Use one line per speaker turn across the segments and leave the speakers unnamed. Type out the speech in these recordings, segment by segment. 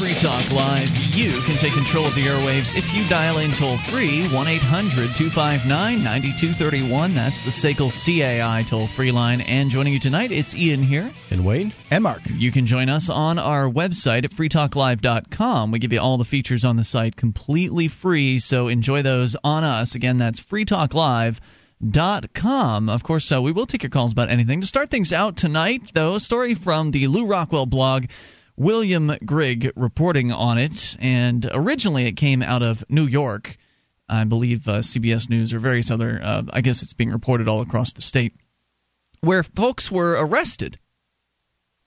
Free Talk Live. You can take control of the airwaves if you dial in toll free 1 800 259 9231. That's the SACL CAI toll free line. And joining you tonight, it's Ian here.
And Wayne.
And Mark.
You can join us on our website at freetalklive.com. We give you all the features on the site completely free, so enjoy those on us. Again, that's freetalklive.com. Of course, uh, we will take your calls about anything. To start things out tonight, though, a story from the Lew Rockwell blog. William Grigg reporting on it, and originally it came out of New York. I believe uh, CBS News or various other, uh, I guess it's being reported all across the state, where folks were arrested.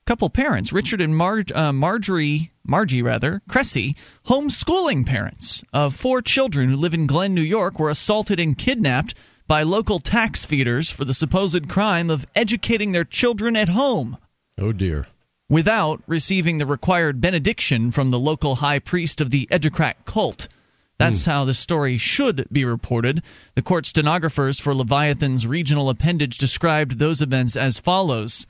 Couple parents, Richard and Mar- uh, Marjorie, Margie rather, Cressy, homeschooling parents of four children who live in Glen, New York, were assaulted and kidnapped by local tax feeders for the supposed crime of educating their children at home.
Oh dear
without receiving the required benediction from the local high priest of the Educrat cult. That's mm. how the story should be reported. The court stenographers for Leviathan's regional appendage described those events as follows.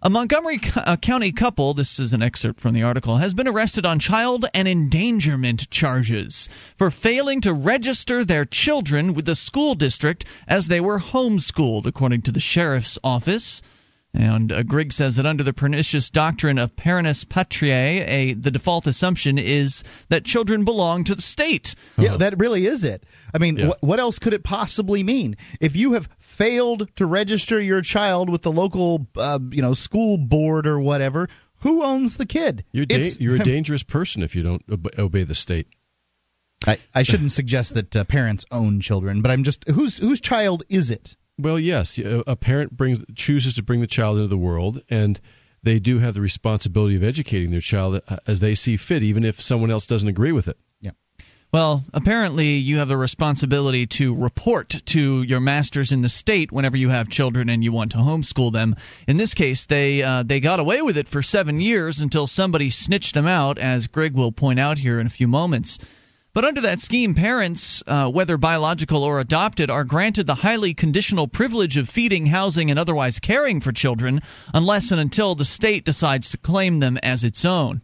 A Montgomery County couple, this is an excerpt from the article, has been arrested on child and endangerment charges for failing to register their children with the school district as they were homeschooled, according to the sheriff's office. And uh, Grigg says that under the pernicious doctrine of parens patriae, a, the default assumption is that children belong to the state.
Yeah, that really is it. I mean, yeah. wh- what else could it possibly mean? If you have failed to register your child with the local, uh, you know, school board or whatever, who owns the kid?
You're, da- you're a dangerous person if you don't obey the state.
I, I shouldn't suggest that uh, parents own children, but I'm just whose whose child is it?
Well, yes, a parent brings chooses to bring the child into the world, and they do have the responsibility of educating their child uh, as they see fit, even if someone else doesn't agree with it.
Yeah.
Well, apparently you have the responsibility to report to your masters in the state whenever you have children and you want to homeschool them. In this case, they uh, they got away with it for seven years until somebody snitched them out, as Grigg will point out here in a few moments. But under that scheme, parents, uh, whether biological or adopted, are granted the highly conditional privilege of feeding, housing, and otherwise caring for children unless and until the state decides to claim them as its own.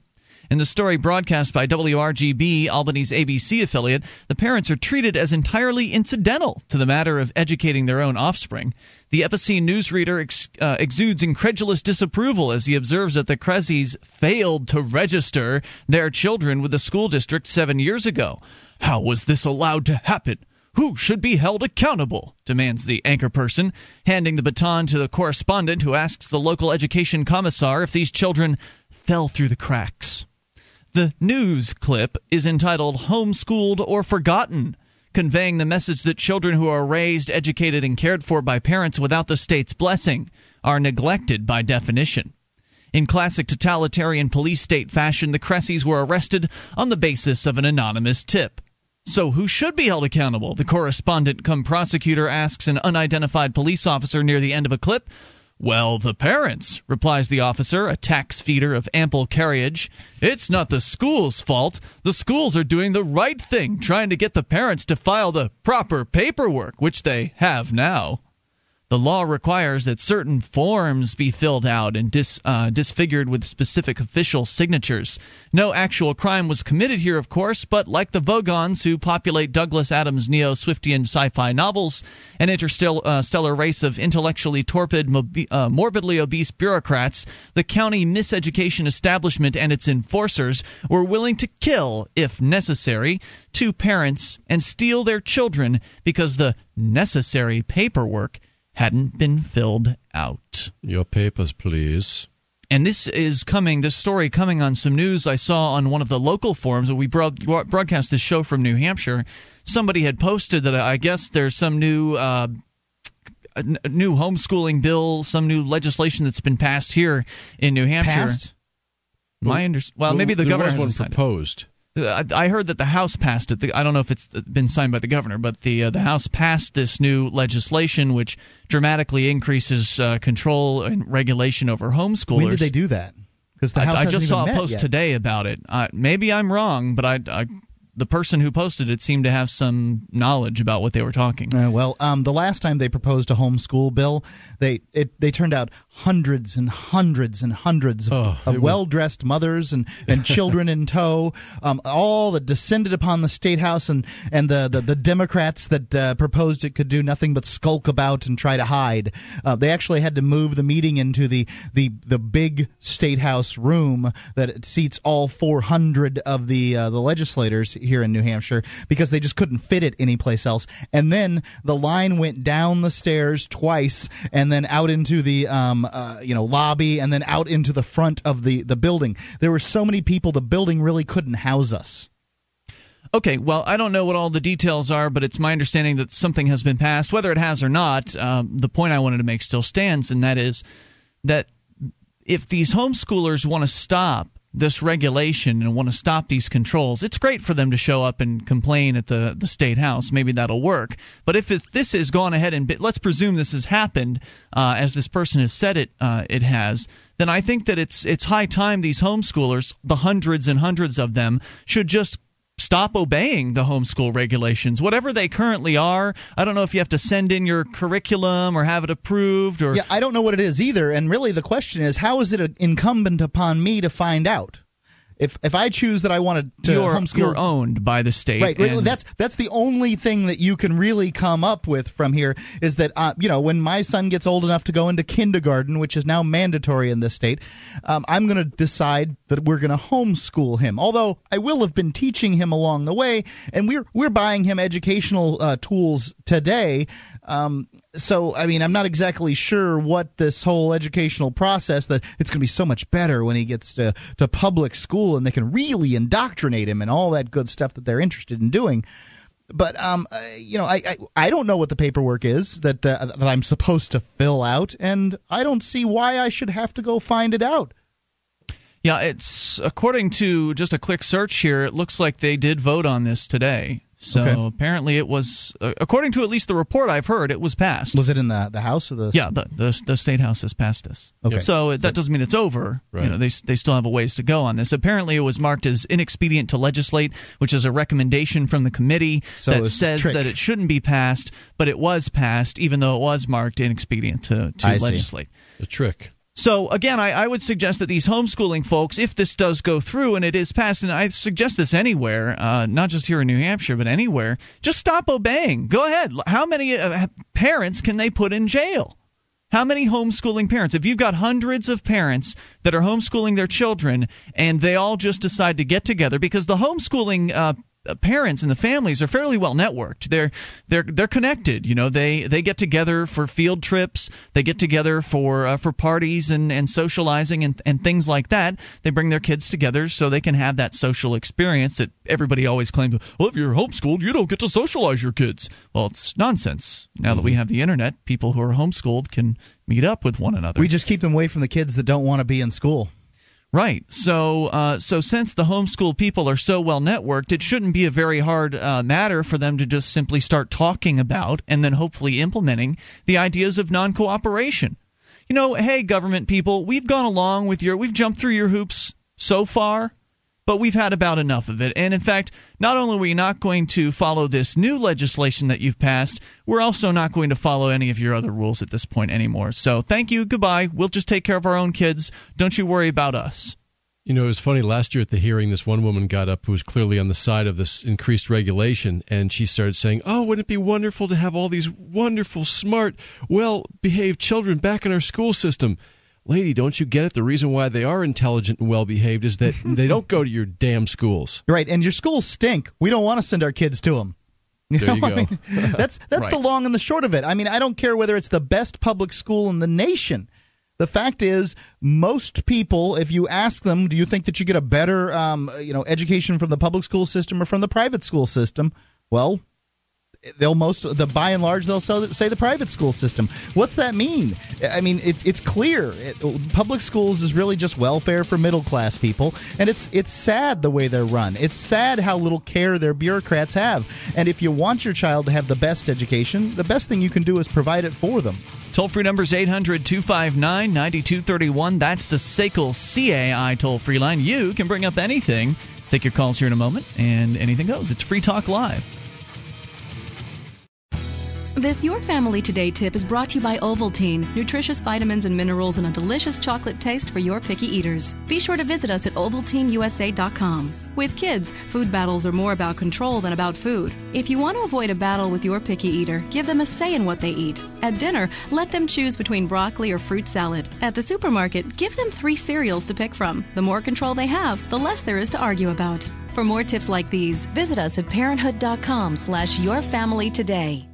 In the story broadcast by WRGB, Albany's ABC affiliate, the parents are treated as entirely incidental to the matter of educating their own offspring. The Epicene newsreader ex, uh, exudes incredulous disapproval as he observes that the Cressys failed to register their children with the school district seven years ago. How was this allowed to happen? Who should be held accountable? demands the anchor person, handing the baton to the correspondent who asks the local education commissar if these children fell through the cracks. The news clip is entitled Homeschooled or Forgotten, conveying the message that children who are raised, educated, and cared for by parents without the state's blessing are neglected by definition. In classic totalitarian police state fashion, the Cressys were arrested on the basis of an anonymous tip. So, who should be held accountable? The correspondent come prosecutor asks an unidentified police officer near the end of a clip well, the parents, replies the officer, a tax feeder of ample carriage. It's not the school's fault. The schools are doing the right thing, trying to get the parents to file the proper paperwork, which they have now. The law requires that certain forms be filled out and dis, uh, disfigured with specific official signatures. No actual crime was committed here, of course, but like the Vogons who populate Douglas Adams' neo Swiftian sci fi novels, an interstellar uh, race of intellectually torpid, mobi- uh, morbidly obese bureaucrats, the county miseducation establishment and its enforcers were willing to kill, if necessary, two parents and steal their children because the necessary paperwork hadn't been filled out.
Your papers, please.
And this is coming, this story coming on some news I saw on one of the local forums. We broad, broadcast this show from New Hampshire. Somebody had posted that I guess there's some new. Uh, a new homeschooling bill, some new legislation that's been passed here in New Hampshire.
Passed?
My under- well, well, maybe the governor
has one proposed.
I heard that the House passed it. I don't know if it's been signed by the governor, but the uh, the House passed this new legislation, which dramatically increases uh, control and regulation over homeschoolers.
When did they do that?
Because the House I, I just saw a post
yet.
today about it. Uh, maybe I'm wrong, but I, I the person who posted it seemed to have some knowledge about what they were talking.
Uh, well, um, the last time they proposed a homeschool bill, they it they turned out hundreds and hundreds and hundreds of,
oh,
of well-dressed mothers and, and children in tow, um, all that descended upon the state house and and the the, the Democrats that uh, proposed it could do nothing but skulk about and try to hide. Uh, they actually had to move the meeting into the the the big state house room that seats all 400 of the uh, the legislators here in New Hampshire because they just couldn't fit it anyplace else. And then the line went down the stairs twice and then out into the um, uh, you know lobby and then out into the front of the the building. There were so many people the building really couldn't house us.
Okay, well, I don't know what all the details are, but it's my understanding that something has been passed. Whether it has or not, um, the point I wanted to make still stands, and that is that if these homeschoolers want to stop this regulation and want to stop these controls, it's great for them to show up and complain at the, the state house. Maybe that'll work. But if it, this has gone ahead and let's presume this has happened uh, as this person has said it uh, it has, then I think that it's it's high time these homeschoolers, the hundreds and hundreds of them, should just stop obeying the homeschool regulations, whatever they currently are. I don't know if you have to send in your curriculum or have it approved or.
Yeah, I don't know what it is either. And really, the question is, how is it incumbent upon me to find out? If if I choose that I want to
you're,
homeschool,
you're owned by the state.
Right. That's that's the only thing that you can really come up with from here is that uh, you know when my son gets old enough to go into kindergarten, which is now mandatory in this state, um, I'm going to decide that we're going to homeschool him. Although I will have been teaching him along the way, and we're we're buying him educational uh, tools today. Um, so I mean, I'm not exactly sure what this whole educational process that it's going to be so much better when he gets to to public school and they can really indoctrinate him and all that good stuff that they're interested in doing. But um, uh, you know, I, I I don't know what the paperwork is that uh, that I'm supposed to fill out, and I don't see why I should have to go find it out.
Yeah, it's according to just a quick search here. It looks like they did vote on this today. So okay. apparently it was, uh, according to at least the report I've heard, it was passed.
Was it in the the House or the?
Yeah, the the, the state house has passed this.
Okay.
So, so that doesn't mean it's over.
Right.
You know, they they still have a ways to go on this. Apparently, it was marked as inexpedient to legislate, which is a recommendation from the committee
so
that says that it shouldn't be passed, but it was passed, even though it was marked inexpedient to to
I
legislate.
See. A trick.
So again, I, I, would suggest that these homeschooling folks, if this does go through and it is passed, and I suggest this anywhere, uh, not just here in New Hampshire, but anywhere, just stop obeying. Go ahead. How many uh, parents can they put in jail? How many homeschooling parents? If you've got hundreds of parents that are homeschooling their children and they all just decide to get together because the homeschooling uh, parents and the families are fairly well networked. They're they're they're connected. You know, they they get together for field trips. They get together for uh, for parties and and socializing and and things like that. They bring their kids together so they can have that social experience that everybody always claims. Well, if you're homeschooled, you don't get to socialize your kids. Well, it's nonsense. Now mm-hmm. that we mm-hmm. have the internet, people who are homeschooled can meet up with one another.
We just keep them away from the kids that don't want to be in school.
Right. So, uh, so since the homeschool people are so well networked, it shouldn't be a very hard uh, matter for them to just simply start talking about and then hopefully implementing the ideas of non-cooperation. You know, hey, government people, we've gone along with your, we've jumped through your hoops so far but we've had about enough of it. And in fact, not only are we not going to follow this new legislation that you've passed, we're also not going to follow any of your other rules at this point anymore. So thank you, goodbye. We'll just take care of our own kids. Don't you worry about us.
You know, it was funny. Last year at the hearing, this one woman got up who was clearly on the side of this increased regulation, and she started saying, Oh, wouldn't it be wonderful to have all these wonderful, smart, well behaved children back in our school system? Lady, don't you get it? The reason why they are intelligent and well behaved is that they don't go to your damn schools.
Right, and your schools stink. We don't want to send our kids to them.
You there you go. I
mean, that's that's right. the long and the short of it. I mean, I don't care whether it's the best public school in the nation. The fact is, most people, if you ask them, do you think that you get a better, um, you know, education from the public school system or from the private school system? Well, they'll most the by and large they'll say the private school system. What's that mean? I mean, it's it's clear. It, public schools is really just welfare for middle class people, and it's it's sad the way they're run. It's sad how little care their bureaucrats have. And if you want your child to have the best education, the best thing you can do is provide it for them.
Toll free number is 800 259 9231. That's the SACL CAI toll free line. You can bring up anything Take your calls here in a moment, and anything goes. It's Free Talk Live.
This Your Family Today tip is brought to you by Ovaltine, nutritious vitamins and minerals and a delicious chocolate taste for your picky eaters. Be sure to visit us at ovaltineusa.com. With kids, food battles are more about control than about food. If you want to avoid a battle with your picky eater, give them a say in what they eat. At dinner, let them choose between broccoli or fruit salad. At the supermarket, give them three cereals to pick from. The more control they have, the less there is to argue about. For more tips like these, visit us at parenthood.com slash yourfamilytoday.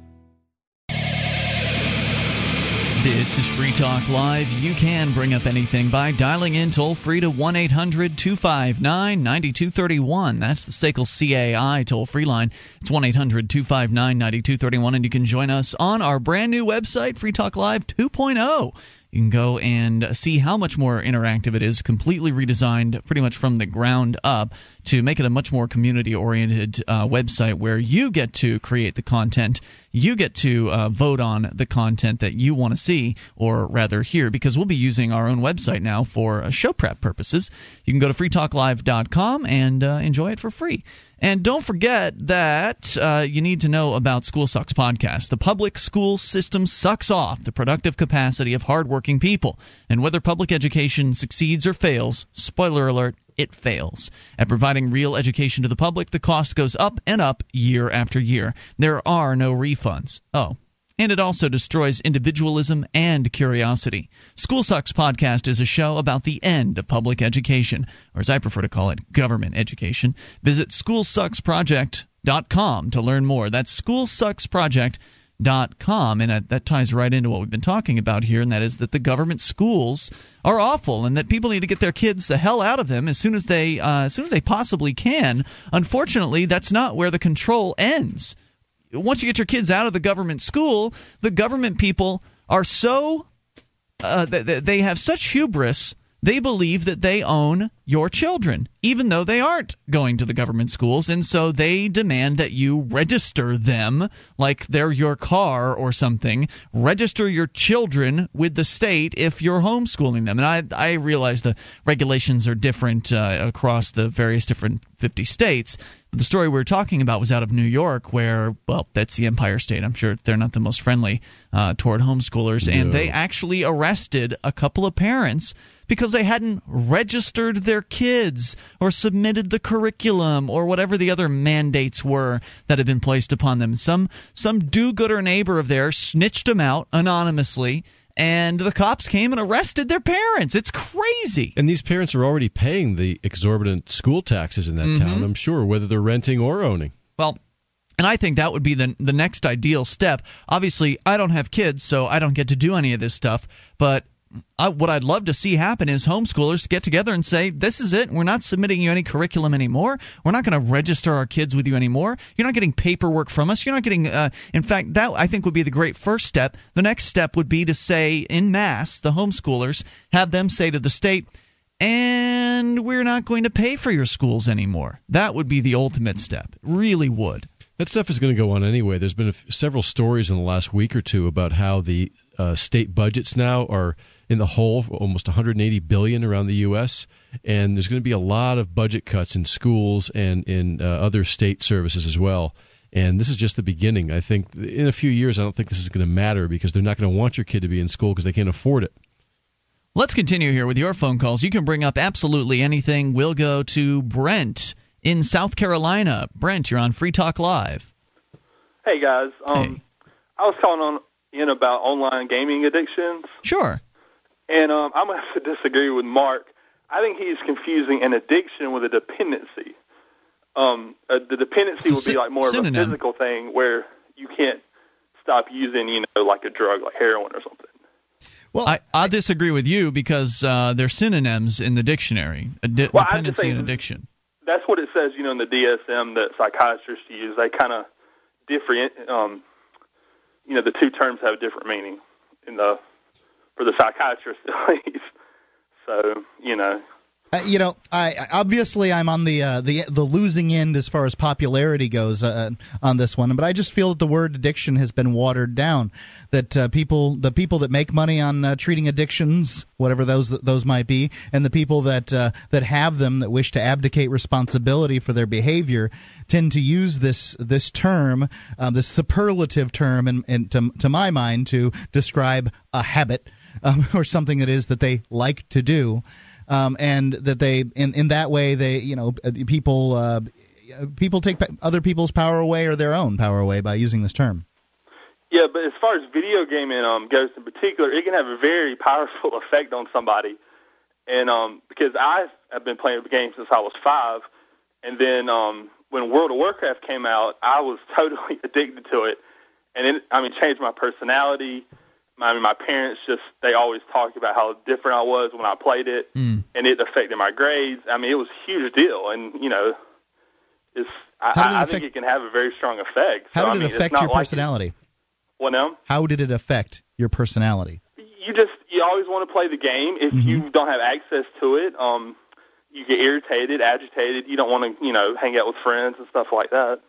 This is Free Talk Live. You can bring up anything by dialing in toll free to 1 800 259 9231. That's the SACL CAI toll free line. It's 1 800 259 9231. And you can join us on our brand new website, Free Talk Live 2.0. You can go and see how much more interactive it is, completely redesigned pretty much from the ground up to make it a much more community oriented uh, website where you get to create the content. You get to uh, vote on the content that you want to see, or rather hear, because we'll be using our own website now for uh, show prep purposes. You can go to freetalklive.com and uh, enjoy it for free. And don't forget that uh, you need to know about School Sucks podcast. The public school system sucks off the productive capacity of hardworking people. And whether public education succeeds or fails, spoiler alert, it fails. At providing real education to the public, the cost goes up and up year after year. There are no refunds. Oh, and it also destroys individualism and curiosity. School Sucks podcast is a show about the end of public education, or as I prefer to call it, government education. Visit schoolsucksproject.com to learn more. That's schoolsucksproject.com, and that, ties right into what we've been talking about here, and that is that the government schools are awful, and that people need to get their kids the hell out of them as soon as they uh, as soon as they possibly can. Unfortunately, that's not where the control ends once you get your kids out of the government school, the government people are so uh, they have such hubris. They believe that they own your children, even though they aren't going to the government schools, and so they demand that you register them like they're your car or something. Register your children with the state if you're homeschooling them. And I I realize the regulations are different uh, across the various different 50 states. The story we were talking about was out of New York, where, well, that's the Empire State. I'm sure they're not the most friendly uh, toward homeschoolers. No. And they actually arrested a couple of parents because they hadn't registered their kids or submitted the curriculum or whatever the other mandates were that had been placed upon them. Some some do-gooder neighbor of theirs snitched them out anonymously and the cops came and arrested their parents. It's crazy.
And these parents are already paying the exorbitant school taxes in that mm-hmm. town, I'm sure, whether they're renting or owning.
Well, and I think that would be the the next ideal step. Obviously, I don't have kids, so I don't get to do any of this stuff, but I, what I'd love to see happen is homeschoolers get together and say, "This is it. We're not submitting you any curriculum anymore. We're not going to register our kids with you anymore. You're not getting paperwork from us. You're not getting. Uh, in fact, that I think would be the great first step. The next step would be to say, in mass, the homeschoolers have them say to the state." And we're not going to pay for your schools anymore. That would be the ultimate step. Really would.
That stuff is going to go on anyway. There's been several stories in the last week or two about how the uh, state budgets now are in the hole, almost 180 billion around the U.S. And there's going to be a lot of budget cuts in schools and in uh, other state services as well. And this is just the beginning. I think in a few years, I don't think this is going to matter because they're not going to want your kid to be in school because they can't afford it.
Let's continue here with your phone calls. You can bring up absolutely anything. We'll go to Brent in South Carolina. Brent, you're on Free Talk Live.
Hey guys, um, hey. I was calling on in about online gaming addictions.
Sure.
And um, I'm going to have to disagree with Mark. I think he's confusing an addiction with a dependency. Um, uh, the dependency would be like more synonym. of a physical thing where you can't stop using, you know, like a drug like heroin or something.
Well, I, I disagree with you because uh, they're synonyms in the dictionary. Di- well, dependency and addiction.
That's what it says, you know, in the DSM that psychiatrists use. They kind of different, um, you know, the two terms have different meaning in the for the psychiatrist at least. So you know.
Uh, you know, I obviously I'm on the uh, the the losing end as far as popularity goes uh, on this one, but I just feel that the word addiction has been watered down. That uh, people, the people that make money on uh, treating addictions, whatever those those might be, and the people that uh, that have them that wish to abdicate responsibility for their behavior, tend to use this this term, uh, this superlative term, and, and to, to my mind, to describe a habit um, or something that is that they like to do um, and that they in in that way they you know uh, people uh, people take other people's power away or their own power away by using this term.
Yeah, but as far as video gaming um, goes in particular, it can have a very powerful effect on somebody. And um, because I have been playing the game since I was five, and then um, when World of Warcraft came out, I was totally addicted to it, and it I mean changed my personality. I mean, my parents just they always talked about how different I was when I played it,
mm.
and it affected my grades. I mean, it was a huge deal, and you know, it's I, I, I think it can have a very strong effect.
How
so,
did
I
it
mean,
affect
your
like personality?
It, what now?
How did it affect your personality?
You just you always want to play the game. If
mm-hmm.
you don't have access to it, um, you get irritated, agitated. You don't want to, you know, hang out with friends and stuff like that.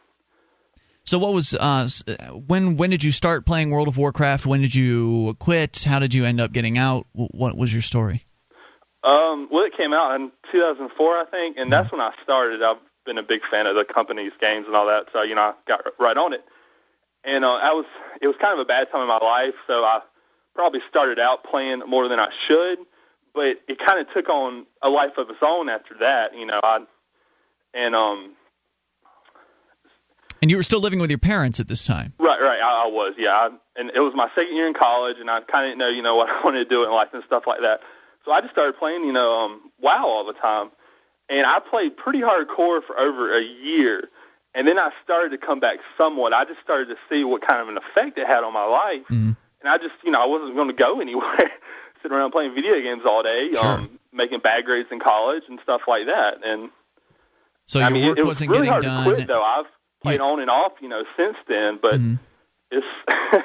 So what was uh, when when did you start playing World of Warcraft? When did you quit? How did you end up getting out? What was your story?
Um, well, it came out in 2004, I think, and that's when I started. I've been a big fan of the company's games and all that, so you know I got right on it. And uh, I was it was kind of a bad time in my life, so I probably started out playing more than I should, but it kind of took on a life of its own after that. You know, I and um
and you were still living with your parents at this time.
Right, right. I, I was, yeah. I, and it was my second year in college, and I kind of didn't know, you know, what I wanted to do in life and stuff like that. So I just started playing, you know, um, WoW all the time, and I played pretty hardcore for over a year. And then I started to come back somewhat. I just started to see what kind of an effect it had on my life,
mm-hmm.
and I just, you know, I wasn't going to go anywhere, sitting around playing video games all day,
sure.
um, making bad grades in college and stuff like that. And
so your
I mean,
work
it, it
wasn't
was really
getting
hard
done.
To quit, though I've played on and off, you know, since then. But
mm-hmm.
it's,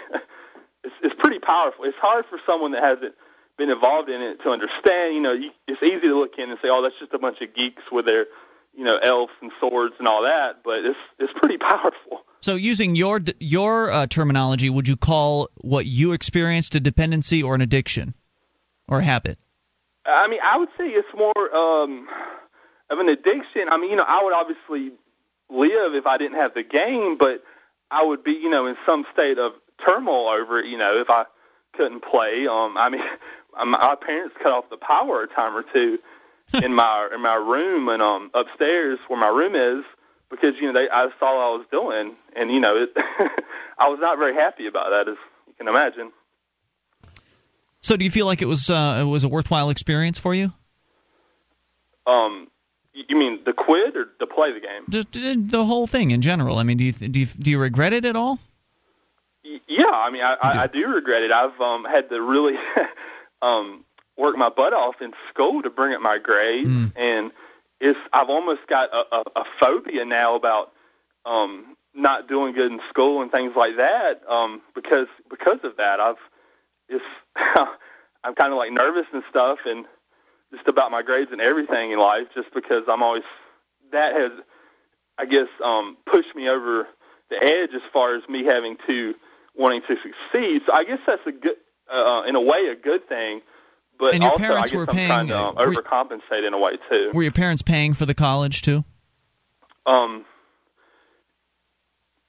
it's it's pretty powerful. It's hard for someone that hasn't been involved in it to understand. You know, you, it's easy to look in and say, "Oh, that's just a bunch of geeks with their, you know, elves and swords and all that." But it's it's pretty powerful.
So, using your your uh, terminology, would you call what you experienced a dependency or an addiction, or a habit?
I mean, I would say it's more um, of an addiction. I mean, you know, I would obviously live if I didn't have the game, but I would be, you know, in some state of turmoil over it, you know, if I couldn't play. Um, I mean, my parents cut off the power a time or two in my in my room and um upstairs where my room is because you know they I saw what I was doing and you know it, I was not very happy about that as you can imagine.
So do you feel like it was uh, it was a worthwhile experience for you?
Um, you mean the quid or to play the game?
Just the whole thing in general. I mean, do you do you, do you regret it at all?
Yeah, I mean, I, do. I, I do regret it. I've um, had to really um, work my butt off in school to bring up my grades,
mm.
and it's I've almost got a, a, a phobia now about um, not doing good in school and things like that um, because because of that. I've it's I'm kind of like nervous and stuff, and just about my grades and everything in life, just because I'm always that has, I guess, um, pushed me over the edge as far as me having to wanting to succeed. So I guess that's a good, uh, in a way, a good thing. But
and your
also,
parents
I guess
were
I'm
paying,
trying to um, overcompensate in a way too.
Were your parents paying for the college too?
Um.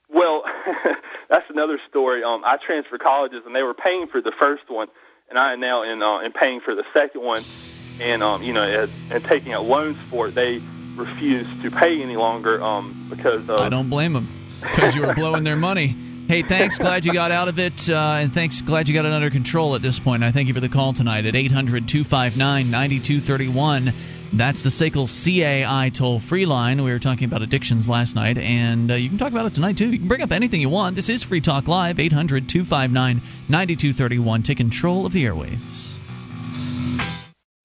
Well, that's another story. Um, I transferred colleges, and they were paying for the first one, and I am now in uh, in paying for the second one and um, you know, and, and taking out loans for it, they refused to pay any longer um, because of.
I don't blame them because you were blowing their money. Hey, thanks. Glad you got out of it, uh, and thanks. Glad you got it under control at this point. I thank you for the call tonight at 800-259-9231. That's the SACL CAI toll free line. We were talking about addictions last night, and uh, you can talk about it tonight too. You can bring up anything you want. This is Free Talk Live. 800-259-9231. Take control of the airwaves.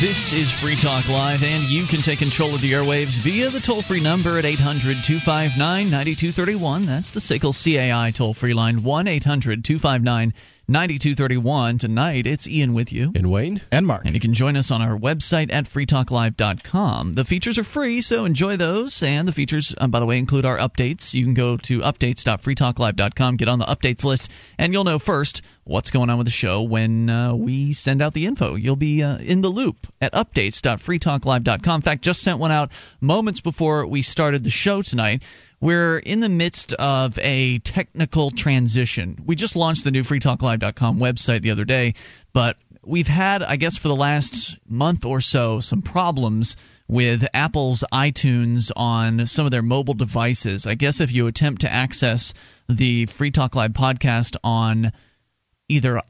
This is Free Talk Live, and you can take control of the airwaves via the toll free number at 800 259 9231. That's the SACL CAI toll free line, 1 800 259 9231. Tonight, it's Ian with you.
And Wayne.
And Mark.
And you can join us on our website at freetalklive.com. The features are free, so enjoy those. And the features, uh, by the way, include our updates. You can go to updates.freetalklive.com, get on the updates list, and you'll know first what's going on with the show when uh, we send out the info. You'll be uh, in the loop at updates.freetalklive.com. In fact, just sent one out moments before we started the show tonight we're in the midst of a technical transition. We just launched the new freetalklive.com website the other day, but we've had, I guess, for the last month or so, some problems with Apple's iTunes on some of their mobile devices. I guess if you attempt to access the Free Talk Live podcast on either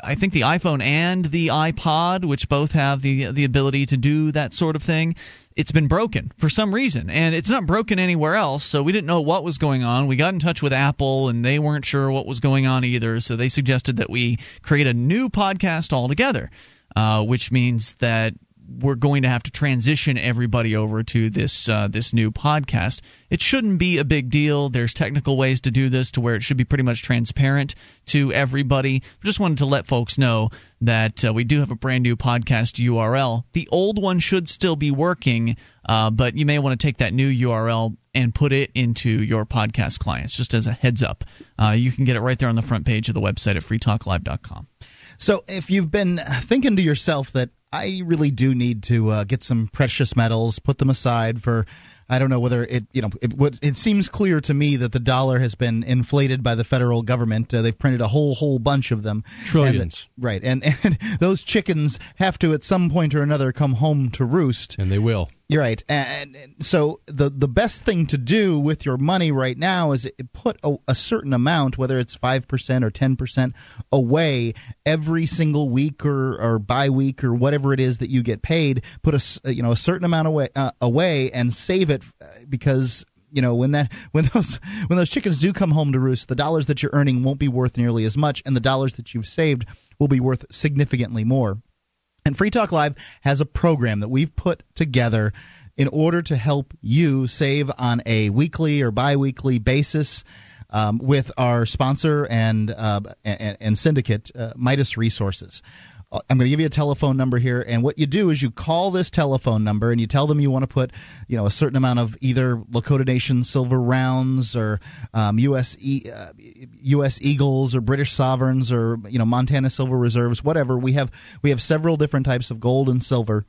I think the iPhone and the iPod, which both have the the ability to do that sort of thing, it's been broken for some reason, and it's not broken anywhere else. So we didn't know what was going on. We got in touch with Apple, and they weren't sure what was going on either. So they suggested that we create a new podcast altogether, uh, which means that we're going to have to transition everybody over to this uh, this new podcast. It shouldn't be a big deal. There's technical ways to do this to where it should be pretty much transparent to everybody. Just wanted to let folks know that uh, we do have a brand new podcast URL. The old one should still be working, uh, but you may want to take that new URL and put it into your podcast clients. Just as a heads up, uh, you can get it right there on the front page of the website at freetalklive.com.
So if you've been thinking to yourself that I really do need to uh, get some precious metals, put them aside for I don't know whether it you know it, it seems clear to me that the dollar has been inflated by the federal government. Uh, they've printed a whole whole bunch of them.
Trillions.
And, right, and and those chickens have to at some point or another come home to roost.
And they will.
You're right. And, so the the best thing to do with your money right now is put a, a certain amount, whether it's five percent or ten percent, away every single week or or bi week or whatever it is that you get paid. Put a you know a certain amount away uh, away and save it uh, because you know when that when those when those chickens do come home to roost the dollars that you're earning won't be worth nearly as much and the dollars that you've saved will be worth significantly more and Free Talk Live has a program that we've put together in order to help you save on a weekly or biweekly basis. Um, with our sponsor and uh, and, and, syndicate, uh, Midas Resources. I'm going to give you a telephone number here, and what you do is you call this telephone number and you tell them you want to put, you know, a certain amount of either Lakota Nation silver rounds or um, U.S. E, uh, U.S. Eagles or British sovereigns or you know Montana silver reserves, whatever. We have we have several different types of gold and silver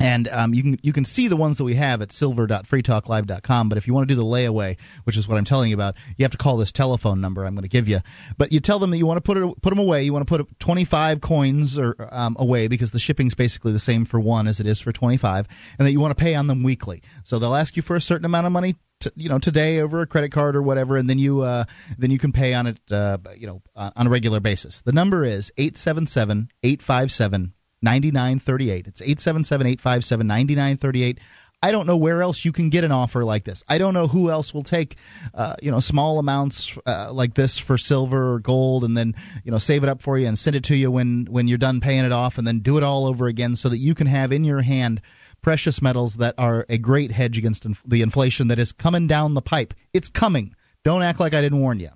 and um, you can you can see the ones that we have at silver.freetalklive.com. But if you want to do the layaway, which is what I'm telling you about, you have to call this telephone number I'm going to give you. But you tell them that you want to put it put them away. You want to put 25 coins or um, away because the shipping's basically the same for one as it is for 25, and that you want to pay on them weekly. So they'll ask you for a certain amount of money. To, you know today over a credit card or whatever and then you uh, then you can pay on it uh, you know on a regular basis the number is 877 857 9938. It's 877 857 9938. I don't know where else you can get an offer like this. I don't know who else will take, uh, you know, small amounts uh, like this for silver or gold, and then you know save it up for you and send it to you when when you're done paying it off, and then do it all over again so that you can have in your hand precious metals that are a great hedge against inf- the inflation that is coming down the pipe. It's coming. Don't act like I didn't warn you.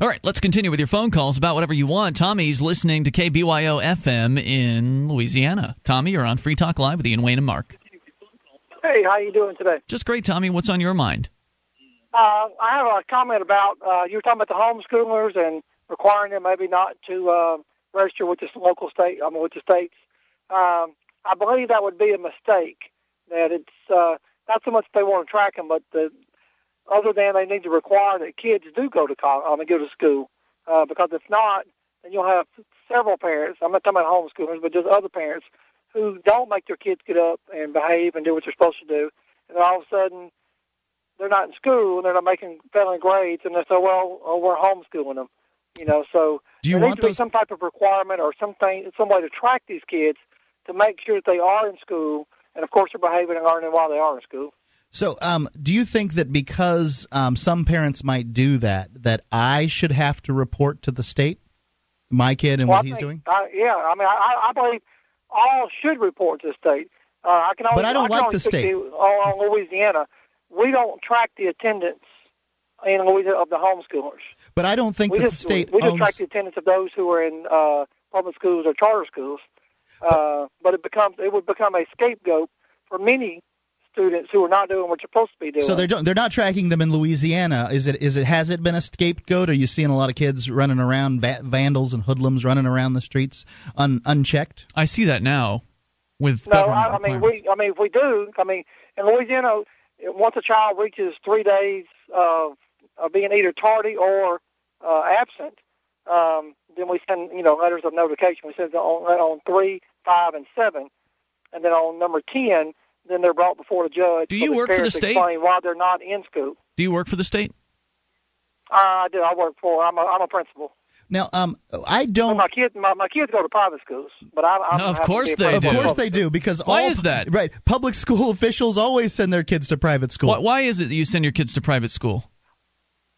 All right, let's continue with your phone calls about whatever you want. Tommy's listening to KBYO FM in Louisiana. Tommy, you're on Free Talk Live with Ian Wayne and Mark.
Hey, how you doing today?
Just great, Tommy. What's on your mind?
Uh, I have a comment about uh, you were talking about the homeschoolers and requiring them maybe not to uh, register with the local state. I mean, with the states. Um, I believe that would be a mistake. That it's uh, not so much they want to track them, but the other than they need to require that kids do go to college, I mean, go to school, uh, because if not, then you'll have several parents. I'm not talking about homeschoolers, but just other parents who don't make their kids get up and behave and do what they're supposed to do, and all of a sudden they're not in school and they're not making failing grades, and they say, well, oh, we're homeschooling them. You know, so
do you
there
want
needs to
those...
be some type of requirement or something, some way to track these kids to make sure that they are in school, and of course they're behaving and learning while they are in school.
So, um, do you think that because um, some parents might do that, that I should have to report to the state my kid and
well,
what
I
he's
think,
doing?
Uh, yeah, I mean, I, I believe all should report to the state. Uh, I can only,
but I don't
I
like the state.
On, on Louisiana, we don't track the attendance in Louisiana of the homeschoolers.
But I don't think
we
that
just,
the state
we, we
owns...
just track the attendance of those who are in uh, public schools or charter schools. Uh, but it becomes it would become a scapegoat for many students who are not doing what you're supposed to be doing.
So they're they're not tracking them in Louisiana. Is it is it has it been a scapegoat? Are you seeing a lot of kids running around, va- vandals and hoodlums running around the streets un, unchecked?
I see that now with
no. I, I mean we I mean if we do. I mean in Louisiana, once a child reaches three days of, of being either tardy or uh, absent, um, then we send you know letters of notification. We send on on three, five, and seven, and then on number ten then they're brought before the judge.
Do you work for the state?
Why they're not in school?
Do you work for the state?
Uh, I do. I work for. I'm a, I'm a principal.
Now, um, I don't.
my kids, my, my kids go to private schools, but I, I'm
no, of course they
do. Of course they do because
why
all,
is that?
Right, public school officials always send their kids to private school.
Why, why is it that you send your kids to private school?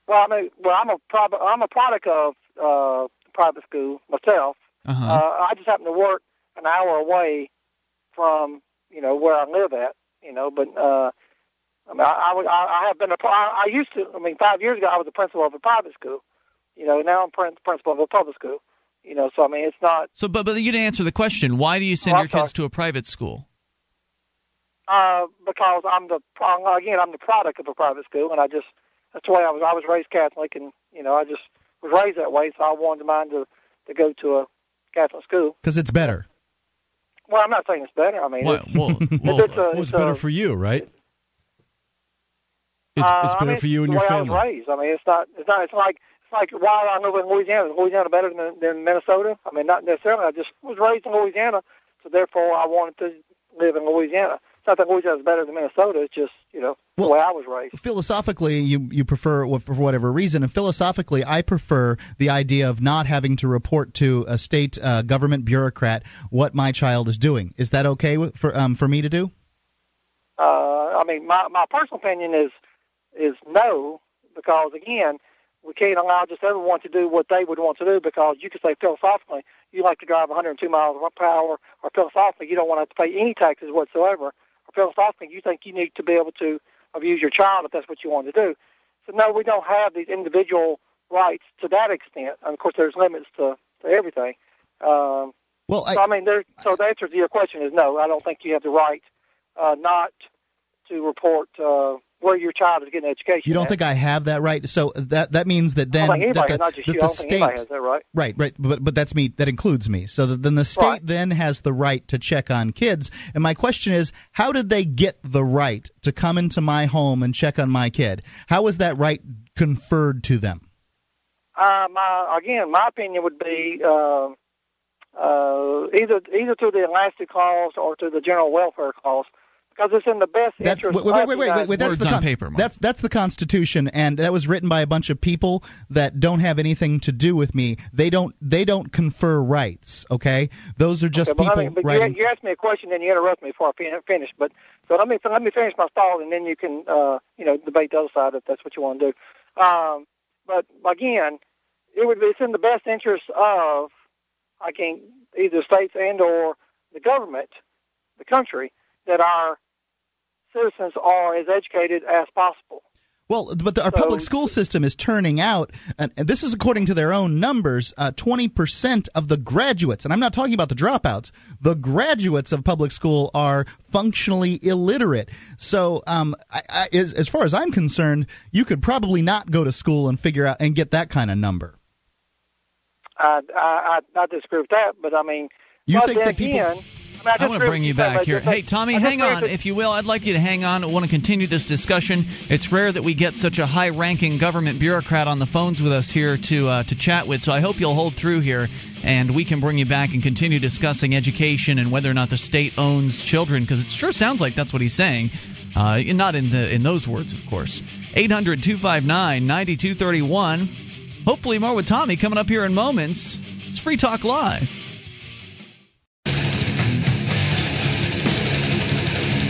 Well, I mean, well, I'm a private. I'm a product of uh, private school myself.
Uh-huh.
Uh, I just happen to work an hour away from you know where I live at. You know, but uh, I mean, I, I, I have been a. I, I used to. I mean, five years ago, I was a principal of a private school. You know, now I'm prin- principal of a public school. You know, so I mean, it's not.
So, but but you didn't answer the question. Why do you send
Oh,
your
I'm
kids to a private school?
Uh, because I'm the again, I'm the product of a private school, and I just that's the way I was. I was raised Catholic, and you know, I just was raised that way, so I wanted mine to to go to a Catholic school.
Because it's better.
Well, I'm not saying it's better. I mean,
Well,
it's,
well, well,
it's, a, it's
it's better
a,
for you, right? It's,
uh,
it's
I
better
mean,
for you and your family.
I was raised. I mean, it's not. It's not. It's like. It's like why I live in Louisiana. Is Louisiana better than, than Minnesota? I mean, not necessarily. I just was raised in Louisiana, so therefore I wanted to live in Louisiana. Not that Louisiana is better than Minnesota. It's just you know
Well,
the way I was raised.
Philosophically, you you prefer for whatever reason, and philosophically, I prefer the idea of not having to report to a state uh, government bureaucrat what my child is doing. Is that okay for um, for me to do?
Uh, I mean, my my personal opinion is is no, because again, we can't allow just everyone to do what they would want to do because you could say philosophically you like to drive 102 miles per hour, or philosophically you don't want to pay any taxes whatsoever, philosophically you think you need to be able to abuse your child if that's what you want to do. So no, we don't have these individual rights to that extent. And of course, there's limits to, to everything. Um,
Well, I,
so I mean, there. So the answer to your question is no. I don't think you have the right uh, not to report uh, where your child is getting education.
you don't
at.
think I have that right? So that that means that then that the, that
you.
the
I don't think anybody
state
has that right.
Right, right, but but that's me. That includes me. So that then the state
Right.
then has the right to check on kids. And my question is, how did they get the right to come into my home and check on my kid? How was that right conferred to them?
Uh, my again, my opinion would be uh, uh, either either through the elastic clause or through the general welfare clause, because it's in the best
That,
interest.
wait, wait, wait, wait, wait, wait. That's the con-
paper,
That's that's the Constitution, and that was written by a bunch of people that don't have anything to do with me. They don't they don't confer rights. Okay, those are just
Okay, but
people
me, but
writing.
you, you asked me a question, then you interrupt me before I fin- finish. But so let me let me finish my thought, and then you can uh, you know debate the other side if that's what you want to do. Um, but again, it would be it's in the best interest of I think either states and or the government, the country, that our citizens are as educated as possible.
Well, but the, our
So-
public school system is turning out, and, this is according to their own numbers, uh, 20% of the graduates, and I'm not talking about the dropouts, the graduates of public school are functionally illiterate. So, um, I, I, as, as far as I'm concerned, you could probably not go to school and figure out and get that kind of number.
I I, I, I disagree with that, but I mean,
You think that people-
again, I, I
want to bring you back here. Hey, Tommy, hang on, if you will. I'd like you to hang on. I want to continue this discussion. It's rare that we get such a high-ranking government bureaucrat on the phones with us here to uh, to chat with. So I hope you'll hold through here, and we can bring you back and continue discussing education and whether or not the state owns children, because it sure sounds like that's what he's saying. Uh, not in the in those words, of course. 800-259-9231. Hopefully more with Tommy coming up here in moments. It's Free Talk Live.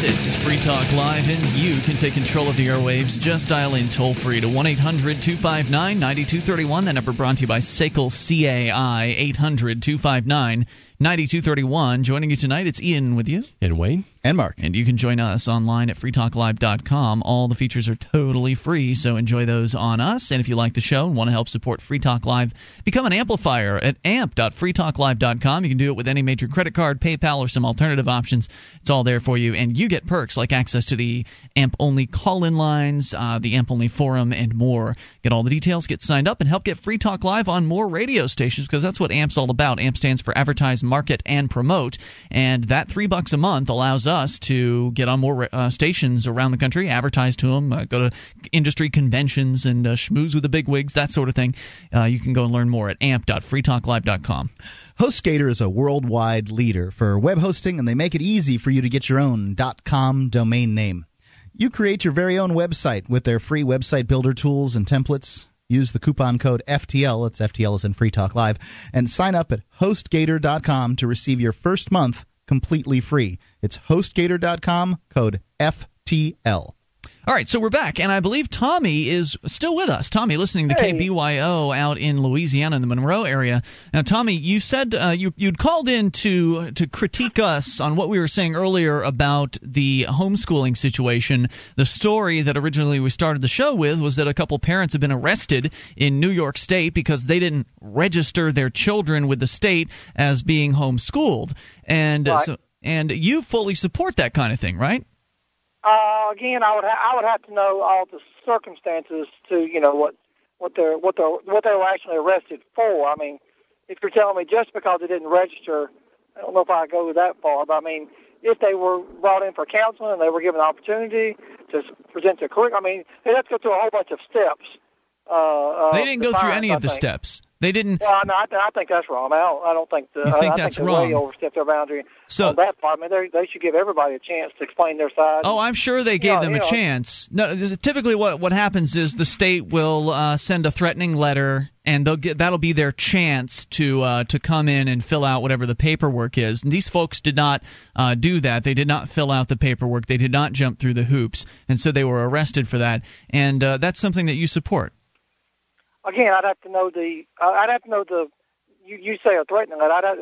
This is Free Talk Live, and you can take control of the airwaves. Just dial in toll free to 1 800 259 9231. That number brought to you by SACL CAI, 800 259 9231. Joining you tonight, it's Ian with you.
And Wayne.
And Mark.
And you can join us online at freetalklive.com. All the features are totally free, so enjoy those on us. And if you like the show and want to help support Free Talk Live, become an amplifier at amp.freetalklive.com. You can do it with any major credit card, PayPal, or some alternative options. It's all there for you. And you get perks like access to the AMP only call in lines, uh, the AMP only forum, and more. Get all the details, get signed up, and help get Free Talk Live on more radio stations because that's what AMP's all about. AMP stands for Advertise, Market, and Promote. And that three bucks a month allows us to get on more uh, stations around the country, advertise to them, uh, go to industry conventions and uh, schmooze with the big wigs, that sort of thing. Uh, you can go and learn more at amp.freetalklive.com.
HostGator is a worldwide leader for web hosting, and they make it easy for you to get your own dot .com domain name. You create your very own website with their free website builder tools and templates. Use the coupon code FTL, it's FTL is in Free Talk Live, and sign up at hostgator.com to receive your first month completely free. It's hostgator.com, code FTL.
All right, so we're back, and I believe Tommy is still with us. Tommy, listening to
hey.
KBYO out in Louisiana in the Monroe area. Now, Tommy, you said uh, you you'd called in to to critique us on what we were saying earlier about the homeschooling situation. The story that originally we started the show with was that a couple parents have been arrested in New York State because they didn't register their children with the state as being homeschooled, and
right.
so and you fully support that kind of thing, right?
Uh, again, I would ha- I would have to know all the circumstances to you know what what they're what they what they were actually arrested for. I mean, if you're telling me just because they didn't register, I don't know if I go that far. But I mean, if they were brought in for counseling and they were given an opportunity to present their curriculum, I mean, they have to go through a whole bunch of steps. Uh, uh,
they didn't go through any
I
of the steps. They didn't.
Well, no, I, I think that's wrong. I, don't, I don't think the,
You think
I, I
that's
think they
wrong?
way overstepped their boundary
So-
on that part. I mean, they they should give everybody a chance to explain their side.
Oh, I'm sure they gave them a
know.
chance. No, typically what what happens is the state will uh, send a threatening letter, and they'll get that'll be their chance to uh, to come in and fill out whatever the paperwork is. And these folks did not uh, do that. They did not fill out the paperwork. They did not jump through the hoops, and so they were arrested for that. And uh, that's something that you support.
Again, I'd have to know the. Uh, I'd have to know the. You you say a threatening letter. I'd have,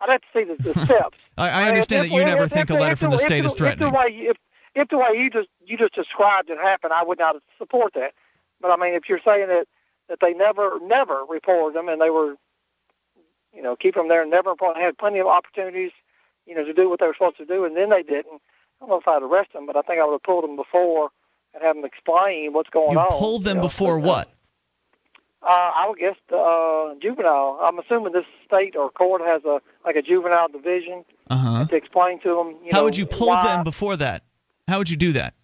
I'd have to see the, the steps.
I, I understand
If-
that you
if-
never
if-
think a letter from the state is
If the
threatening.
way if, if the way you just you just described it happened, I would not support that. But I mean, if you're saying that that they never never reported them and they were, you know, keep them there and never report- had plenty of opportunities, you know, to do what they were supposed to do, and then they didn't. I don't know if I'd arrest them, but I think I would have pulled them before and have them explain what's going
You
on.
pulled them
you know.
before
uh,
what?
Uh, I would guess the uh, juvenile. I'm assuming this state or court has a like a juvenile division
Uh huh.
to explain to them. You
How
know,
would you pull
why,
them before that? How would you do that?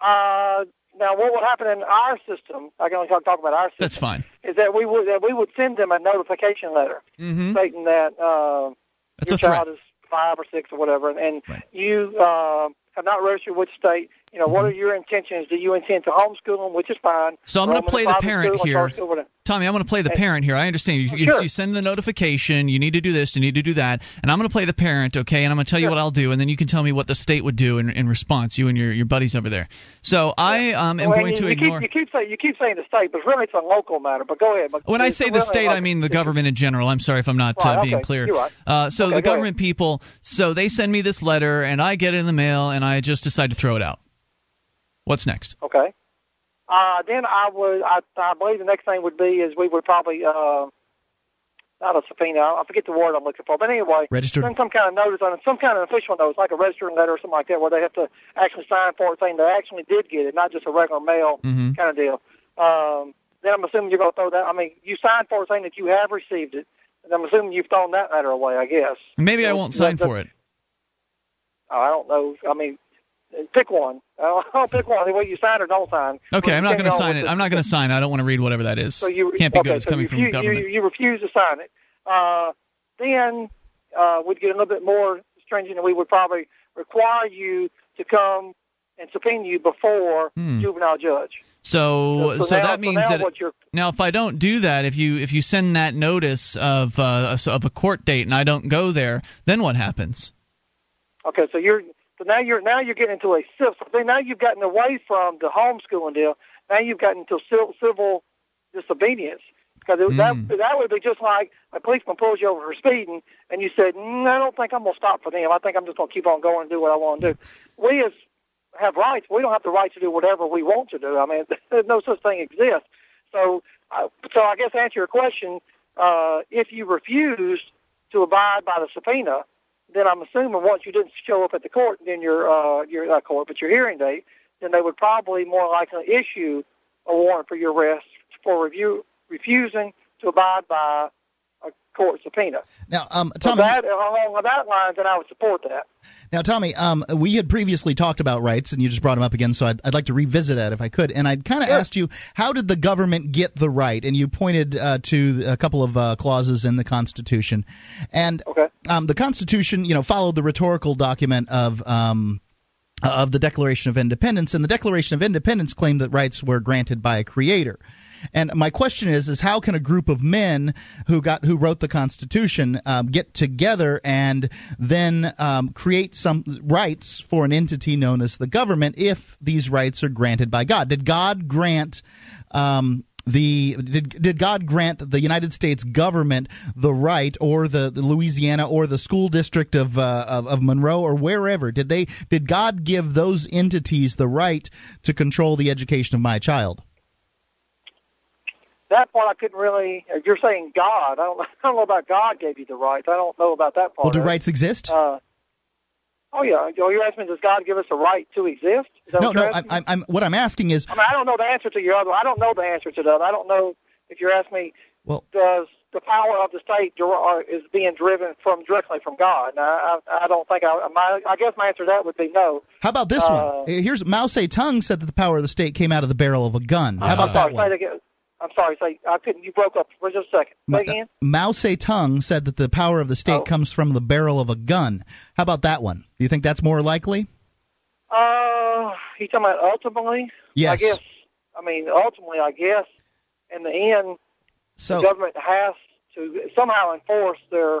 Uh, now, what would happen in our system? I can only talk, talk about our system.
That's fine.
Is that we would that we would send them a notification letter
Mm-hmm.
stating that uh,
That's
your child is five or six or whatever, and, and
Right.
you uh, have not registered the state. You know, what are your intentions? Do you intend to homeschool them, which is fine?
So I'm
them in
play the parent here.
charter school, whatever.
Tommy, I'm going to play the parent here. I understand. You, you,
Sure.
you send the notification. You need to do this. You need to do that. And I'm going to play the parent, okay? And I'm going to tell you what I'll do, and then you can tell me what the state would do in, in response. You and your, your buddies over there. So I um, am
Well,
going
you,
to
you
ignore.
Keep, you keep saying you keep saying the state, but really it's a local matter. But go ahead. But
When I say the state,
local.
I mean the government in general. I'm sorry if I'm not
Right,
uh, being
okay.
clear.
Right.
Uh, so
Okay,
the
go
government people, so they send me this letter, and I get it in the mail, and I just decide to throw it out. What's next?
Okay. Uh, then I would, I, I believe the next thing would be is we would probably, uh, not a subpoena, I forget the word I'm looking for, but anyway,
Registered.
send some kind of notice on it, some kind of official notice, like a registering letter or something like that, where they have to actually sign for it saying they actually did get it, not just a regular mail
Mhm.
kind of deal. Um, then I'm assuming you're going to throw that, I mean, you signed for it saying that you have received it, and I'm assuming you've thrown that letter away, I guess.
Maybe I won't sign for it.
I don't know. I mean, pick one. I'll, I'll pick one. Whether you sign or don't sign.
Okay, I'm not going to sign
what
it. I'm not going to sign. I don't want to read whatever that is.
So you
Can't be
okay,
good. It's
so
coming
you
from
refuse,
government.
You, you refuse to sign it. Uh, then uh, we'd get a little bit more stringent, and we would probably require you to come and subpoena you before
Hmm.
juvenile judge.
So, so,
now,
that means
now
that now if I don't do that, if you if you send that notice of uh, of a court date and I don't go there, then what happens?
okay. So you're so now you're now you're getting into a civil. So now you've gotten away from the homeschooling deal. Now you've gotten into civil, civil disobedience Because mm. that that would be just like a policeman pulls you over for speeding, and you said, mm, "I don't think I'm going to stop for them. I think I'm just going to keep on going and do what I want to do." We as have rights. We don't have the right to do whatever we want to do. I mean, no such thing exists. So, uh, so I guess to answer your question, uh, if you refuse to abide by the subpoena, then I'm assuming once you didn't show up at the court, then your uh, your not court, but your hearing date, then they would probably more likely issue a warrant for your arrest for review refusing to abide by court subpoena.
Now, um, Tommy,
so that, along that line, then I would support that.
Now, Tommy, um, we had previously talked about rights, and you just brought them up again, so I'd, I'd like to revisit that if I could. And I'd kind of asked you, how did the government get the right? And you pointed uh, to a couple of uh, clauses in the Constitution, and
okay.
um, the Constitution, you know, followed the rhetorical document of. Um, of the Declaration of Independence, and the Declaration of Independence claimed that rights were granted by a creator. And my question is, is how can a group of men who got who wrote the Constitution um, get together and then um, create some rights for an entity known as the government if these rights are granted by God? Did God grant um, the did, did God grant the United States government the right, or the, the Louisiana, or the school district of, uh, of of Monroe, or wherever? Did they did God give those entities the right to control the education of my child?
That part I couldn't really. You're saying God. I don't. I don't know about God gave you the rights. I don't know about that part.
Well, do rights exist?
Uh, oh yeah. You're asking, does God give us a right to exist?
no, no. I'm, I'm, what I'm asking is.
I mean, I don't know the answer to your other. I don't know the answer to that. I don't know if you're asking me.
Well,
does the power of the state is being driven from directly from God? Now, I, I don't think I. My, I guess my answer to that would be no.
How about this uh, one? Here's Mao Zedong said that the power of the state came out of the barrel of a gun. How about that one?
I'm sorry, say I couldn't. You broke up for just a second. Say again.
Mao Zedong said that the power of the state oh. comes from the barrel of a gun. How about that one? Do you think that's more likely?
Uh, you talking about ultimately?
Yes.
I guess. I mean, ultimately, I guess in the end,
so,
the government has to somehow enforce their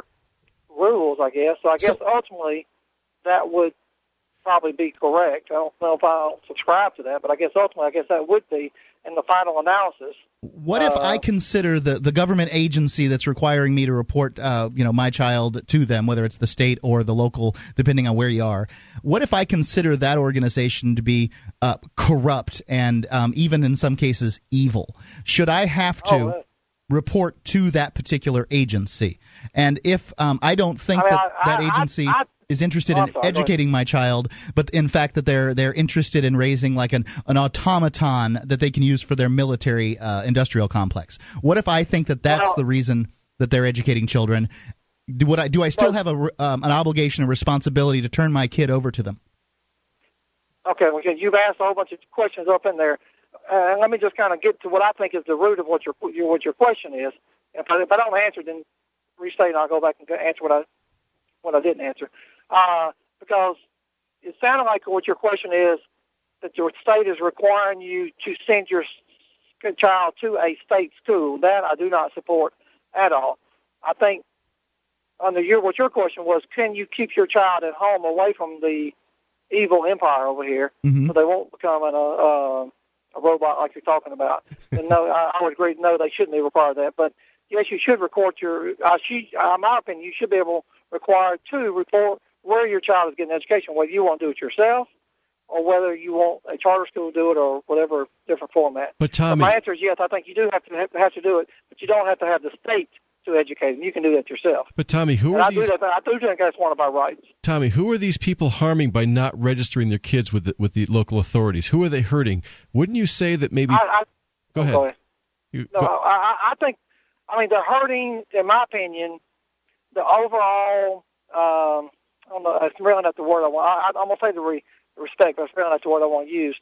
rules. I guess. So I guess so, ultimately, that would probably be correct. I don't know if I'll subscribe to that, but I guess ultimately, I guess that would be in the final analysis.
What if uh, I consider the the government agency that's requiring me to report, uh, you know, my child to them, whether it's the state or the local, depending on where you are? What if I consider that organization to be uh, corrupt and um, even in some cases evil? Should I have to?
Oh,
report to that particular agency. And if um, I don't think
I mean,
that
I,
that agency
I,
is interested oh, in
sorry,
educating my child, but in fact that they're they're interested in raising like an an automaton that they can use for their military uh, industrial complex. What if I think that that's
well,
the reason that they're educating children? Do, would I do I still
well,
have a um, an obligation, and responsibility to turn my kid over to them?
Okay, well, you've asked a whole bunch of questions up in there. Uh, let me just kind of get to what I think is the root of what your, your what your question is. If I, if I don't answer, then restate, and I'll go back and answer what I what I didn't answer uh, because it sounded like what your question is that your state is requiring you to send your child to a state school. That I do not support at all. I think under your what your question was, can you keep your child at home away from the evil empire over here,
mm-hmm.
so they won't become an, uh, a robot like you're talking about? and no, I, I would agree. No, they shouldn't be required that. But yes, you should record your. Uh, she, uh, in my opinion, you should be able required to report where your child is getting education, whether you want to do it yourself or whether you want a charter school to do it or whatever different format.
But Tommy,
my answer is yes. I think you do have to have to do it, but you don't have to have the state to educate them. You can do that yourself.
But Tommy, who
and
are
I
these?
Do that, I do think that's one of our rights.
Tommy, who are these people harming by not registering their kids with the, with the local authorities? Who are they hurting? Wouldn't you say that maybe?
I, I,
go ahead.
Go ahead.
You,
no,
go...
I, I think. I mean, they're hurting, in my opinion, the overall um, I don't know, it's really not the word I want. I, I'm going to say the re, respect, but it's really not the word I want to use.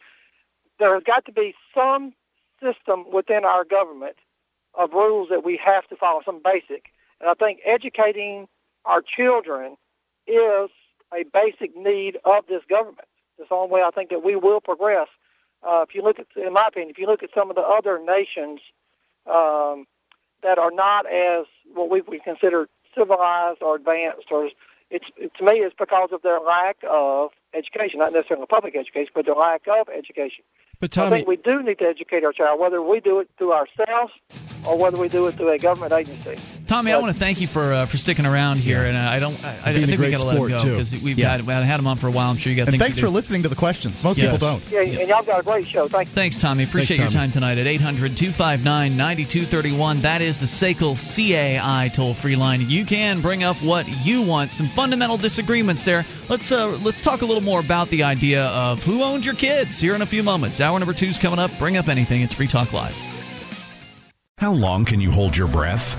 There has got to be some system within our government of rules that we have to follow, some basic. And I think educating our children is a basic need of this government. It's the only way I think that we will progress. Uh, if you look at, in my opinion, if you look at some of the other nations um, that are not as what we would consider civilized or advanced or it's it, to me it's because of their lack of education, not necessarily public education, but their lack of education.
But Tommy,
I think we do need to educate our child, whether we do it through ourselves or whether we do it through a government agency.
Tommy, but, I want to thank you for uh, for sticking around here, yeah. and uh, I don't, I, I think we got to let him go because we've yeah. had, had him on for a while. I'm sure you got.
And
thanks
for listening to the questions. Most yes. people don't.
Yeah, yeah, and y'all got a great show. Thank you.
Thanks, Tommy. Appreciate thanks, your time tonight at 800-259-9231. That is the SACL CAI toll free line. You can bring up what you want. Some fundamental disagreements there. Let's uh, let's talk a little more about the idea of who owns your kids here in a few moments. Hour number two is coming up. Bring up anything. It's Free Talk Live.
How long can you hold your breath?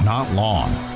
Not long.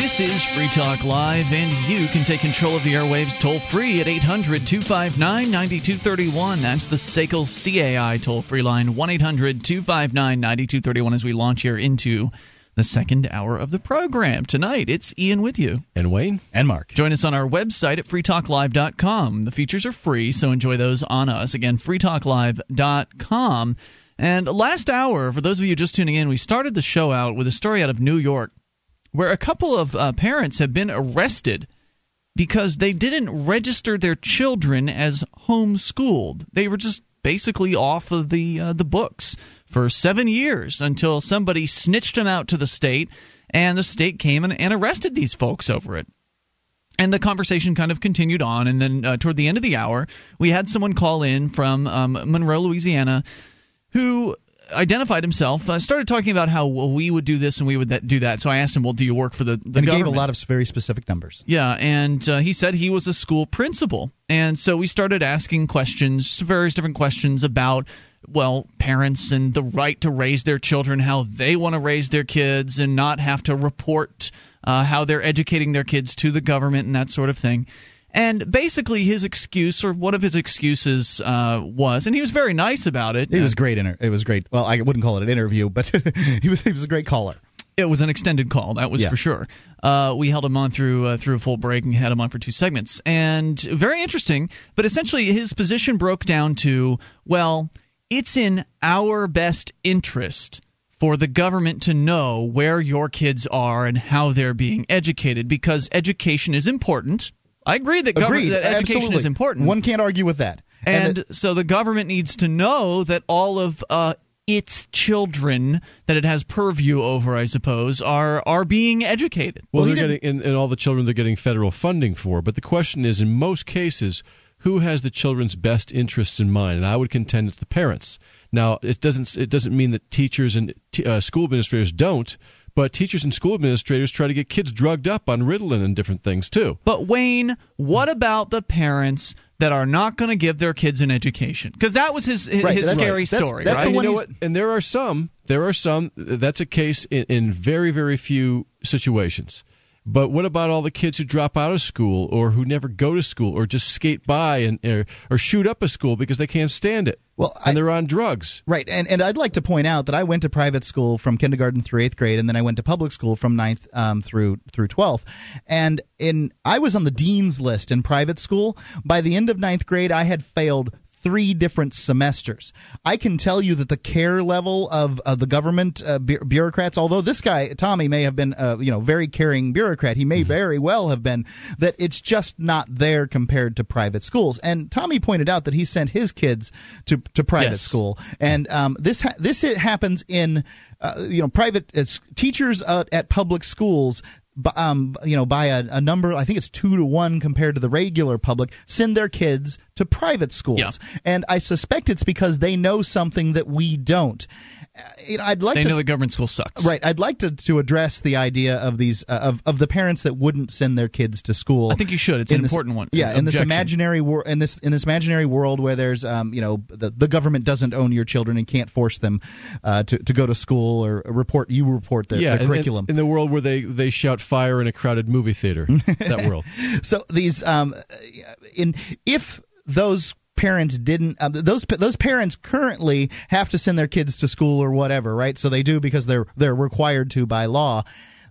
This is Free Talk Live, and you can take control of the airwaves toll free at 800 259 9231. That's the SACL CAI toll free line, 1 800 259 9231, as we launch here into the second hour of the program. Tonight, it's Ian with you.
And Wayne.
And Mark.
Join us on our website at freetalklive.com. The features are free, so enjoy those on us. Again, freetalklive.com. And last hour, for those of you just tuning in, we started the show out with a story out of New York where a couple of uh, parents have been arrested because they didn't register their children as homeschooled. They were just basically off of the uh, the books for seven years until somebody snitched them out to the state, and the state came and, and arrested these folks over it. And the conversation kind of continued on, and then uh, toward the end of the hour, we had someone call in from um, Monroe, Louisiana, who identified himself, uh, started talking about how well, we would do this and we would that, do that. So I asked him, "Well, do you work for the, the
and
he
gave a lot of very specific numbers.
Yeah, and uh, he said he was a school principal, and so we started asking questions, various different questions about well, parents and the right to raise their children how they want to raise their kids and not have to report uh, how they're educating their kids to the government and that sort of thing. And basically, his excuse, or one of his excuses, uh, was, and he was very nice about it.
It was great. Inter- it was great. Well, I wouldn't call it an interview, but he was he was a great caller.
It was an extended call, that was yeah. for sure. Uh, we held him on through uh, through a full break and had him on for two segments, and very interesting. But essentially, his position broke down to, well, it's in our best interest for the government to know where your kids are and how they're being educated because education is important I agree that,
Agreed.
that education
Absolutely.
is important.
One can't argue with that.
And, and so the government needs to know that all of uh, its children that it has purview over, I suppose, are are being educated.
Well, well they're getting and, and all the children they're getting federal funding for. But the question is, in most cases, who has the children's best interests in mind? And I would contend it's the parents. Now, it doesn't it doesn't mean that teachers and t- uh, school administrators don't, but teachers and school administrators try to get kids drugged up on Ritalin and different things too.
But Wayne, what about the parents that are not going to give their kids an education? Because that was his his,
right,
his scary
right.
story,
that's,
that's
right?
you know what? And there are some. There are some. That's a case in, in very very few situations. But what about all the kids who drop out of school or who never go to school or just skate by and or, or shoot up a school because they can't stand it?
Well,
and I, they're on drugs.
Right, and and I'd like to point out that I went to private school from kindergarten through eighth grade, and then I went to public school from ninth um, through through twelfth. And in I was on the dean's list in private school. By the end of ninth grade, I had failed three different semesters. I can tell you that the care level of, of the government uh, bu- bureaucrats, although this guy Tommy may have been, a you know, very caring bureaucrat, he may mm-hmm. very well have been. That it's just not there compared to private schools. And Tommy pointed out that he sent his kids to to private yes. school, and um, this ha- this happens in uh, you know private uh, teachers uh, at public schools um, you know, by a, a, number, I think it's two to one compared to the regular public, send their kids to private schools.
Yeah.
And I suspect it's because they know something that we don't. Uh, you know, I'd like
they
to
know the government school sucks.
Right. I'd like to, to address the idea of these uh, of of the parents that wouldn't send their kids to school.
I think you should. It's an this, important one.
Yeah. In this imaginary world, in this in this imaginary world where there's um you know the the government doesn't own your children and can't force them uh, to to go to school or report you report the,
yeah,
the curriculum.
In, in the world where they they shout fire in a crowded movie theater. that world.
So these um in if those parents didn't uh, those those parents currently have to send their kids to school or whatever, right? So they do because they're they're required to by law.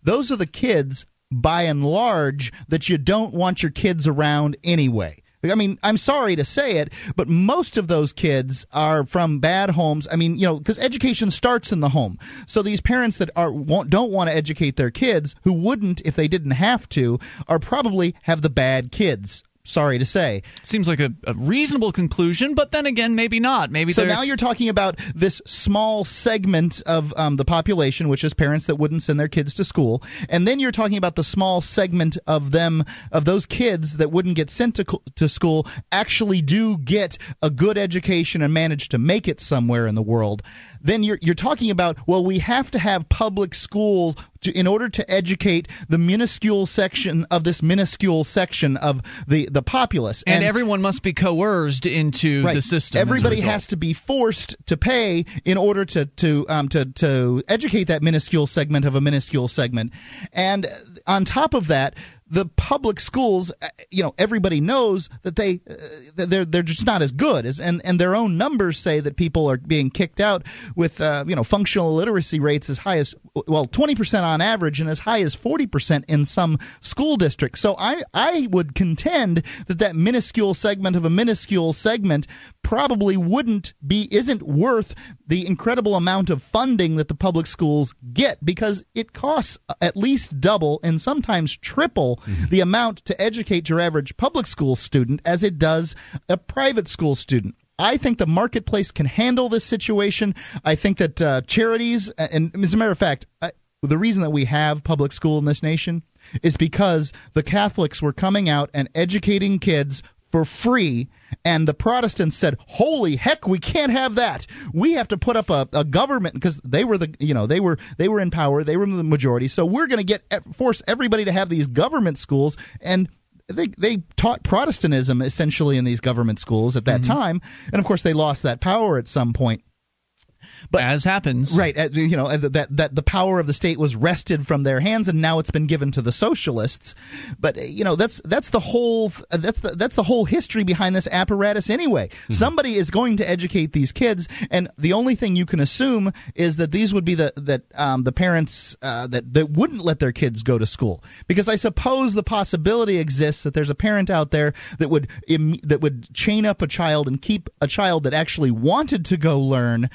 Those are the kids by and large that you don't want your kids around anyway. I mean, I'm sorry to say it, but most of those kids are from bad homes. I mean, you know, because education starts in the home. So these parents that are won't, don't want to educate their kids, who wouldn't if they didn't have to, are probably have the bad kids sorry to say.
Seems like a, a, reasonable conclusion, but then again, maybe not. Maybe
so. Now you're talking about this small segment of um, the population, which is parents that wouldn't send their kids to school, and then you're talking about the small segment of them of those kids that wouldn't get sent to to school actually do get a good education and manage to make it somewhere in the world. Then you're you're talking about well, we have to have public schools to, in order to educate the minuscule section of this minuscule section of the the populace.
And, and everyone must be coerced into
right,
the system.
Everybody has to be forced to pay in order to to um, to to educate that minuscule segment of a minuscule segment. And on top of that, the public schools, uh, you know, everybody knows that they uh, they're they're just not as good as and and their own numbers say that people are being kicked out with uh, you know functional literacy rates as high as well 20% on average and as high as 40% in some school districts. So I I would contend that that minuscule segment of a minuscule segment probably wouldn't be isn't worth the incredible amount of funding that the public schools get because it costs at least double and sometimes triple mm-hmm. the amount to educate your average public school student as it does a private school student. I think the marketplace can handle this situation. I think that uh, charities, and as a matter of fact, I, the reason that we have public school in this nation is because the Catholics were coming out and educating kids for free. And the protestants said holy heck we can't have that. We have to put up a, a government because they were the you know they were they were in power. They were the majority. So we're going to get force everybody to have these government schools. And they they taught protestantism essentially in these government schools at that mm-hmm. time. And of course they lost that power at some point
but as happens,
right? You know that that the power of the state was wrested from their hands, and now it's been given to the socialists. But you know that's that's the whole that's the that's the whole history behind this apparatus anyway. Mm-hmm. Somebody is going to educate these kids, and the only thing you can assume is that these would be the that um, the parents uh, that that wouldn't let their kids go to school, because I suppose the possibility exists that there's a parent out there that would Im- that would chain up a child and keep a child that actually wanted to go learn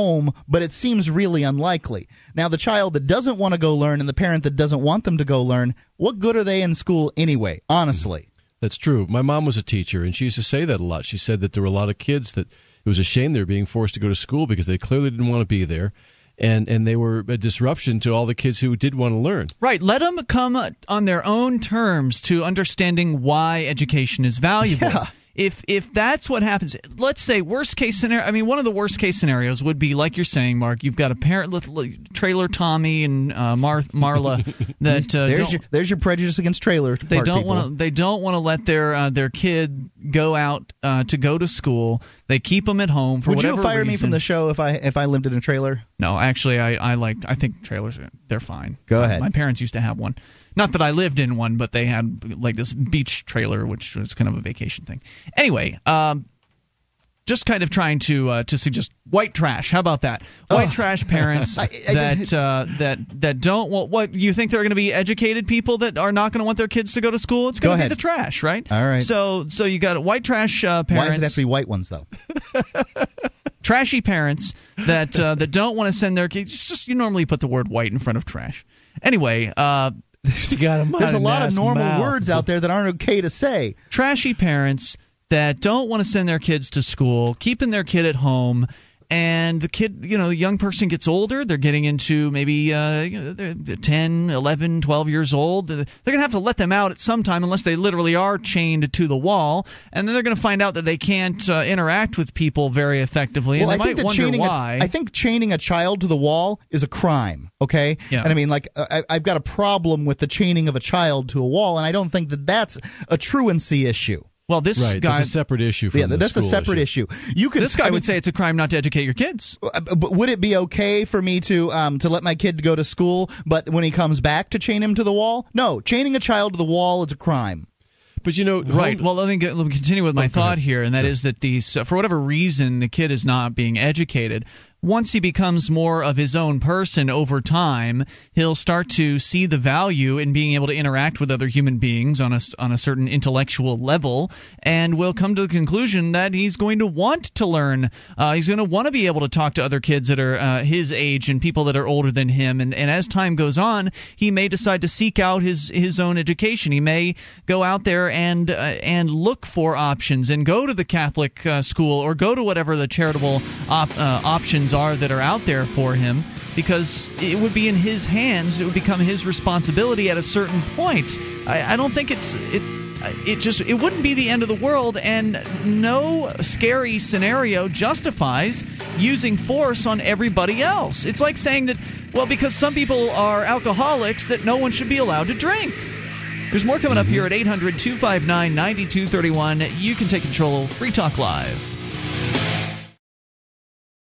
home, but it seems really unlikely. Now, the child that doesn't want to go learn and the parent that doesn't want them to go learn, what good are they in school anyway, honestly?
That's true. My mom was a teacher, and she used to say that a lot. She said that there were a lot of kids that it was a shame they were being forced to go to school because they clearly didn't want to be there. And, and they were a disruption to all the kids who did want to learn.
Right. Let them come on their own terms to understanding why education is valuable.
Yeah
if if that's what happens, let's say worst case scenario. I mean, one of the worst case scenarios would be like you're saying, Mark. You've got a parent, trailer Tommy and uh, Mar- Marla that uh,
there's your there's your prejudice against trailer.
They don't
want
to they don't want to let their uh, their kid go out uh, to go to school. They keep them at home for
Would
whatever Would
you fire
reason.
me from the show if I if I lived in a trailer?
No, actually, I I like I think trailers they're fine.
Go ahead.
My parents used to have one. Not that I lived in one, but they had like this beach trailer, which was kind of a vacation thing. Anyway, um, just kind of trying to uh, to suggest white trash. How about that? White oh. trash parents I, I that uh, that that don't want what you think they're going to be educated people that are not going to want their kids to go to school. It's going to be the trash, right?
All right.
So so you got white trash uh, parents.
Why does it have to be white ones though?
Trashy parents that uh, that don't want to send their kids. Just, just you normally put the word white in front of trash. Anyway, uh,
there's, There's a lot of normal
mouth.
words out there that aren't okay to say.
Trashy parents that don't want to send their kids to school, keeping their kid at home, and the kid, you know, the young person gets older. They're getting into maybe uh, you know, they're 10, 11, 12 years old. They're going to have to let them out at some time unless they literally are chained to the wall. And then they're going to find out that they can't uh, interact with people very effectively.
Well,
and
I think
that
chaining
why.
A, I think chaining a child to the wall is a crime. Okay.
Yeah.
And I mean, like, I, I've got a problem with the chaining of a child to a wall, and I don't think that that's a truancy issue.
Well, this
right,
guy
that's a separate issue. From
yeah, that's a separate
issue.
issue. You could.
This guy
I mean,
would say it's a crime not to educate your kids.
uh, But would it be okay for me to um to let my kid go to school, but when he comes back to chain him to the wall? No, chaining a child to the wall is a crime.
But you know,
Right.
home-
Well, let me get, let me continue with my
Oh,
thought here, and that is that these, for whatever reason, the kid is not being educated. Once he becomes more of his own person over time, he'll start to see the value in being able to interact with other human beings on a on a certain intellectual level, and will come to the conclusion that he's going to want to learn. Uh, he's going to want to be able to talk to other kids that are uh, his age and people that are older than him. And, and as time goes on, he may decide to seek out his his own education. He may go out there and uh, and look for options and go to the Catholic uh, school or go to whatever the charitable op- uh, options are that are out there for him because it would be in his hands. It would become his responsibility at a certain point. I, I don't think it's it. It just it wouldn't be the end of the world, and no scary scenario justifies using force on everybody else. It's like saying that, well, because some people are alcoholics, that no one should be allowed to drink. There's more coming up mm-hmm. here at 800 259 9231. You can take control. Free Talk Live.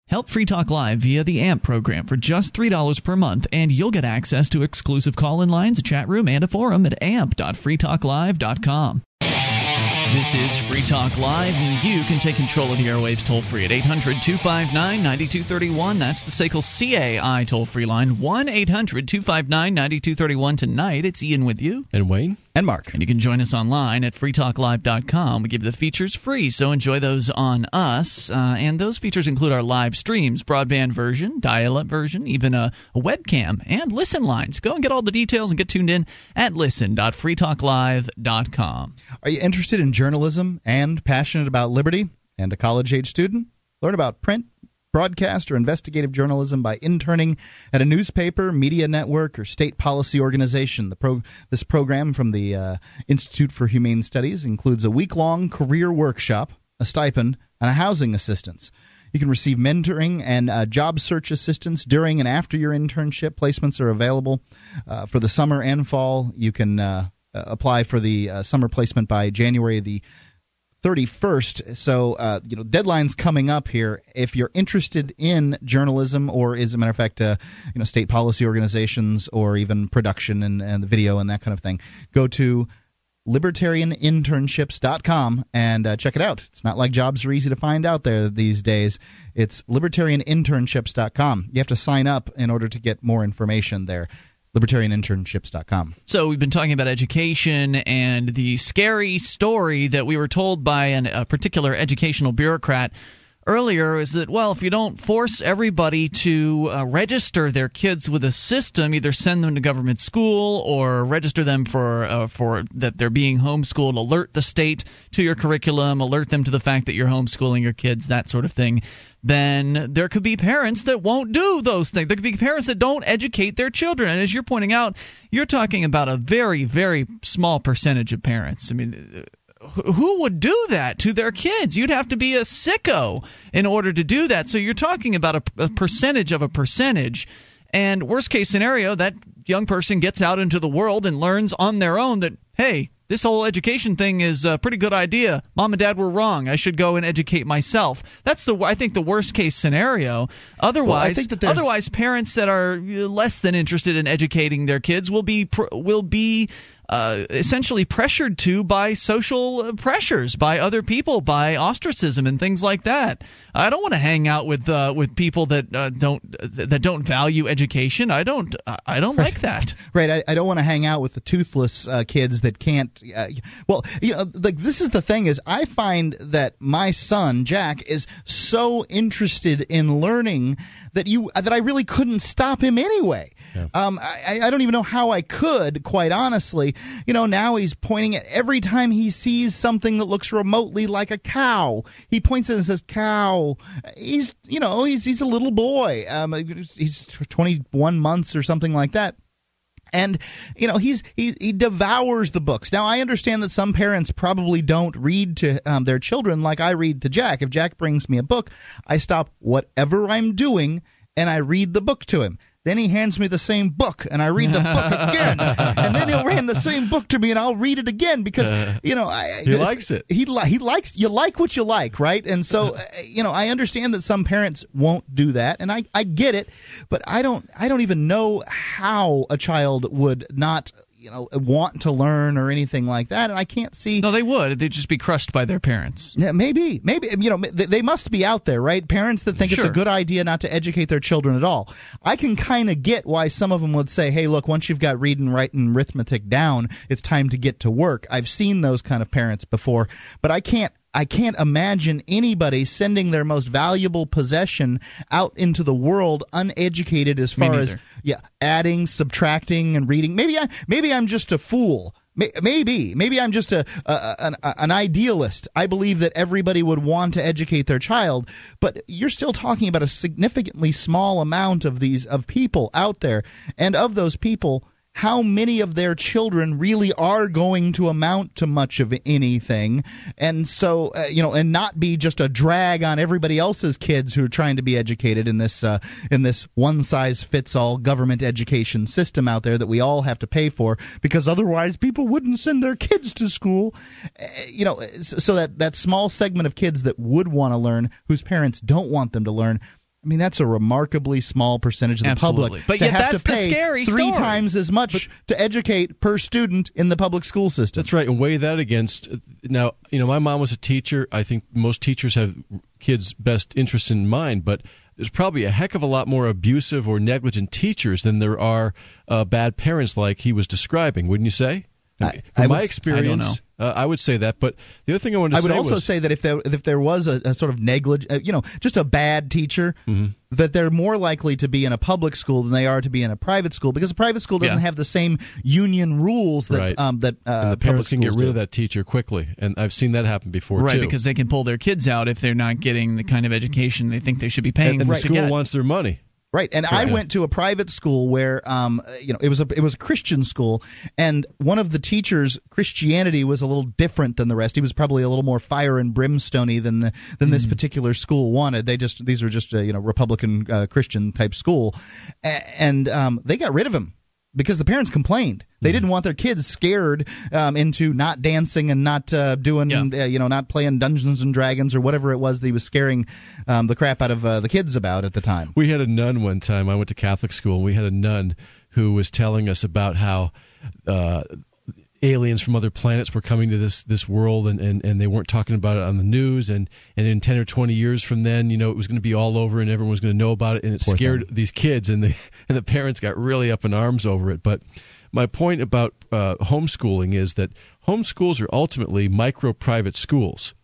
Help Free Talk Live via the AMP program for just $3 per month, and you'll get access to exclusive call in lines, a chat room, and a forum at amp.freetalklive.com. This is Free Talk Live, and you can take control of the airwaves toll free at 800 259 9231. That's the SACL CAI toll free line, 1 800 259 9231. Tonight, it's Ian with you.
and Wayne.
And Mark.
And you can join us online at freetalklive.com. We give the features free, so enjoy those on us. Uh, and those features include our live streams, broadband version, dial up version, even a, a webcam, and listen lines. Go and get all the details and get tuned in at listen.freetalklive.com.
Are you interested in journalism and passionate about liberty and a college age student? Learn about print, broadcast, or investigative journalism by interning at a newspaper, media network, or state policy organization. The pro- this program from the uh, Institute for Humane Studies includes a week long career workshop, a stipend, and a housing assistance. You can receive mentoring and uh, job search assistance during and after your internship. Placements are available uh, for the summer and fall. You can uh, apply for the uh, summer placement by January the 31st. So, uh, you know, deadline's coming up here. If you're interested in journalism or, as a matter of fact, uh, you know, state policy organizations or even production and, and the video and that kind of thing, go to libertarianinternships.com and uh, check it out. It's not like jobs are easy to find out there these days. It's libertarianinternships.com. You have to sign up in order to get more information there. libertarianinternships.com.
So we've been talking about education and the scary story that we were told by an, a particular educational bureaucrat earlier is that well if you don't force everybody to uh, register their kids with a system either send them to government school or register them for uh, for that they're being homeschooled alert the state to your curriculum alert them to the fact that you're homeschooling your kids that sort of thing then there could be parents that won't do those things. There could be parents that don't educate their children. And as you're pointing out, you're talking about a very, very small percentage of parents. I mean, who would do that to their kids? You'd have to be a sicko in order to do that. So you're talking about a, a percentage of a percentage. And worst case scenario, that young person gets out into the world and learns on their own that, hey, this whole education thing is a pretty good idea. Mom and dad were wrong. I should go and educate myself. That's the I think the worst case scenario. Otherwise,
Well, I think that
otherwise parents that are less than interested in educating their kids will be will be uh, essentially pressured to by social pressures, by other people, by ostracism and things like that. I don't want to hang out with uh, with people that uh, don't that don't value education. I don't I don't like that.
Right. I, I don't want to hang out with the toothless uh, kids that can't. Uh, well, you know, like this is the thing is I find that my son Jack is so interested in learning that you that I really couldn't stop him anyway. Um, I, I don't even know how I could, quite honestly. You know, now he's pointing at every time he sees something that looks remotely like a cow. He points at it and says cow. He's, you know, he's he's a little boy. Um, he's 21 months or something like that and you know he's he, he devours the books now i understand that some parents probably don't read to um, their children like i read to jack if jack brings me a book i stop whatever i'm doing and i read the book to him then he hands me the same book, and I read the book again. and then he'll hand the same book to me, and I'll read it again because you know I,
he likes it.
He li- he likes you like what you like, right? And so uh, you know I understand that some parents won't do that, and I I get it, but I don't I don't even know how a child would not you know want to learn or anything like that and i can't see
no they would. They'd just be crushed by their parents.
Yeah maybe. Maybe you know they must be out there right? Parents that think
sure.
it's a good idea not to educate their children at all. I can kind of get why some of them would say hey look once you've got reading writing arithmetic down it's time to get to work. I've seen those kind of parents before but i can't I can't imagine anybody sending their most valuable possession out into the world uneducated as far as yeah, adding, subtracting and reading. Maybe I maybe I'm just a fool. Maybe, maybe I'm just a, a an, an idealist. I believe that everybody would want to educate their child, but you're still talking about a significantly small amount of these of people out there, and of those people, how many of their children really are going to amount to much of anything. And so uh, you know and not be just a drag on everybody else's kids who are trying to be educated in this uh, in this one size fits all government education system out there that we all have to pay for because otherwise people wouldn't send their kids to school. Uh, you know so that that small segment of kids that would want to learn whose parents don't want them to learn I mean, that's a remarkably small percentage of the
Absolutely.
public
but
to
yet
have
that's
to pay
scary
three
story.
times as much but, to educate per student in the public school system.
That's right, and weigh that against. Now, you know, my mom was a teacher. I think most teachers have kids' best interest in mind, but there's probably a heck of a lot more abusive or negligent teachers than there are uh, bad parents, like he was describing. Wouldn't you say?
I,
From
I
my
would,
experience, I, uh, I would say that. But the other thing I wanted to say.
I would
say
also
was,
say that if there if there was a, a sort of negligent, uh, you know, just a bad teacher,
mm-hmm.
that they're more likely to be in a public school than they are to be in a private school because a private school doesn't
Yeah.
have the same union rules that
Right.
um, that uh,
and the
public
parents can get rid
do.
of that teacher quickly, and I've seen that happen before too.
right
too.
because they can pull their kids out if they're not getting the kind of education they think they should be paying
and, and
for
the
to
school
get.
wants their money.
Right, and I went to a private school where, um, you know, it was a it was a Christian school, and one of the teachers' Christianity was a little different than the rest. He was probably a little more fire and brimstony than the, than this particular school wanted. They just these were just a you know Republican uh, Christian type school, A- and um, they got rid of him because the parents complained. They didn't want their kids scared um, into not dancing and not uh, doing,
Yeah.
uh, you know, not playing Dungeons and Dragons or whatever it was that he was scaring um, the crap out of uh, the kids about at the time.
We had a nun one time. I went to Catholic school, and we had a nun who was telling us about how uh, aliens from other planets were coming to this this world, and, and, and they weren't talking about it on the news. And, and in 10 or 20 years from then, you know, it was going to be all over, and everyone was going to know about it, and it
Poor
scared these kids, and the and the parents got really up in arms over it. But my point about uh, homeschooling is that homeschools are ultimately micro private schools.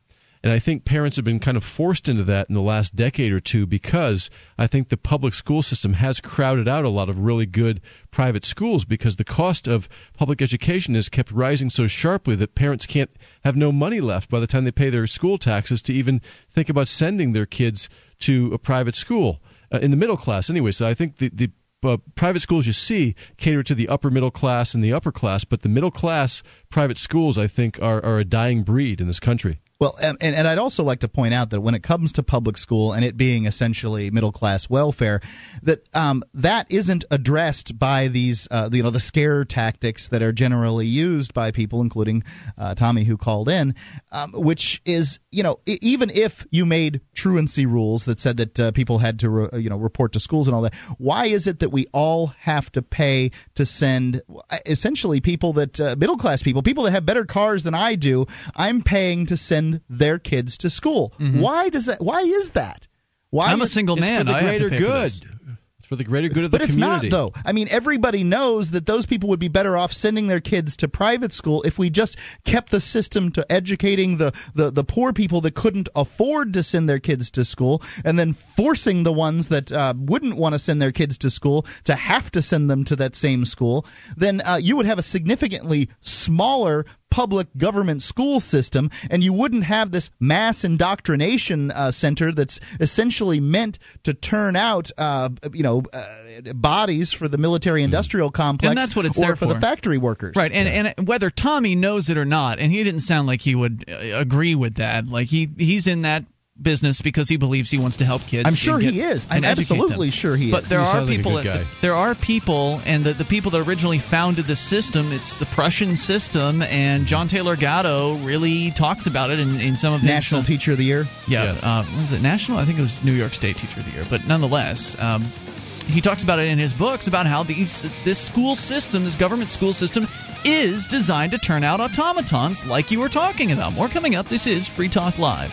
And I think parents have been kind of forced into that in the last decade or two because I think the public school system has crowded out a lot of really good private schools because the cost of public education has kept rising so sharply that parents can't have no money left by the time they pay their school taxes to even think about sending their kids to a private school uh, in the middle class anyway. So I think the, the uh, private schools you see cater to the upper middle class and the upper class, but the middle class private schools I think are, are a dying breed in this country.
Well, and, and I'd also like to point out that when it comes to public school and it being essentially middle class welfare, that um, that isn't addressed by these, uh, you know, the scare tactics that are generally used by people, including uh, Tommy who called in, um, which is, you know, even if you made truancy rules that said that uh, people had to, re- you know, report to schools and all that, why is it that we all have to pay to send essentially people that uh, middle class people, people that have better cars than I do, I'm paying to send their kids to school. Why does that? Why is that? Why
I'm a
is-
single
It's
man.
for the
I have to
greater
pay for
good.
this.
It's for the greater good of the
but
community.
But it's not, though. I mean, everybody knows that those people would be better off sending their kids to private school if we just kept the system to educating the, the, the poor people that couldn't afford to send their kids to school and then forcing the ones that uh, wouldn't want to send their kids to school to have to send them to that same school. Then uh, you would have a significantly smaller public government school system, and you wouldn't have this mass indoctrination uh, center that's essentially meant to turn out, uh, you know, uh, bodies for the military-industrial complex,
and that's what it's
or
there
for. the factory workers.
Right, and yeah. and whether Tommy knows it or not, and he didn't sound like he would uh, agree with that. Like he he's in that business because he believes he wants to help kids.
I'm sure
get,
he is. I'm absolutely sure he is.
But there
he
are people.
Like that,
there are people, and the, the people that originally founded the system. It's the Prussian system, and John Taylor Gatto really talks about it in, in some of his
National
uh,
Teacher of the Year.
Yeah,
yes.
uh, was it national? I think it was New York State Teacher of the Year, but nonetheless. Um, he talks about it in his books about how these this school system, this government school system, is designed to turn out automatons like you were talking about. More coming up. This is Free Talk Live.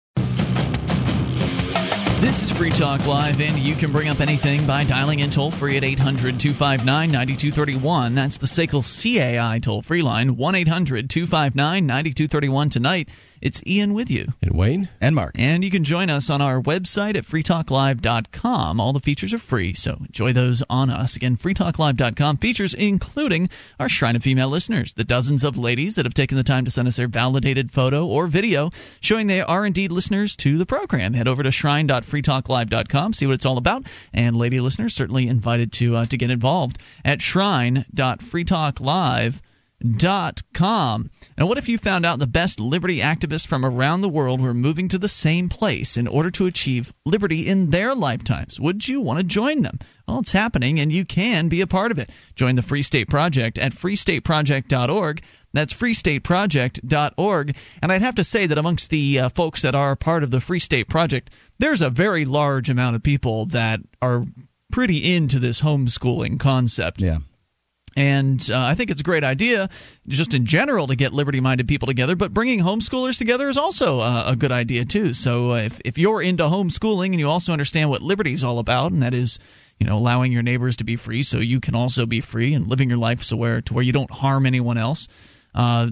This is Free Talk Live, and you can bring up anything by dialing in toll free at 800 259 9231. That's the SACL CAI toll free line, 1 800 259 9231. Tonight, it's Ian with you.
And Wayne.
And Mark.
And you can join us on our website at freetalklive.com. All the features are free, so enjoy those on us. Again, freetalklive.com features including our Shrine of Female listeners, the dozens of ladies that have taken the time to send us their validated photo or video showing they are indeed listeners to the program. Head over to shrine.freetalklive.com, see what it's all about. And lady listeners certainly invited to uh, to get involved at shrine.freetalklive.com Dot com. Now, what if you found out the best liberty activists from around the world were moving to the same place in order to achieve liberty in their lifetimes? Would you want to join them? Well, it's happening, and you can be a part of it. Join the Free State Project at freestateproject.org. That's freestateproject.org. And I'd have to say that amongst the uh, folks that are part of the Free State Project, there's a very large amount of people that are pretty into this homeschooling concept.
Yeah.
And uh, I think it's a great idea, just in general, to get liberty-minded people together. But bringing homeschoolers together is also uh, a good idea too. So uh, if if you're into homeschooling and you also understand what liberty is all about, and that is, you know, allowing your neighbors to be free, so you can also be free and living your life so where to where you don't harm anyone else. Uh,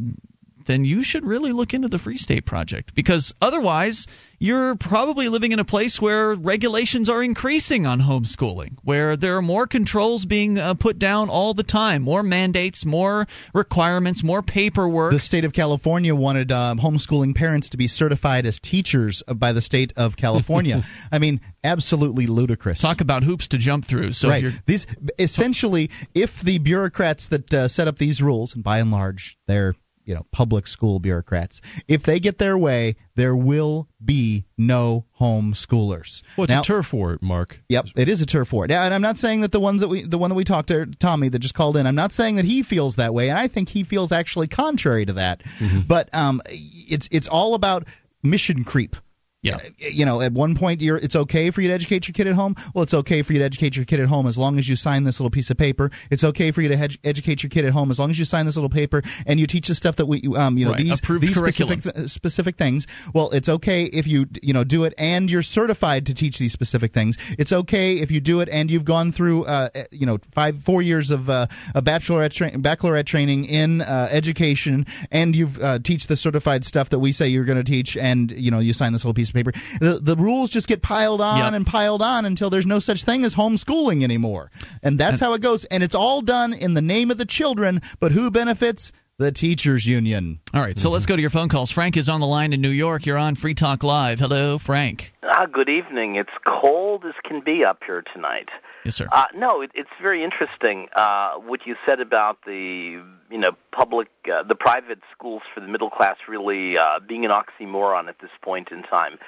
then you should really look into the Free State Project because otherwise you're probably living in a place where regulations are increasing on homeschooling, where there are more controls being uh, put down all the time, more mandates, more requirements, more paperwork.
The state of California wanted um, homeschooling parents to be certified as teachers by the state of California. I mean, absolutely ludicrous.
Talk about hoops to jump through. So
right. These essentially, if the bureaucrats that uh, set up these rules, and by and large they're you know public school bureaucrats. If they get their way, there will be no homeschoolers.
Well, it's now, a turf war, Mark.
Yep, it is a turf war. Now, and I'm not saying that the ones that we, the one that we talked to, Tommy, that just called in, I'm not saying that he feels that way, and I think he feels actually contrary to that. Mm-hmm. But um, it's it's all about mission creep.
Yeah.
You know, at one point, you're, it's okay for you to educate your kid at home. Well, it's okay for you to educate your kid at home as long as you sign this little piece of paper. It's okay for you to hed- educate your kid at home as long as you sign this little paper and you teach the stuff that we, um, you know,
right.
these
Approved
these
curriculum.
specific specific things. Well, it's okay if you you know do it and you're certified to teach these specific things. It's okay if you do it and you've gone through, uh, you know, five four years of uh, a bachelorette tra- baccalaureate training in uh, education and you've uh, teach the certified stuff that we say you're going to teach and you know you sign this little piece of paper. The, the rules just get piled on
yep.
and piled on until there's no such thing as homeschooling anymore. And that's how it goes. And it's all done in the name of the children, but who benefits? The teachers union.
All right, so mm-hmm. let's go to your phone calls. Frank is on the line in New York. You're on Free Talk Live. Hello, Frank.
Ah, good evening. It's cold as can be up here tonight.
Yes, sir.
Uh, no, it, it's very interesting uh, what you said about the you know public, uh, the private schools for the middle class really uh, being an oxymoron at this point in time.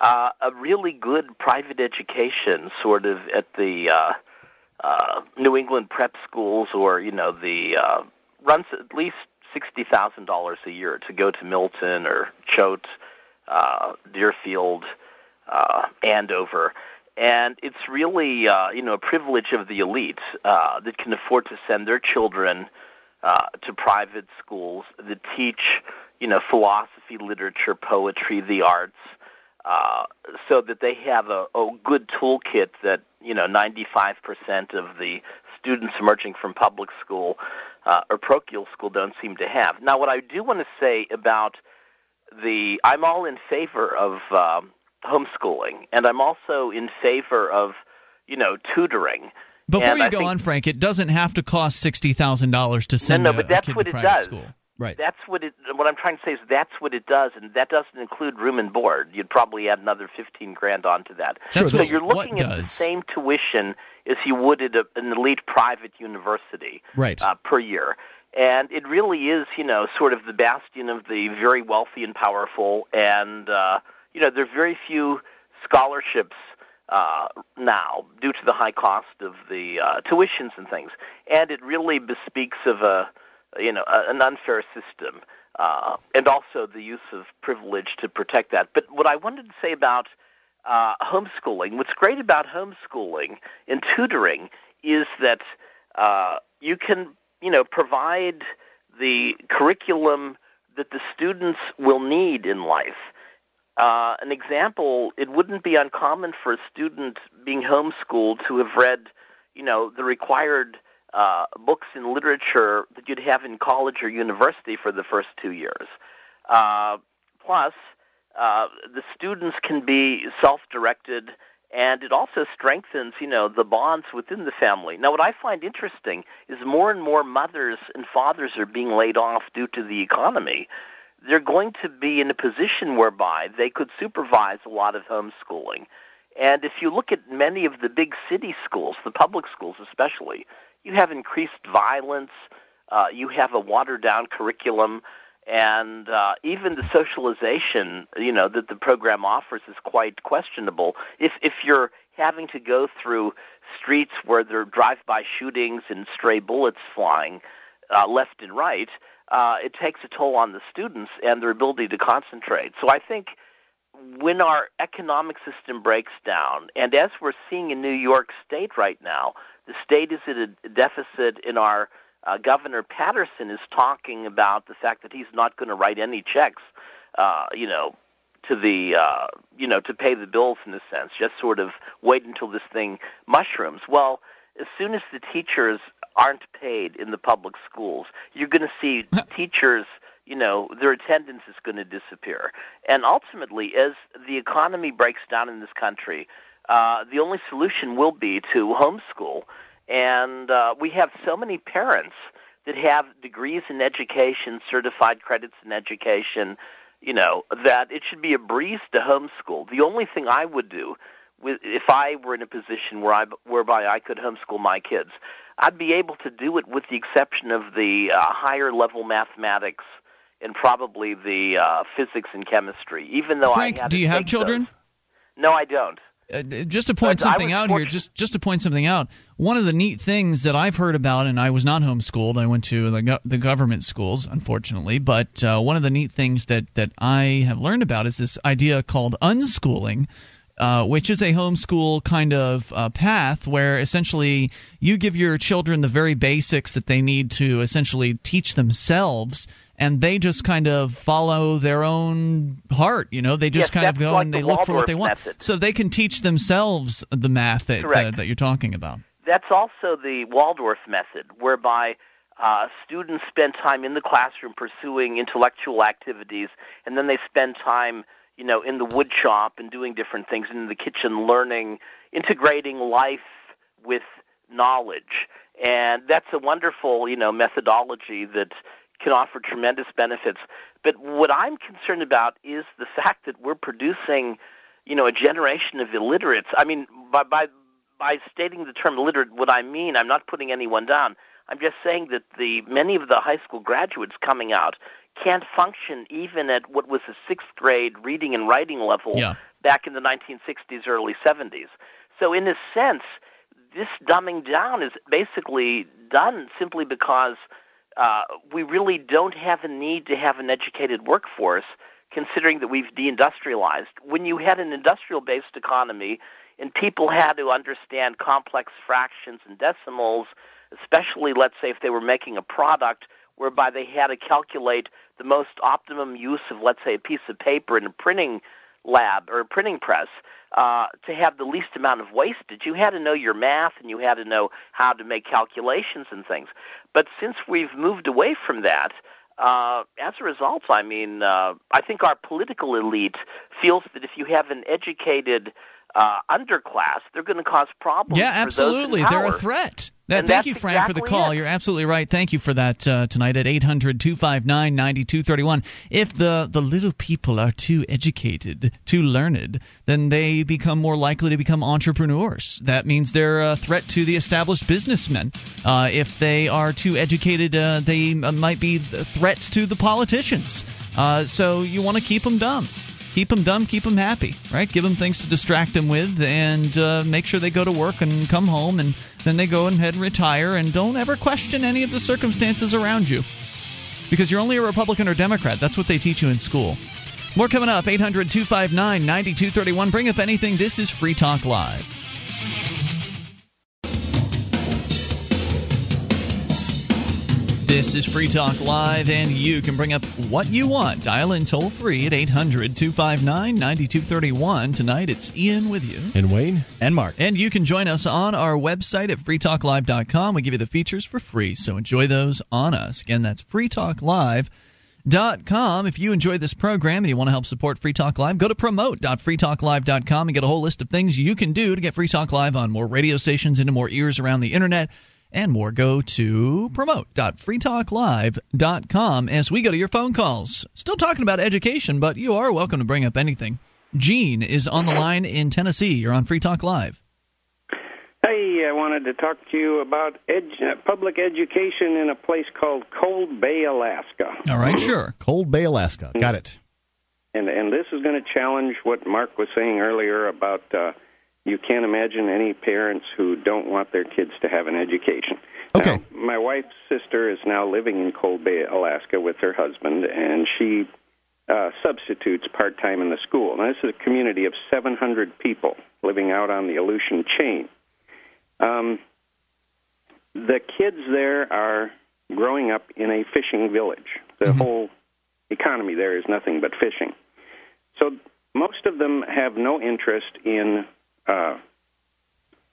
uh, a really good private education, sort of at the uh, uh, New England prep schools, or you know, the uh, runs at least sixty thousand dollars a year to go to Milton or Choate, uh, Deerfield, uh, Andover. And it's really, uh, you know, a privilege of the elite uh, that can afford to send their children uh, to private schools that teach, you know, philosophy, literature, poetry, the arts, uh, so that they have a, a good toolkit that, you know, 95% of the students emerging from public school uh, or parochial school don't seem to have. Now, what I do want to say about the, I'm all in favor of um, homeschooling, and I'm also in favor of, you know, tutoring.
Before
and
you
I
go
think,
on, Frank, it doesn't have to cost sixty thousand dollars to send
no,
a,
but
a
that's
kid
what
to
it
private
does.
school. Right.
That's what it. What I'm trying to say is that's what it does, and that doesn't include room and board. You'd probably add another fifteen grand onto that. So you're looking at the same tuition as you would at a, an elite private university
Right.
uh, per year. And it really is, you know, sort of the bastion of the very wealthy and powerful. And, uh, you know, there are very few scholarships uh, now due to the high cost of the uh, tuitions and things. And it really bespeaks of a, you know, a, an unfair system. Uh, and also the use of privilege to protect that. But what I wanted to say about uh, homeschooling, what's great about homeschooling and tutoring is that uh, you can, you know, provide the curriculum that the students will need in life. Uh, an example, it wouldn't be uncommon for a student being homeschooled to have read, you know, the required uh, books in literature that you'd have in college or university for the first two years. Uh, plus, uh, the students can be self-directed, and it also strengthens, you know, the bonds within the family. Now, what I find interesting is more and more mothers and fathers are being laid off due to the economy. They're going to be in a position whereby they could supervise a lot of homeschooling. And if you look at many of the big city schools, the public schools especially, you have increased violence, uh, you have a watered down curriculum, and uh, even the socialization, you know, that the program offers is quite questionable. If if you're having to go through streets where there are drive-by shootings and stray bullets flying uh, left and right, uh, it takes a toll on the students and their ability to concentrate. So I think when our economic system breaks down, and as we're seeing in New York State right now, the state is at a deficit in our uh, Governor Paterson is talking about the fact that he's not going to write any checks, uh, you know, to the uh, you know to pay the bills in a sense. Just sort of wait until this thing mushrooms. Well, as soon as the teachers aren't paid in the public schools, you're going to see teachers. You know, their attendance is going to disappear, and ultimately, as the economy breaks down in this country, uh, the only solution will be to homeschool. And uh, we have so many parents that have degrees in education, certified credits in education, you know, that it should be a breeze to homeschool. The only thing I would do with, if I were in a position where I, whereby I could homeschool my kids, I'd be able to do it with the exception of the uh, higher level mathematics and probably the uh, physics and chemistry. Even though
Frank,
I
do you have children?
Those. No, I don't.
Uh, just to point
But
something out here, just just to point something out, one of the neat things that I've heard about, and I was not homeschooled, I went to the, go- the government schools, unfortunately, but uh, one of the neat things that that I have learned about is this idea called unschooling. Uh, which is a homeschool kind of uh, path where essentially you give your children the very basics that they need to essentially teach themselves, and they just kind of follow their own heart. You know, they just
Yes,
kind of go
like
and
the
they look for what they want,
method.
so they can teach themselves the math that uh, that you're talking about.
That's also the Waldorf method, whereby uh, students spend time in the classroom pursuing intellectual activities, and then they spend time, you know, in the wood shop and doing different things, in the kitchen learning, integrating life with knowledge. And that's a wonderful, you know, methodology that can offer tremendous benefits. But what I'm concerned about is the fact that we're producing, you know, a generation of illiterates. I mean, by by by stating the term illiterate, what I mean, I'm not putting anyone down. I'm just saying that the many of the high school graduates coming out can't function even at what was a sixth grade reading and writing level
yeah.
back in the 1960s, early 70s. So, in a sense, this dumbing down is basically done simply because uh, we really don't have a need to have an educated workforce, considering that we've deindustrialized. When you had an industrial based economy and people had to understand complex fractions and decimals, especially, let's say, if they were making a product whereby they had to calculate the most optimum use of, let's say, a piece of paper in a printing lab or a printing press uh, to have the least amount of wastage. You had to know your math and you had to know how to make calculations and things. But since we've moved away from that, uh, as a result, I mean, uh, I think our political elite feels that if you have an educated uh, underclass, they're going to cause problems.
Yeah, absolutely.
They're
a threat.
And
thank you, Frank,
exactly
for the call.
It.
You're absolutely right. Thank you for that uh, tonight at 800 259 9231. If the, the little people are too educated, too learned, then they become more likely to become entrepreneurs. That means they're a threat to the established businessmen. Uh, if they are too educated, uh, they might be threats to the politicians. Uh, so you want to keep them dumb keep them dumb, keep them happy, right? Give them things to distract them with, and uh, make sure they go to work and come home, and then they go ahead and retire, and don't ever question any of the circumstances around you, because you're only a Republican or Democrat. That's what they teach you in school. More coming up. 800 259 9231. Bring up anything. This is Free Talk Live. This is Free Talk Live, and you can bring up what you want. Dial in toll free at 800 259 9231. Tonight it's Ian with you.
And Wayne.
And Mark.
And you can join us on our website at freetalklive.com. We give you the features for free, so enjoy those on us. Again, that's freetalklive.com. If you enjoy this program and you want to help support Free Talk Live, go to promote.freetalklive.com and get a whole list of things you can do to get Free Talk Live on more radio stations, into more ears around the internet and more, go to promote.freetalklive.com as we go to your phone calls. Still talking about education, but you are welcome to bring up anything. Gene is on the line in Tennessee. You're on Free Talk Live.
Hey, I wanted to talk to you about edu- uh, public education in a place called Cold Bay, Alaska.
All right, sure.
Cold Bay, Alaska. Got it.
And and this is going to challenge what Mark was saying earlier about uh, you can't imagine any parents who don't want their kids to have an education.
Okay.
Now, my wife's sister is now living in Cold Bay, Alaska, with her husband, and she uh, substitutes part time in the school. Now, this is a community of 700 people living out on the Aleutian chain. Um, the kids there are growing up in a fishing village. The mm-hmm. whole economy there is nothing but fishing. So most of them have no interest in uh,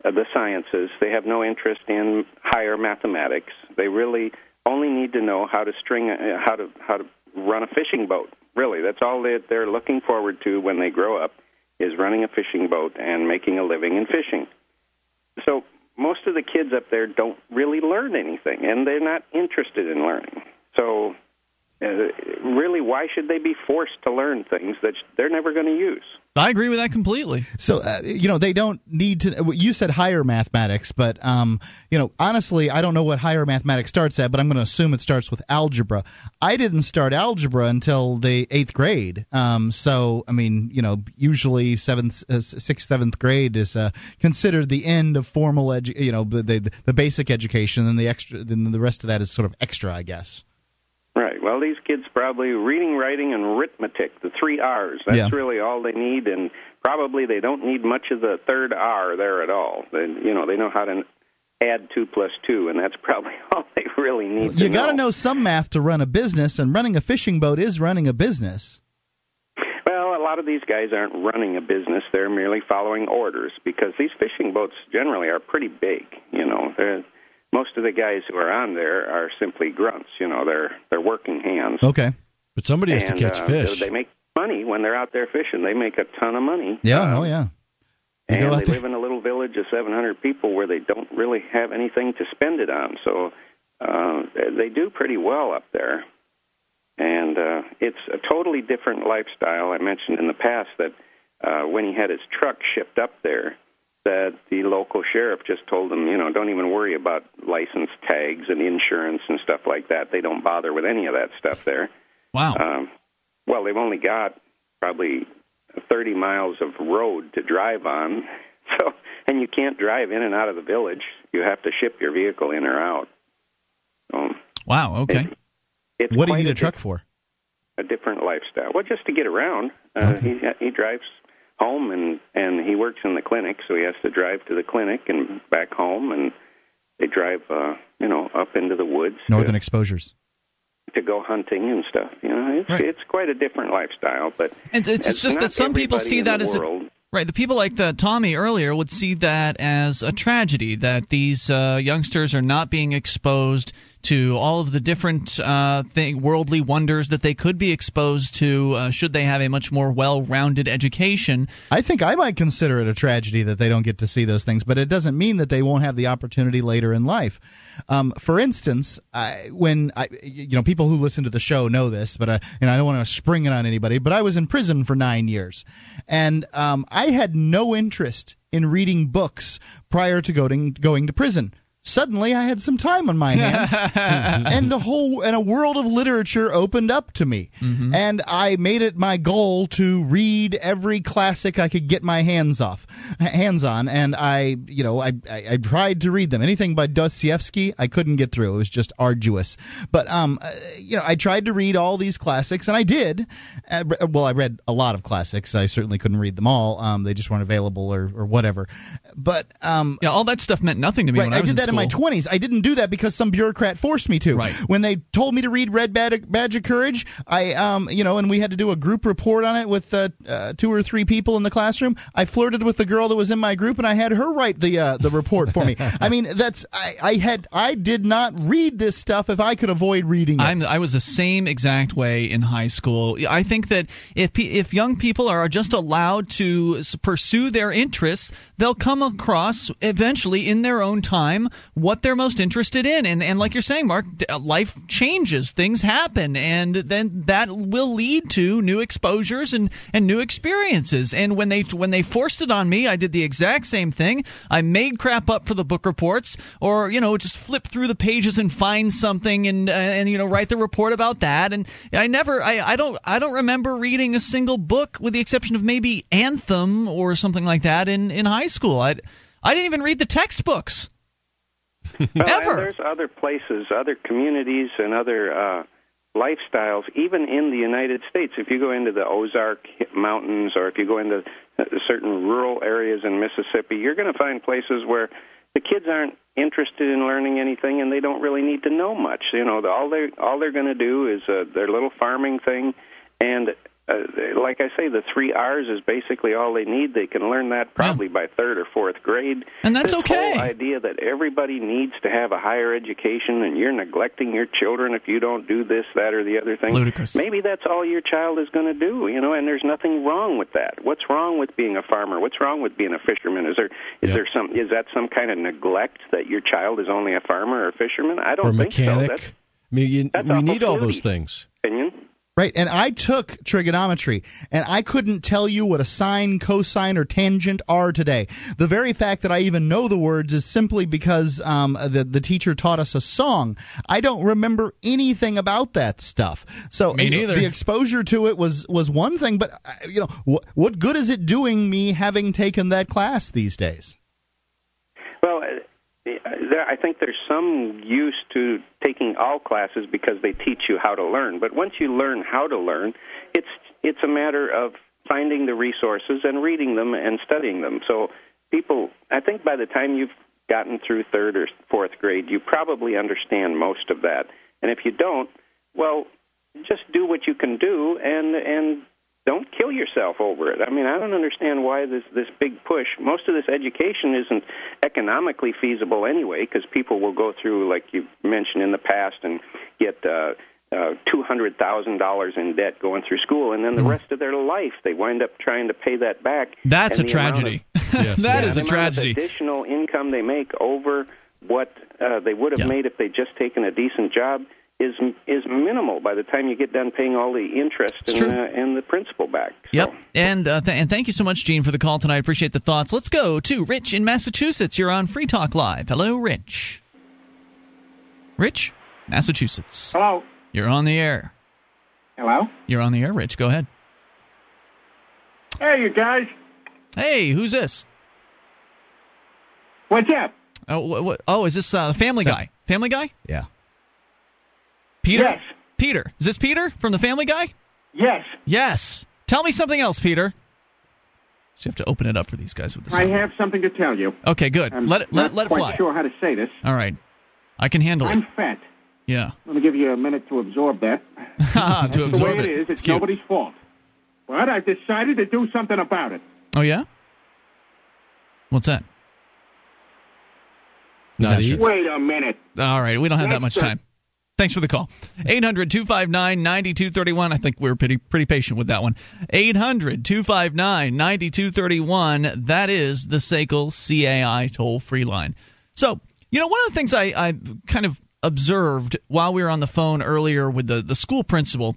the sciences. They have no interest in higher mathematics. They really only need to know how to string, uh, how to how to run a fishing boat. Really, that's all they, they're looking forward to when they grow up is running a fishing boat and making a living in fishing. So most of the kids up there don't really learn anything, and they're not interested in learning. So uh, really, why should they be forced to learn things that they're never going to use?
I agree with that completely.
So, uh, you know, they don't need to. You said higher mathematics, but, um, you know, honestly, I don't know what higher mathematics starts at, but I'm going to assume it starts with algebra. I didn't start algebra until the eighth grade. Um, so, I mean, you know, usually seventh, uh, sixth, seventh grade is uh, considered the end of formal edu- You know, the, the the basic education, and the extra, then the rest of that is sort of extra, I guess.
Well, these kids probably reading, writing, and arithmetic, the three R's. That's
yeah.
really all they need, and probably they don't need much of the third R there at all. They, you know, they know how to add two plus two, and that's probably all they really need.
You got
to
know some math to run a business, and running a fishing boat is running a business.
Well, a lot of these guys aren't running a business; they're merely following orders because these fishing boats generally are pretty big. You know, they're most of the guys who are on there are simply grunts. You know, they're they're working hands.
Okay.
But somebody has
and,
to catch
uh,
fish.
They make money when they're out there fishing. They make a ton of money.
Yeah.
Uh,
oh yeah.
They and they live in a little village of 700 people where they don't really have anything to spend it on. So uh, they do pretty well up there. And uh, it's a totally different lifestyle. I mentioned in the past that uh, when he had his truck shipped up there, that the local sheriff just told them, you know, don't even worry about license tags and insurance and stuff like that. They don't bother with any of that stuff there.
Wow.
Um, well, they've only got probably 30 miles of road to drive on. So, and you can't drive in and out of the village. You have to ship your vehicle in or out.
Um, wow. Okay. It,
what do you need a, a truck for?
A different lifestyle. Well, just to get around. Uh, okay. He he drives home and and he works in the clinic, so he has to drive to the clinic and back home, and they drive, uh, you know, up into the woods.
Northern to, exposures.
To go hunting and stuff, you know, it's right. it's quite a different lifestyle. But
and it's, it's just that some people see that as world, a Right. The people like the Tommy earlier would see that as a tragedy that these uh, youngsters are not being exposed to all of the different uh, thing, worldly wonders that they could be exposed to uh, should they have a much more well-rounded education.
I think I might consider it a tragedy that they don't get to see those things, but it doesn't mean that they won't have the opportunity later in life. Um, for instance, I, when I, you know, people who listen to the show know this, but I, and I don't want to spring it on anybody, but I was in prison for nine years, and um, I had no interest in reading books prior to going going to prison suddenly I had some time on my hands, and the whole and a world of literature opened up to me. Mm-hmm. And I made it my goal to read every classic I could get my hands off, hands on. And I, you know, I, I, I tried to read them. Anything by Dostoevsky, I couldn't get through. It was just arduous. But um, uh, you know, I tried to read all these classics, and I did. Uh, well, I read a lot of classics. I certainly couldn't read them all. Um, they just weren't available or, or whatever. But um,
yeah, all that stuff meant nothing to me
right,
when I,
I did that
in
my 20s. I didn't do that because some bureaucrat forced me to.
Right.
When they told me to read Red Badge of Courage, I, um, you know, and we had to do a group report on it with uh, uh, two or three people in the classroom. I flirted with the girl that was in my group, and I had her write the uh, the report for me. I mean, that's I, I had I did not read this stuff if I could avoid reading it.
I'm, I was the same exact way in high school. I think that if if young people are just allowed to pursue their interests, they'll come across eventually in their own time what they're most interested in. And, and like you're saying, Mark, uh, life changes, things happen, and then that will lead to new exposures and, and new experiences. And when they when they forced it on me, I did the exact same thing. I made crap up for the book reports, or you know, just flip through the pages and find something and uh, and you know write the report about that. And I never, I, I don't, I don't remember reading a single book with the exception of maybe Anthem or something like that in in high school. I I didn't even read the textbooks.
Well,
Ever.
there's other places, other communities, and other uh, lifestyles, even in the United States. If you go into the Ozark Mountains or if you go into uh, certain rural areas in Mississippi, you're going to find places where the kids aren't interested in learning anything and they don't really need to know much. You know, all they all they're going to do is uh, their little farming thing and uh, like I say, the three R's is basically all they need. They can learn that probably yeah. by third or fourth grade.
And that's
this
okay.
Whole idea that everybody needs to have a higher education, and you're neglecting your children if you don't do this, that, or the other thing.
Ludicrous.
Maybe that's all your child is going to do, you know. And there's nothing wrong with that. What's wrong with being a farmer? What's wrong with being a fisherman? Is there is yep. there some is that some kind of neglect that your child is only a farmer or a fisherman? I don't
or
think
mechanic.
so. That's,
I mean, you, we need all those things.
Opinion.
Right, and I took trigonometry, and I couldn't tell you what a sine, cosine, or tangent are today. The very fact that I even know the words is simply because um, the the teacher taught us a song. I don't remember anything about that stuff. So
me neither.
the exposure to it was was one thing, but uh, you know what what good is it doing me having taken that class these days?
Well, I think there's some use to taking all classes because they teach you how to learn. But once you learn how to learn, it's it's a matter of finding the resources and reading them and studying them. So people, I think by the time you've gotten through third or fourth grade, you probably understand most of that. And if you don't, well, just do what you can do and and don't kill yourself over it. I mean, I don't understand why this this big push. Most of this education isn't economically feasible anyway, because people will go through, like you mentioned in the past, and get uh, uh, two hundred thousand dollars in debt going through school, and then the mm. rest of their life they wind up trying to pay that back.
That's a tragedy.
Of,
yes, that is
a
tragedy.
additional income they make over what uh, they would have yeah. made if they'd just taken a decent job is is minimal by the time you get done paying all the interest and, uh, and, the principal back. So.
Yep, and uh, th- and thank you so much, Gene, for the call tonight. I Appreciate the thoughts. Let's go to Rich in Massachusetts. You're on Free Talk Live. Hello, Rich. Rich, Massachusetts.
Hello.
You're on the air.
Hello?
You're on the air, Rich. Go ahead.
Hey, you guys.
Hey, who's this?
What's up?
Oh, what, what, oh is this uh, Family so, Guy? Family Guy?
Yeah.
Peter?
Yes.
Peter. Is this Peter from the Family Guy?
Yes.
Yes. Tell me something else, Peter. So you have to open it up for these guys with this.
I have something to tell you.
Okay, good.
I'm
let it let, let
it fly.
Quite
sure how to say this.
All right. I can handle
I'm
it.
I'm fat.
Yeah.
Let me give you a minute to absorb that.
to
That's
absorb
the way
it.
it is. It's,
cute.
nobody's fault. But I've decided to do something about it.
Oh yeah. What's that?
Not eat.
Wait a minute.
All right, we don't have that much time. Thanks for the call. 800 259 9231. I think we're pretty pretty patient with that one. 800 259 9231. That is the SACL CAI toll free line. So, you know, one of the things I, I kind of observed while we were on the phone earlier with the, the school principal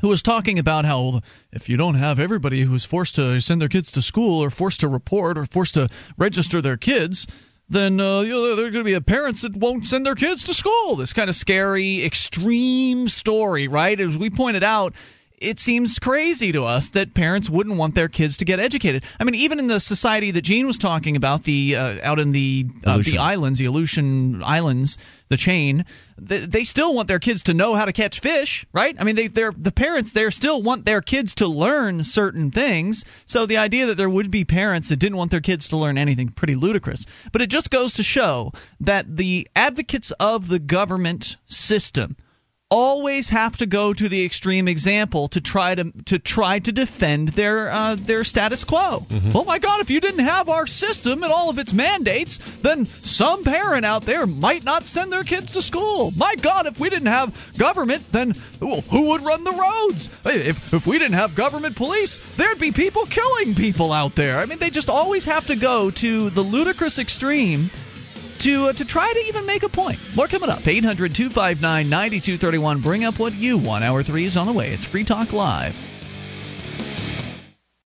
who was talking about how if you don't have everybody who's forced to send their kids to school or forced to report or forced to register their kids, then uh, you know, there are going to be parents that won't send their kids to school. This kind of scary, extreme story, right? As we pointed out, it seems crazy to us that parents wouldn't want their kids to get educated. I mean, even in the society that Gene was talking about, the uh, out in the uh, the islands, the Aleutian Islands, the chain, they, they still want their kids to know how to catch fish, right? I mean, they they're the parents there still want their kids to learn certain things. So the idea that there would be parents that didn't want their kids to learn anything pretty ludicrous. But it just goes to show that the advocates of the government system always have to go to the extreme example to try to to try to defend their uh, their status quo.
Mm-hmm.
Oh my God! If you didn't have our system and all of its mandates, then some parent out there might not send their kids to school. My God! If we didn't have government, then who who would run the roads? If if we didn't have government police, there'd be people killing people out there. I mean, they just always have to go to the ludicrous extreme to uh, to try to even make a point. More coming up. 800 259 9231. Bring up what you want. Hour three is on the way. It's Free Talk Live.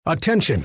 Attention,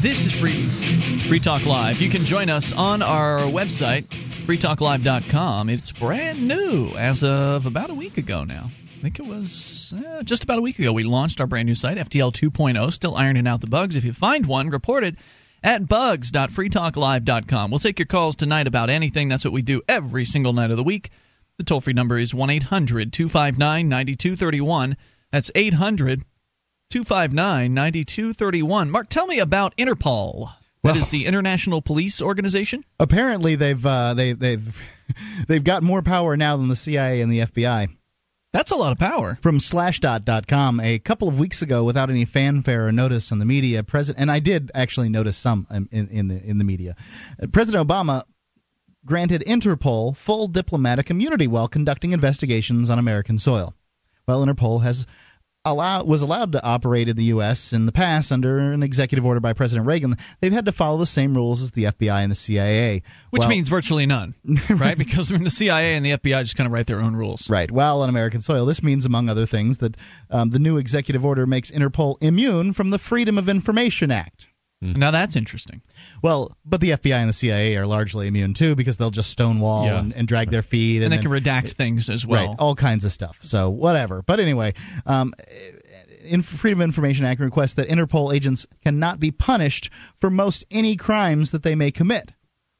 This is Free Free Talk Live. You can join us on our website, freetalklive.com. It's brand new as of about a week ago now. I think it was uh, just about a week ago we launched our brand new site, FTL 2.0. Still ironing out the bugs. If you find one, report it at bugs.freetalklive.com. We'll take your calls tonight about anything. That's what we do every single night of the week. The toll free number is 1 800 259 9231. That's 800 259 9231. Mark, tell me about Interpol. That
Well-
is the International Police Organization.
Apparently, they've uh, they, they've they've got more power now than the CIA and the FBI.
That's a lot of power.
From Slashdot.com, a couple of weeks ago, without any fanfare or notice in the media, President and I did actually notice some in, in, in the in the media. President Obama granted Interpol full diplomatic immunity while conducting investigations on American soil. Well, Interpol has allow, was allowed to operate in the U.S. in the past under an executive order by President Reagan. They've had to follow the same rules as the FBI and the CIA,
Which
Well-
means virtually none, right? because I mean, the CIA and the FBI just kind of write their own rules.
Right. While on American soil, this means, among other things, that um, the new executive order makes Interpol immune from the Freedom of Information Act.
Now that's interesting.
Well, but the FBI and the CIA are largely immune too because they'll just stonewall
Yeah.
and, and drag their feet,
And,
and,
they
then-
can redact things as well.
Right, all kinds of stuff. So whatever. But anyway, um, in Freedom of Information Act requests that Interpol agents cannot be punished for most any crimes that they may commit.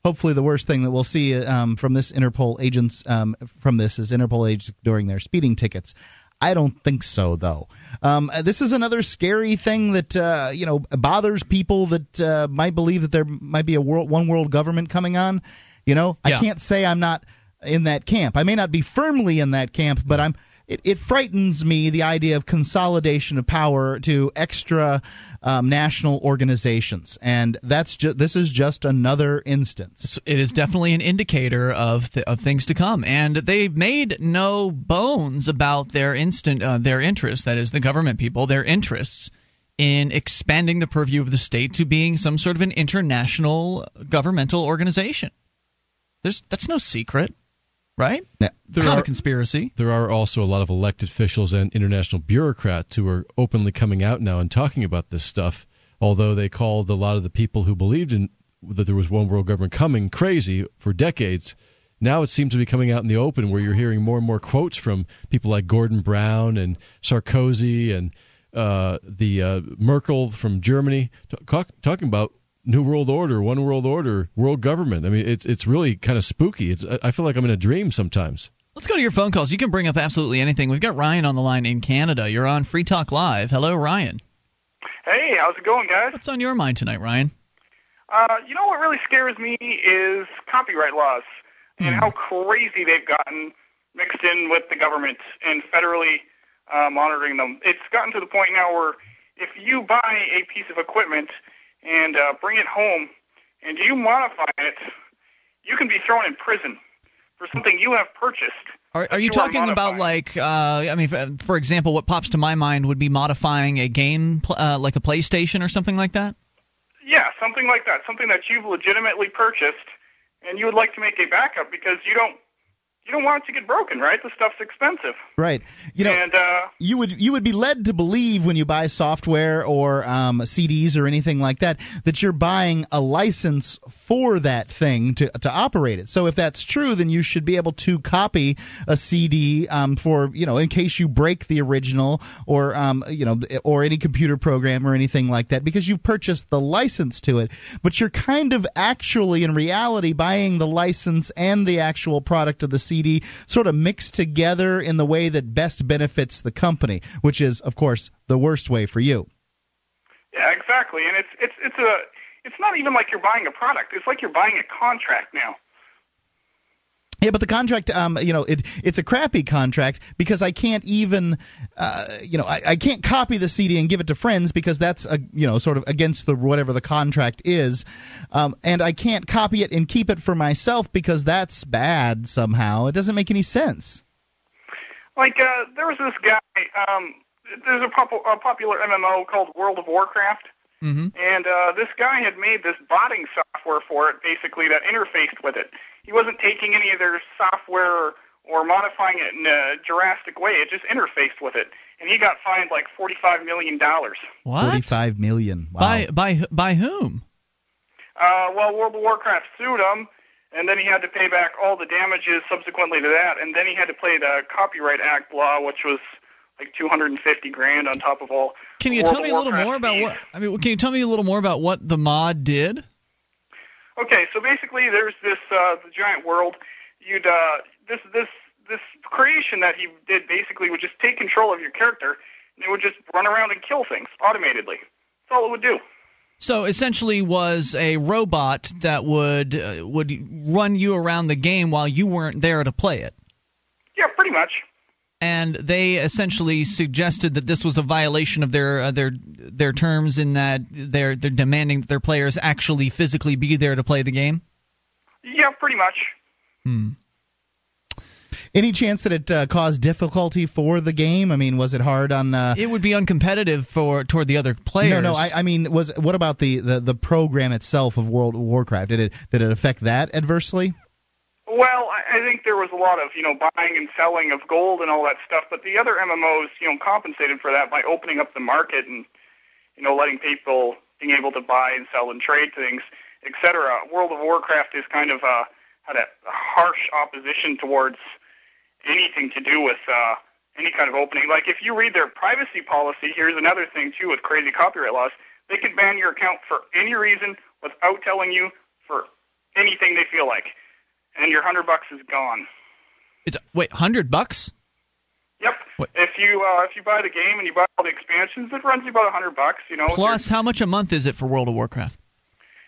hopefully the worst thing that we'll see um, from this Interpol agents um, from this is Interpol agents during their speeding tickets. I don't think so, though. Um, this is another scary thing that uh, you know bothers people that uh, might believe that there might be a world, one world government coming on. You know,
yeah.
I can't say I'm not in that camp. I may not be firmly in that camp, but I'm it, it frightens me the idea of consolidation of power to extra um, national organizations, and that's just this is just another instance.
It is definitely an indicator of th- of things to come, and they've made no bones about their instant uh, their interests. That is, the government people, their interests in expanding the purview of the state to being some sort of an international governmental organization. There's that's no secret right?
Yeah.
There it's not a conspiracy.
There are also a lot of elected officials and international bureaucrats who are openly coming out now and talking about this stuff. Although they called a lot of the people who believed in that there was one world government coming crazy for decades. Now it seems to be coming out in the open where you're hearing more and more quotes from people like Gordon Brown and Sarkozy and uh, the uh, Merkel from Germany talk, talking about New World Order, One World Order, World Government. I mean, it's it's really kind of spooky. It's I feel like I'm in a dream sometimes.
Let's go to your phone calls. You can bring up absolutely anything. We've got Ryan on the line in Canada. You're on Free Talk Live. Hello, Ryan.
Hey, how's it going, guys?
What's on your mind tonight, Ryan?
Uh, you know what really scares me is copyright laws and
Hmm.
how crazy they've gotten mixed in with the government and federally uh, monitoring them. It's gotten to the point now where if you buy a piece of equipment and uh, bring it home and you modify it, you can be thrown in prison for something you have purchased.
Are, are you
you are
talking about like, uh, I mean, for, example, what pops to my mind would be modifying a game, uh, like a PlayStation or something like that?
Yeah, something like that. Something that you've legitimately purchased and you would like to make a backup because you don't you don't want it to get broken, right? The stuff's expensive.
Right. You know,
and uh
you would you would be led to believe when you buy software or um, CDs or anything like that that you're buying a license for that thing to to operate it. So if that's true, then you should be able to copy a CD um, for you know in case you break the original or um, you know or any computer program or anything like that because you purchased the license to it. But you're kind of actually in reality buying the license and the actual product of the CD sort of mixed together in the way that best benefits the company, which is, of course, the worst way for you.
yeah, exactly. And it's it's it's a it's not even like you're buying a product. It's like you're buying a contract now.
Yeah, but the contract, um, you know, it it's a crappy contract because I can't even, uh, you know, I, I can't copy the CD and give it to friends because that's a, you know, sort of against the whatever the contract is, um, and I can't copy it and keep it for myself because that's bad somehow. It doesn't make any sense.
Like uh there was this guy um there's a, pop- a popular MMO called World of Warcraft
Mm-hmm.
and uh this guy had made this botting software for it basically that interfaced with it. He wasn't taking any of their software or, or modifying it in a drastic way. It just interfaced with it. And he got fined like 45 million dollars.
What?
Forty-five million. Wow.
By by by whom?
Uh, well, World of Warcraft sued him, and then he had to pay back all the damages subsequently to that, and then he had to pay the Copyright Act law, which was like 250 grand on top of all.
Can you
World
tell
of
me a little
Warcraft
more about what? I mean, can you tell me a little more about what the mod did?
Okay, so basically, there's this uh, the giant world. You'd uh, this this this creation that he did basically would just take control of your character, and it would just run around and kill things automatically. That's all it would do.
So essentially, was a robot that would uh, would run you around the game while you weren't there to play it.
Yeah, pretty much.
And they essentially suggested that this was a violation of their uh, their their terms in that they're they're demanding that their players actually physically be there to play the game.
Yeah, pretty much.
Hmm.
Any chance that it uh, caused difficulty for the game? I mean, was it hard on? Uh,
It would be uncompetitive for toward the other players.
No, no. I, I mean, was what about the, the, the program itself of World of Warcraft? Did it did it affect that adversely?
Well, I, think there was a lot of you know buying and selling of gold and all that stuff, but the other MMOs you know compensated for that by opening up the market and you know letting people being able to buy and sell and trade things, etc. World of Warcraft is kind of uh, had a harsh opposition towards anything to do with uh, any kind of opening. Like if you read their privacy policy, here's another thing too with crazy copyright laws. They can ban your account for any reason without telling you for anything they feel like, and your hundred bucks is gone.
It's wait, hundred bucks?
Yep. What? If you uh, if you buy the game and you buy all the expansions, it runs you about a hundred bucks. You know.
Plus, how much a month is it for World of Warcraft?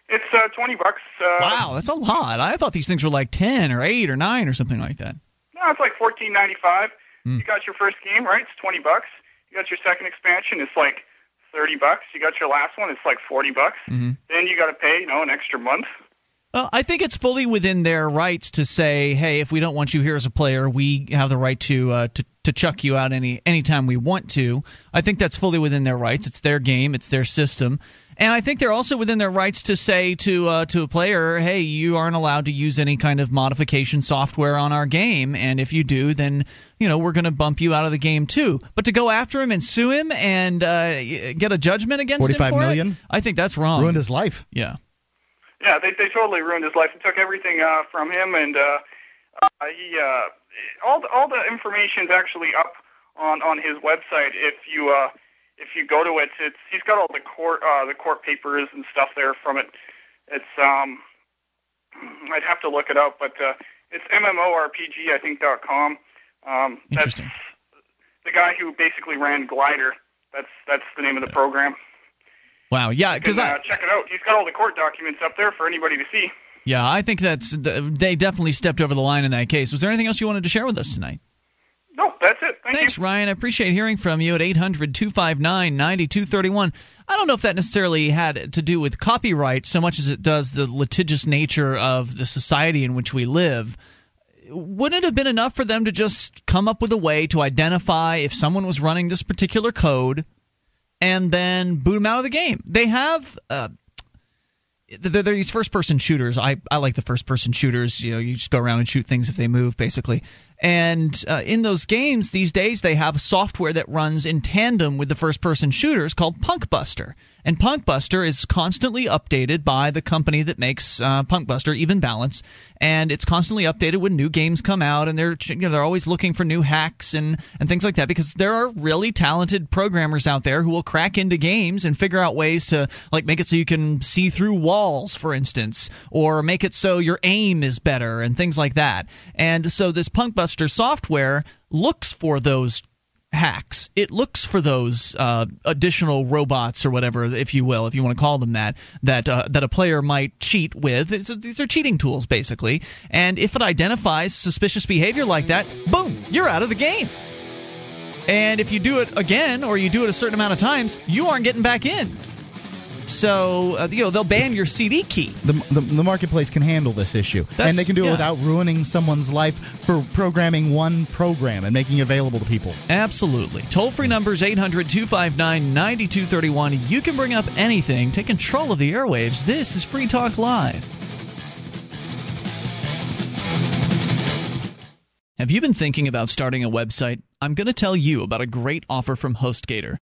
It's uh, twenty bucks. Uh,
wow, that's a lot. I thought these things were like ten or eight or nine or something like that.
No, it's like fourteen ninety five. Mm. You got your first game, right? It's twenty bucks. You got your second expansion. It's like thirty bucks. You got your last one. It's like forty bucks.
Mm-hmm.
Then you got to pay, you know, an extra month.
Well, I think it's fully within their rights to say, "Hey, if we don't want you here as a player, we have the right to uh, to to chuck you out any anytime we want to." I think that's fully within their rights. It's their game, it's their system, and I think they're also within their rights to say to uh, to a player, "Hey, you aren't allowed to use any kind of modification software on our game, and if you do, then you know we're going to bump you out of the game too." But to go after him and sue him and uh, get a judgment against him
for million?
it, I think that's wrong.
Ruined his life.
Yeah.
Yeah, they they totally ruined his life. They took everything uh, from him, and uh, uh, he uh, all the, all the information's actually up on on his website. If you uh, if you go to it, it's he's got all the court uh, the court papers and stuff there from it. It's um, I'd have to look it up, but uh, it's mmorpg I think dot com. Um, that's the guy who basically ran Glider. That's that's the name of the program.
Wow. Yeah, because
uh, check it out. He's got all the court documents up there for anybody to see.
Yeah, I think that's they definitely stepped over the line in that case. Was there anything else you wanted to share with us tonight?
No, that's it. Thank
Thanks,
you.
Ryan. I appreciate hearing from you at 800 259 9231. I don't know if that necessarily had to do with copyright so much as it does the litigious nature of the society in which we live. Wouldn't it have been enough for them to just come up with a way to identify if someone was running this particular code and then boot them out of the game. They have uh, they're, they're these first person shooters. I, I like the first person shooters. You know, you just go around and shoot things if they move, basically. And uh, in those games these days, they have software that runs in tandem with the first person shooters called Punkbuster. And Punkbuster is constantly updated by the company that makes uh, Punkbuster, Even Balance, and it's constantly updated when new games come out, and they're you know, they're always looking for new hacks and and things like that because there are really talented programmers out there who will crack into games and figure out ways to like make it so you can see through walls, for instance, or make it so your aim is better and things like that. And so this Punkbuster software looks for those hacks. It looks for those uh, additional robots or whatever, if you will, if you want to call them that, that uh, that a player might cheat with. It's, these are cheating tools, basically. And if it identifies suspicious behavior like that, boom, you're out of the game. And if you do it again, or you do it a certain amount of times, you aren't getting back in. So uh, you know they'll ban your CD key.
The, the, the marketplace can handle this issue,
That's,
and they can do
yeah.
it without ruining someone's life for programming one program and making it available to people.
Absolutely. Toll free numbers 800 259 9231. You can bring up anything. Take control of the airwaves. This is Free Talk Live. Have you been thinking about starting a website? I'm going to tell you about a great offer from HostGator.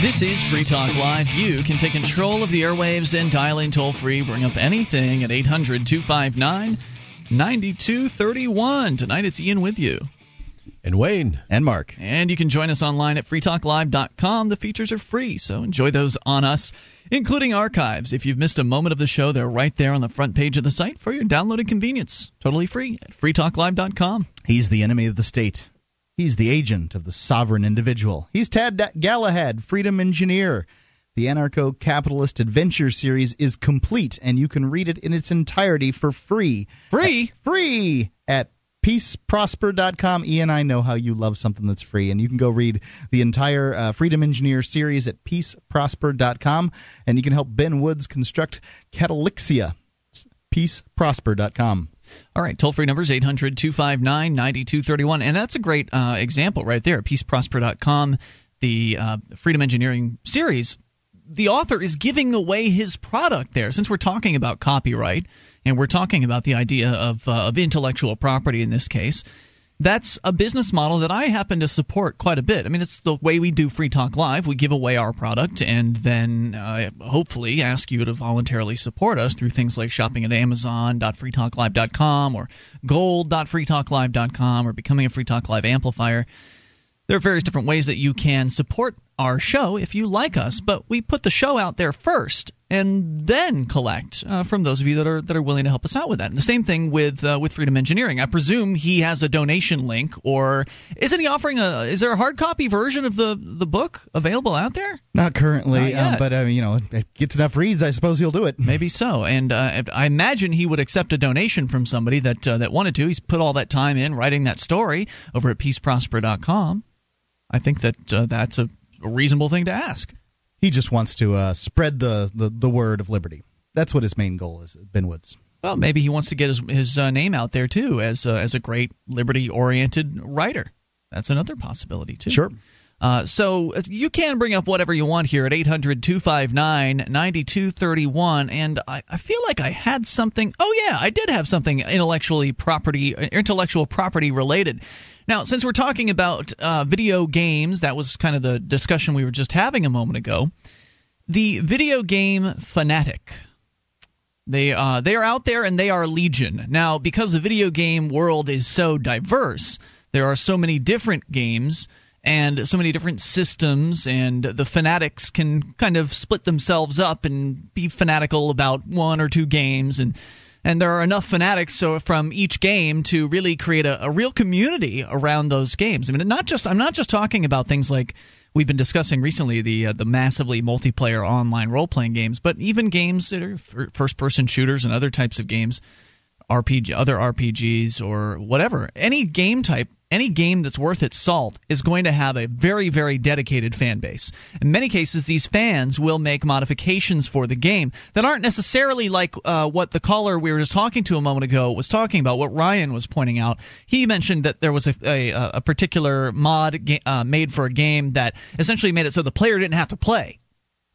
This is Free Talk Live. You can take control of the airwaves and dial in toll free. Bring up anything at 800 259 9231. Tonight it's Ian with you.
And Wayne.
And Mark.
And you can join us online at freetalklive.com. The features are free, so enjoy those on us, including archives. If you've missed a moment of the show, they're right there on the front page of the site for your downloading convenience. Totally free at freetalklive.com.
He's the enemy of the state. He's the agent of the sovereign individual. He's Tad Galahad, freedom engineer. The Anarcho Capitalist Adventure series is complete, and you can read it in its entirety for free.
Free?
At, free at peaceprosper.com. Ian, I know how you love something that's free, and you can go read the entire uh, Freedom Engineer series at peaceprosper.com, and you can help Ben Woods construct Catalyxia. peaceprosper.com.
All right, toll free numbers 800 259 9231. And that's a great uh, example right there. PeaceProsper.com, the uh, Freedom Engineering series. the author is giving away his product there. Since we're talking about copyright and we're talking about the idea of, uh, of intellectual property in this case, that's a business model that I happen to support quite a bit. I mean, it's the way we do Free Talk Live. We give away our product and then uh, hopefully ask you to voluntarily support us through things like shopping at Amazon.freetalklive.com or gold.freetalklive.com or becoming a Free Talk Live amplifier. There are various different ways that you can support our show if you like us, but we put the show out there first and then collect uh, from those of you that are that are willing to help us out with that. And the same thing with uh, with Freedom Engineering. I presume he has a donation link, or isn't he offering a? Is there a hard copy version of the the book available out there?
Not currently, Not um, but uh, you know, it gets enough reads. I suppose he'll do it.
Maybe so, and uh, I imagine he would accept a donation from somebody that uh, that wanted to. He's put all that time in writing that story over at peaceprosper.com. I think that uh, that's a reasonable thing to ask.
He just wants to uh, spread the, the, the word of liberty. That's what his main goal is, Ben Woods.
Well, maybe he wants to get his his uh, name out there too as uh, as a great liberty oriented writer. That's another possibility too.
Sure.
Uh, so uh, you can bring up whatever you want here at 800 259 9231. And I, I feel like I had something. Oh, yeah, I did have something intellectually property, intellectual property related. Now, since we're talking about uh, video games, that was kind of the discussion we were just having a moment ago. The video game fanatic. They uh, they are out there and they are legion. Now, because the video game world is so diverse, there are so many different games and so many different systems, and the fanatics can kind of split themselves up and be fanatical about one or two games and and there are enough fanatics so from each game to really create a, a real community around those games. I mean, not just I'm not just talking about things like we've been discussing recently the uh, the massively multiplayer online role playing games, but even games that are first person shooters and other types of games, RPG, other RPGs or whatever, any game type any game that's worth its salt is going to have a very, very dedicated fan base. In many cases, these fans will make modifications for the game that aren't necessarily like uh, what the caller we were just talking to a moment ago was talking about, what Ryan was pointing out. He mentioned that there was a, a, a particular mod ga- uh, made for a game that essentially made it so the player didn't have to play.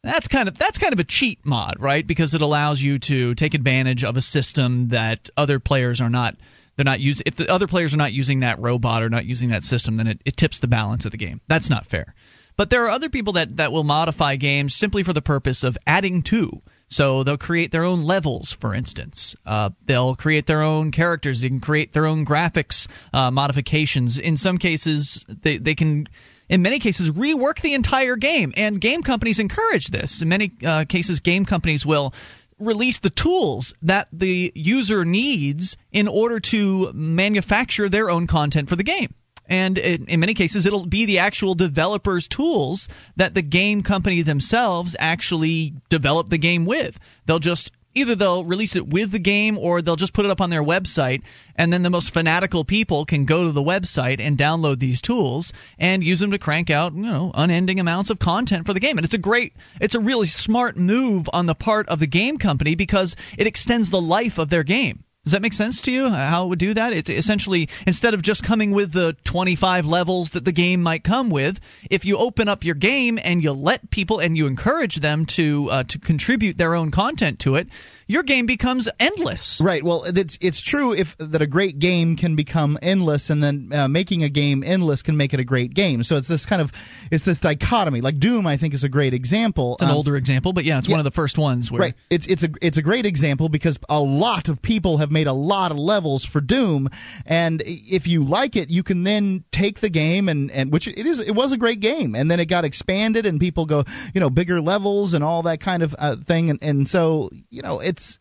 That's kind of that's kind of a cheat mod, right? Because it allows you to take advantage of a system that other players are not they're not using if the other players are not using that robot or not using that system, then it, it tips the balance of the game. That's not fair. But there are other people that, that will modify games simply for the purpose of adding to. So they'll create their own levels, for instance. Uh, they'll create their own characters. They can create their own graphics uh, modifications. In some cases, they, they can in many cases rework the entire game and game companies encourage this in many uh, cases game companies will release the tools that the user needs in order to manufacture their own content for the game. And in, in, many cases, it'll be the actual developers' tools that the game company themselves actually develop the game with. They'll just either they'll release it with the game or they'll just put it up on their website and then the most fanatical people can go to the website and download these tools and use them to crank out you know unending amounts of content for the game. And it's a great it's a really smart move on the part of the game company because it extends the life of their game does that make sense to you? How it would do that? It's essentially instead of just coming with the 25 levels that the game might come with, if you open up your game and you let people and you encourage them to uh, to contribute their own content to it, your game becomes endless.
Right. Well, it's it's true if that a great game can become endless, and then uh, making a game endless can make it a great game. So it's this kind of it's this dichotomy. Like Doom, I think is a great example.
It's an um, older example, but yeah, it's yeah, one of the first ones. Where...
Right. It's it's a it's a great example because a lot of people have made a lot of levels for Doom, and if you like it, you can then take the game and and which it is it was a great game, and then it got expanded, and people go you know bigger levels and all that kind of uh, thing, and and so you know it it's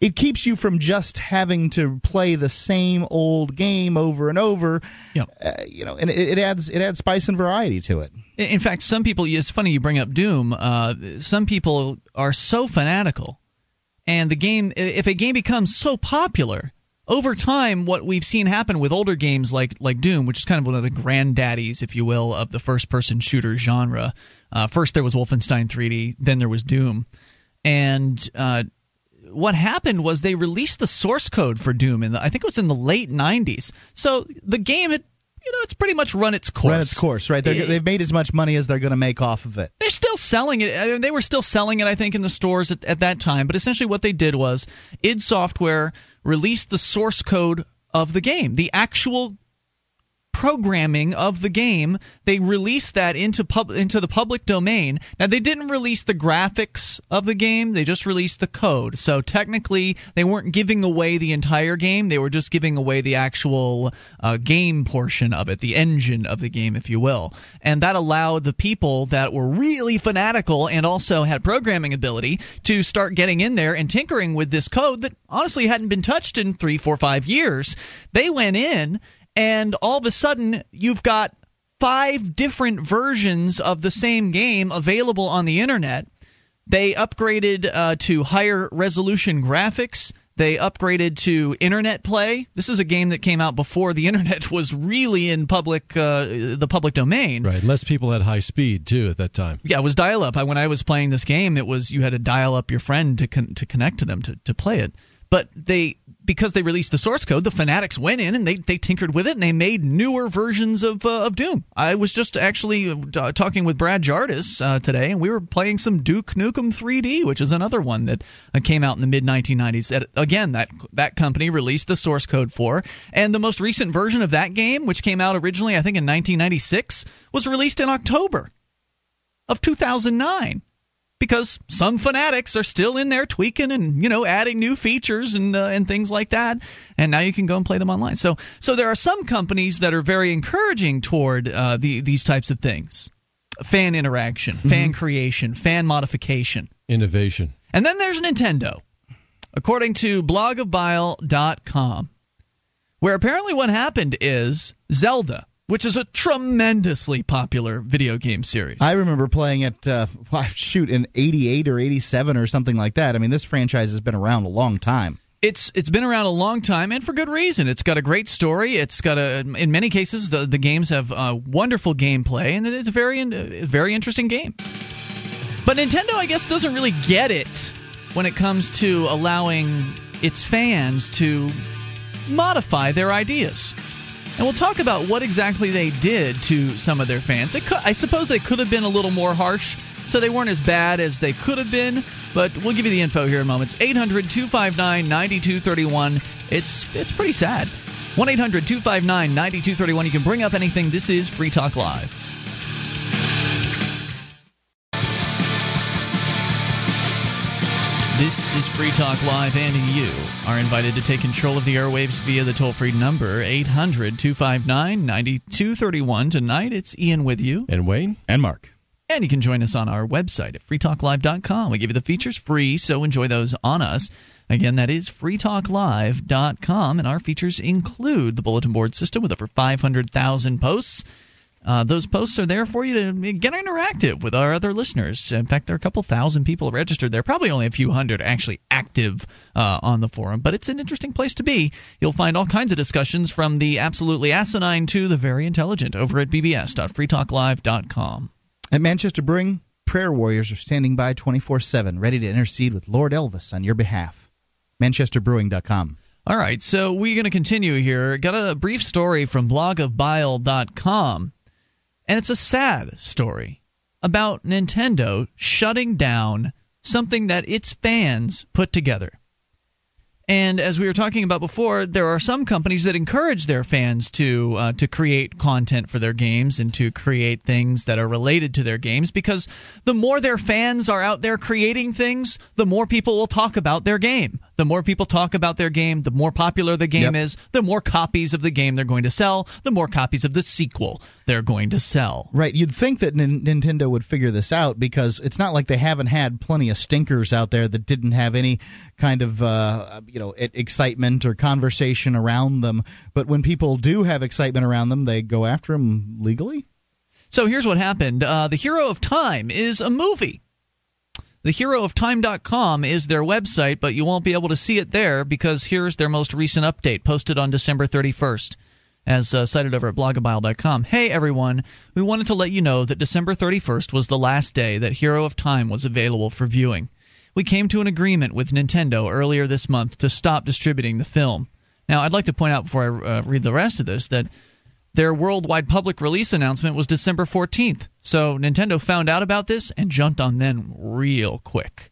it keeps you from just having to play the same old game over and over.
Yep.
Uh, you know, and it, it adds it adds spice and variety to it.
In fact, some people. It's funny you bring up Doom. Uh, some people are so fanatical, and the game. If a game becomes so popular, over time, what we've seen happen with older games like like Doom, which is kind of one of the granddaddies, if you will, of the first-person shooter genre. Uh, first there was Wolfenstein 3D, then there was Doom, and uh, what happened was they released the source code for Doom in the, I think it was in the late 90s. So the game had you know, it's pretty much run its course.
Run its course, right? It, they've made as much money as they're going to make off of it.
They're still selling it. I mean, they were still selling it, I think, in the stores at, at that time. But essentially, what they did was id Software released the source code of the game, the actual programming of the game. They released that into pub into the public domain. Now they didn't release the graphics of the game; they just released the code. So technically, they weren't giving away the entire game. They were just giving away the actual uh, game portion of it, the engine of the game, if you will. And that allowed the people that were really fanatical and also had programming ability to start getting in there and tinkering with this code that honestly hadn't been touched in three, four, five years. They went in and all of a sudden you've got five different versions of the same game available on the internet. They upgraded uh, to higher resolution graphics. They upgraded to internet play. This is a game that came out before the internet was really in public, uh, the public domain.
Right. Less people had high speed too at that time.
Yeah, it was dial-up. When I was playing this game, it was you had to dial up your friend to con- to connect to them to to play it. But they because they released the source code, the fanatics went in and they they tinkered with it and they made newer versions of uh, of Doom. I was just actually uh, talking with Brad Jardis uh, today, and we were playing some Duke Nukem 3D, which is another one that uh, came out in the mid 1990s. Again, that that company released the source code for, and the most recent version of that game, which came out originally I think in 1996, was released in October of 2009 because some fanatics are still in there tweaking and you know adding new features and uh, and things like that. And now you can go and play them online. So so there are some companies that are very encouraging toward uh, the, these types of things. Fan interaction mm-hmm. fan creation fan modification.
Innovation.
And then there's Nintendo according to blogofbile.com where apparently what happened is Zelda which is a tremendously popular video game series.
I remember playing it, uh, shoot, in '88 or '87 or something like that. I mean, this franchise has been around a long time.
It's it's been around a long time and for good reason. It's got a great story. It's got a in many cases the the games have uh, wonderful gameplay and it's a very very interesting game. But Nintendo, I guess, doesn't really get it when it comes to allowing its fans to modify their ideas. And we'll talk about what exactly they did to some of their fans. Could, I suppose they could have been a little more harsh, so they weren't as bad as they could have been. But we'll give you the info here in moments. 800 259 9231. It's it's pretty sad. 1 800 259 9231. You can bring up anything. This is Free Talk Live. This is Free Talk Live, and you are invited to take control of the airwaves via the toll free number 800 259 9231. Tonight, it's Ian with you.
And Wayne.
And Mark.
And you can join us on our website at freetalklive.com. We give you the features free, so enjoy those on us. Again, that is freetalklive.com, and our features include the bulletin board system with over 500,000 posts uh, those posts are there for you to get interactive with our other listeners. In fact, there are a couple thousand people registered there, probably only a few hundred actually active uh, on the forum, but it's an interesting place to be. You'll find all kinds of discussions from the absolutely asinine to the very intelligent over at bbs.freetalklive.com.
At Manchester Brewing, prayer warriors are standing by 24 7, ready to intercede with Lord Elvis on your behalf. ManchesterBrewing.com.
All right, so we're going to continue here. Got a brief story from blogofbile.com and it's a sad story about Nintendo shutting down something that its fans put together. And as we were talking about before, there are some companies that encourage their fans to uh, to create content for their games and to create things that are related to their games because the more their fans are out there creating things, the more people will talk about their game. The more people talk about their game, the more popular the game yep. is, the more copies of the game they're going to sell, the more copies of the sequel they're going to sell.
Right. You'd think that N- Nintendo would figure this out because it's not like they haven't had plenty of stinkers out there that didn't have any kind of uh, you know excitement or conversation around them. But when people do have excitement around them, they go after them legally.
So here's what happened. Uh, the Hero of Time is a movie. TheHeroOfTime.com is their website, but you won't be able to see it there because here's their most recent update posted on December 31st as uh, cited over at blogabile.com. Hey everyone, we wanted to let you know that December 31st was the last day that Hero of Time was available for viewing. We came to an agreement with Nintendo earlier this month to stop distributing the film. Now, I'd like to point out before I uh, read the rest of this that Their worldwide public release announcement was December 14th. So Nintendo found out about this and jumped on them real quick.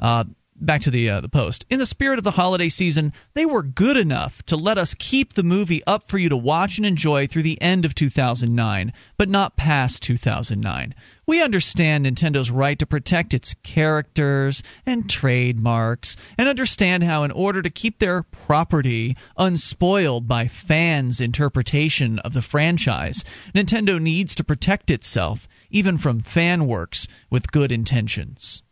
Uh, back to the uh, the post. In the spirit of the holiday season, they were good enough to let us keep the movie up for you to watch and enjoy through the end of 2009, but not past 2009. We understand Nintendo's right to protect its characters and trademarks, and understand how, in order to keep their property unspoiled by fans' interpretation of the franchise, Nintendo needs to protect itself, even from fan works with good intentions.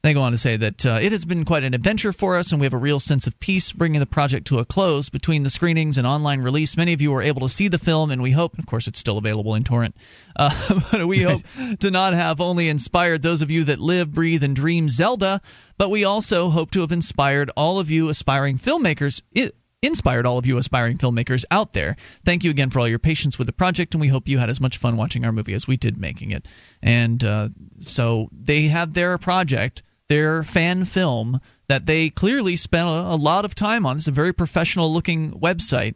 They go on to say that uh, it has been quite an adventure for us, and we have a real sense of peace bringing the project to a close. Between the screenings and online release, many of you were able to see the film, and we hope, of course, it's still available in torrent, uh, but we hope to not have only inspired those of you that live, breathe, and dream Zelda, but we also hope to have inspired all of you aspiring filmmakers. It, inspired all of you aspiring filmmakers out there. Thank you again for all your patience with the project, and we hope you had as much fun watching our movie as we did making it. And uh, so they have their project their fan film that they clearly spent a, lot of time on. It's a very professional looking website.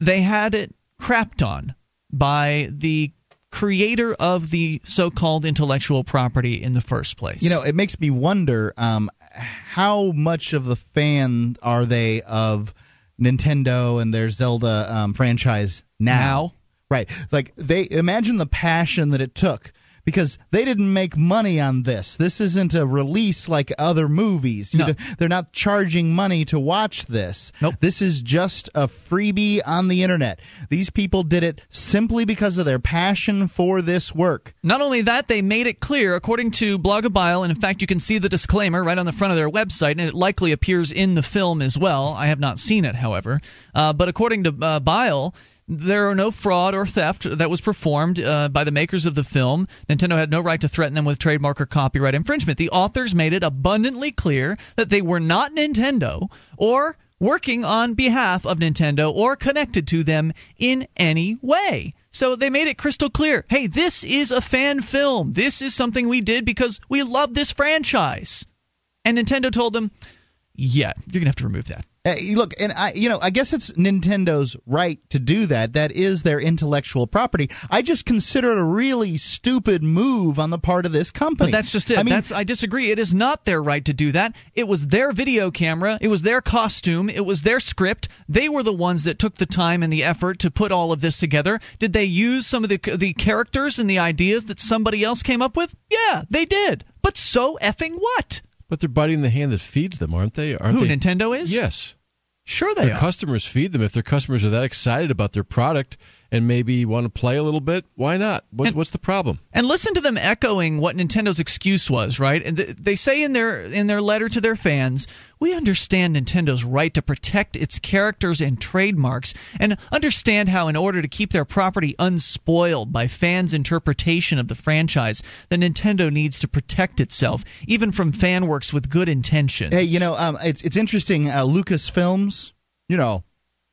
They had it crapped on by the creator of the so-called intellectual property in the first place.
You know, it makes me wonder um, how much of the fan are they of Nintendo and their Zelda um, franchise now?
now?
Right. Like they imagine the passion that it took because they didn't make money on this. This isn't a release like other movies.
No.
they're not charging money to watch this.
Nope.
This is just a freebie on the internet. These people did it simply because of their passion for this work.
Not only that, they made it clear, according to Blogabile, and in fact, you can see the disclaimer right on the front of their website, and it likely appears in the film as well. I have not seen it, however. Uh, but according to uh, Bile, there are no fraud or theft that was performed uh, by the makers of the film. Nintendo had no right to threaten them with trademark or copyright infringement. The authors made it abundantly clear that they were not Nintendo or working on behalf of Nintendo or connected to them in any way. So they made it crystal clear hey, this is a fan film. This is something we did because we love this franchise. And Nintendo told them, yeah, you're going to have to remove that.
Uh, look, and I, you know, I guess it's Nintendo's right to do that. That is their intellectual property. I just consider it a really stupid move on the part of this company.
But that's just it.
I mean,
that's I disagree. It is not their right to do that. It was their video camera. It was their costume. It was their script. They were the ones that took the time and the effort to put all of this together. Did they use some of the the characters and the ideas that somebody else came up with? Yeah, they did. But so effing what?
But they're biting the hand that feeds them, aren't they? Aren't
Who
they?
Nintendo is?
Yes.
Sure they
their
are.
customers feed them. If their customers are that excited about their product and maybe want to play a little bit, why not? What,
And-
what's the problem?
And listen to them echoing what Nintendo's excuse was, right? And th- they say in their in their letter to their fans, "We understand Nintendo's right to protect its characters and trademarks, and understand how, in order to keep their property unspoiled by fans' interpretation of the franchise, that Nintendo needs to protect itself, even from fan works with good intentions."
Hey, you know, um, it's it's interesting. Uh, Lucasfilms, you know,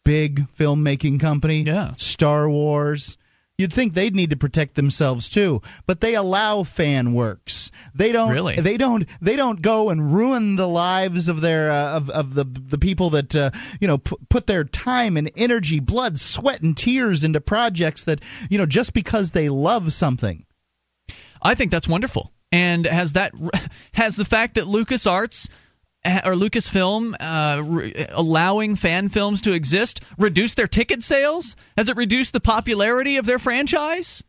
big filmmaking company.
Yeah.
Star Wars. You'd think they'd need to protect themselves too, but they allow fan works. They don't.
Really?
They don't. They don't go and ruin the lives of their uh, of of the the people that uh, you know p- put their time and energy, blood, sweat, and tears into projects that you know just because they love something.
I think that's wonderful. And has that has the fact that LucasArts uh, or Lucasfilm uh, re- allowing fan films to exist reduced their ticket sales? Has it reduced the popularity of their franchise?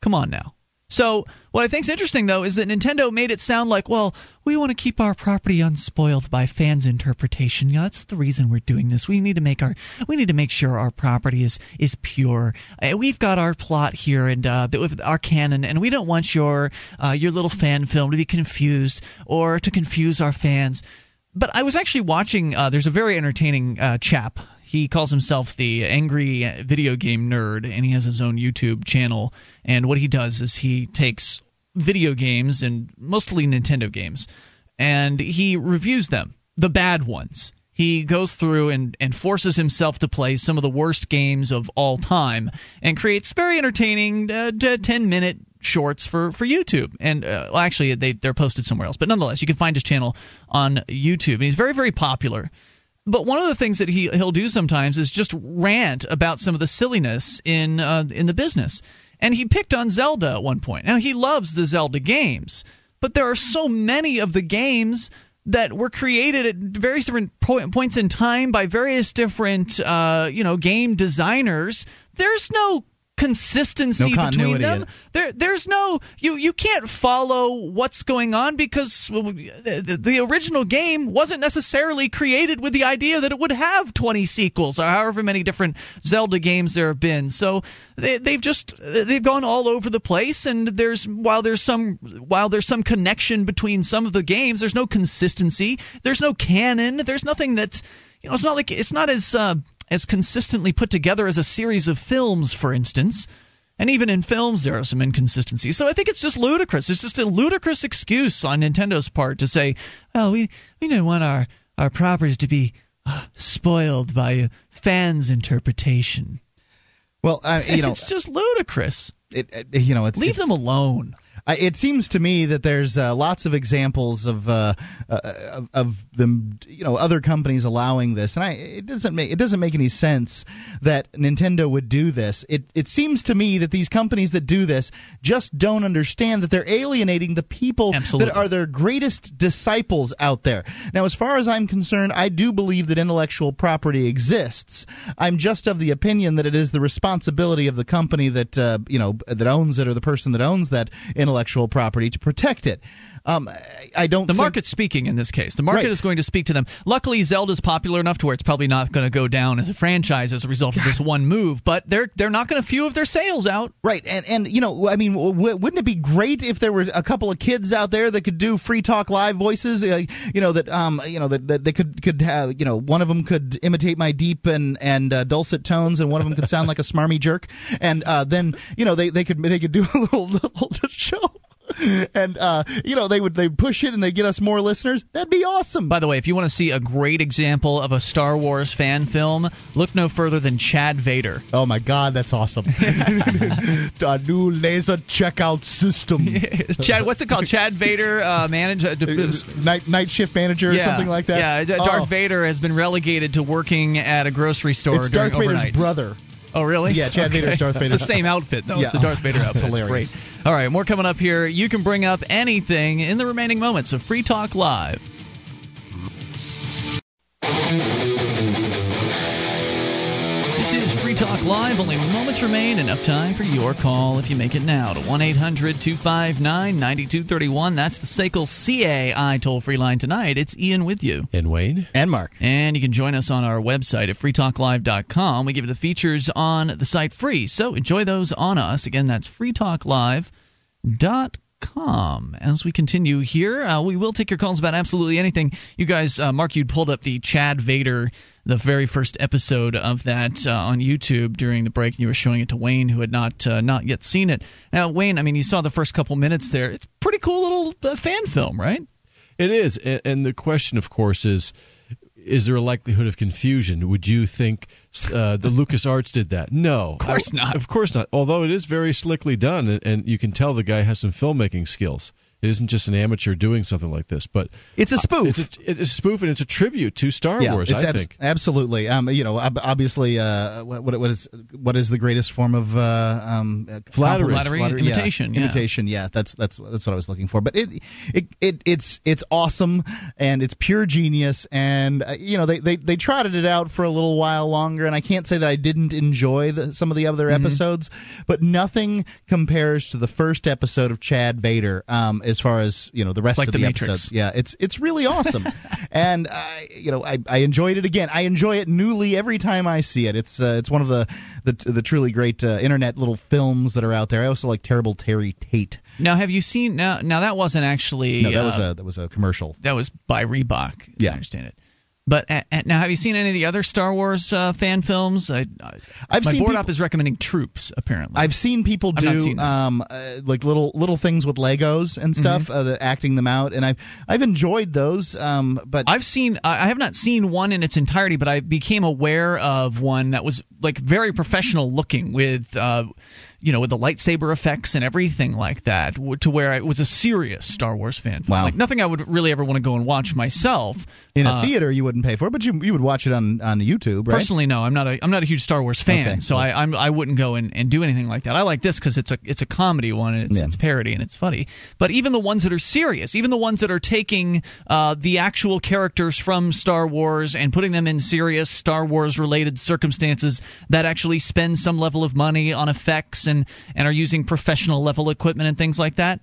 Come on now. So what I think's interesting though is that Nintendo made it sound like, well, we want to keep our property unspoiled by fans' interpretation. Yeah, that's the reason we're doing this. We need to make our we need to make sure our property is is pure. Uh, we've got our plot here and uh, with our canon, and we don't want your uh, your little fan film to be confused or to confuse our fans. But I was actually watching. Uh, there's a very entertaining uh, chap. He calls himself the Angry Video Game Nerd, and he has his own YouTube channel. And what he does is he takes video games and mostly Nintendo games, and he reviews them, the bad ones. He goes through and, and forces himself to play some of the worst games of all time, and creates very entertaining uh, 10 minute shorts for, for YouTube. And uh, well, actually, they they're posted somewhere else, but nonetheless, you can find his channel on YouTube, and he's very very popular. but one of the things that he he'll do sometimes is just rant about some of the silliness in uh, in the business. And he picked on Zelda at one point. Now he loves the Zelda games, but there are so many of the games that were created at various different po- points in time by various different uh, you know game designers. There's no consistency
no
between them. There, there's no you you can't follow what's going on because the, the, original game wasn't necessarily created with the idea that it would have 20 sequels or however many different Zelda games there have been. So they, they've just they've gone all over the place, and there's while there's some while there's some connection between some of the games, there's no consistency. There's no canon. There's nothing that's you know it's not like it's not as uh, as consistently put together as a series of films, for instance. And even in films, there are some inconsistencies. So I think it's just ludicrous. It's just a ludicrous excuse on Nintendo's part to say, "Well, we we don't want our our properties to be uh, spoiled by fans' interpretation."
Well, uh, you know,
it's just ludicrous.
It, it, you know, it's
leave
it's,
them alone
it seems to me that there's uh, lots of examples of uh, uh, of them, you know, other companies allowing this, and I it doesn't make it doesn't make any sense that Nintendo would do this. It it seems to me that these companies that do this just don't understand that they're alienating the people
Absolutely.
that are their greatest disciples out there. Now, as far as I'm concerned, I do believe that intellectual property exists. I'm just of the opinion that it is the responsibility of the company that uh, you know that owns it or the person that owns that intellectual property to protect it. Um, I don't.
The
think...
market's speaking in this case. The market
right.
is going to speak to them. Luckily, Zelda's popular enough to where it's probably not going to go down as a franchise as a result of this one move. But they're they're not going to few of their sales out.
Right, and and you know, I mean, w- wouldn't it be great if there were a couple of kids out there that could do free talk live voices? Uh, you know that um you know that, that they could could have you know one of them could imitate my deep and and uh, dulcet tones, and one of them could sound like a smarmy jerk, and uh, then you know they they could they could do a little little show and uh, you know they would they push it and they get us more listeners. That'd be awesome.
By the way, if you want to see a great example of a Star Wars fan film, look no further than Chad Vader.
Oh my God, that's awesome! a new laser checkout system.
Chad, what's it called? Chad Vader uh, manager, uh,
night night shift manager,
yeah,
or something like that.
Yeah, Darth oh. Vader has been relegated to working at a grocery store.
It's Darth
overnights.
Vader's brother.
Oh, really?
Yeah, Chad
okay.
Vader's Darth Vader.
It's the same outfit, though.
Yeah.
It's the Darth Vader outfit.
That's hilarious.
Great. All right, more coming up here. You can bring up anything in the remaining moments of Free Talk Live. This is Free Talk Live. Only moments remain. Enough time for your call if you make it now to 1 800 259 9231. That's the SACL CAI toll free line tonight. It's Ian with you.
And Wayne.
And Mark.
And you can join us on our website at freetalklive.com. We give you the features on the site free. So enjoy those on us. Again, that's freetalklive.com com. As we continue here, uh, we will take your calls about absolutely anything. You guys, uh, Mark, you pulled up the Chad Vader, the very first episode of that uh, on YouTube during the break, and you were showing it to Wayne, who had not uh, not yet seen it. Now, Wayne, I mean, you saw the first couple minutes there. It's pretty cool little uh, fan film, right?
It is, and the question, of course, is is there a likelihood of confusion? Would you think uh, the Lucas Arts did that? No,
of course not.
Of course not. Although it is very slickly done, and, and you can tell the guy has some filmmaking skills. It isn't just an amateur doing something like this, but
it's a spoof.
It's a, it's a spoof, and it's a tribute to Star
yeah,
Wars.
It's
I
ab-
think
absolutely. Um, you know, obviously, uh, what, what is what is the greatest form of uh, um,
flattery, flattery, flattery imitation,
yeah.
yeah.
imitation. Yeah, that's that's that's what I was looking for. But it it, it it's it's awesome and it's pure genius. And uh, you know, they, they they trotted it out for a little while longer, and I can't say that I didn't enjoy the, some of the other mm-hmm. episodes, but nothing compares to the first episode of Chad Vader um, as far as you know the rest
like
of
the,
the, episodes. Yeah, it's it's really awesome, and I you know I, I enjoyed it again. I enjoy it newly every time I see it. It's uh, it's one of the the, the truly great uh, internet little films that are out there. I also like Terrible Terry Tate.
Now, have you seen now? Now that wasn't actually
no, that
uh,
was a that was a commercial.
That was by Reebok.
Yeah,
I understand it. But uh, now, have you seen any of the other Star Wars uh, fan films? I,
have
my
seen
board
people,
op is recommending Troops. Apparently,
I've seen people do um, uh, like little little things with Legos and stuff,
mm-hmm.
uh, the, acting them out, and I've I've enjoyed those. Um, but
I've seen I have not seen one in its entirety, but I became aware of one that was like very professional looking with. You know, with the lightsaber effects and everything like that, to where I was a serious Star Wars fan.
Wow.
Like nothing I would really ever want to go and watch myself.
In a
Uh,
theater, you wouldn't pay for it, but you you would watch it on on YouTube, right?
Personally, no. I'm not a I'm not a huge Star Wars fan,
Okay,
so
cool.
I I'm, I wouldn't go and, and do anything like that. I like this because it's a it's a comedy one and it's,
Yeah.
it's parody and it's funny. But even the ones that are serious, even the ones that are taking uh, the actual characters from Star Wars and putting them in serious Star Wars related circumstances that actually spend some level of money on effects and and are using professional level equipment and things like that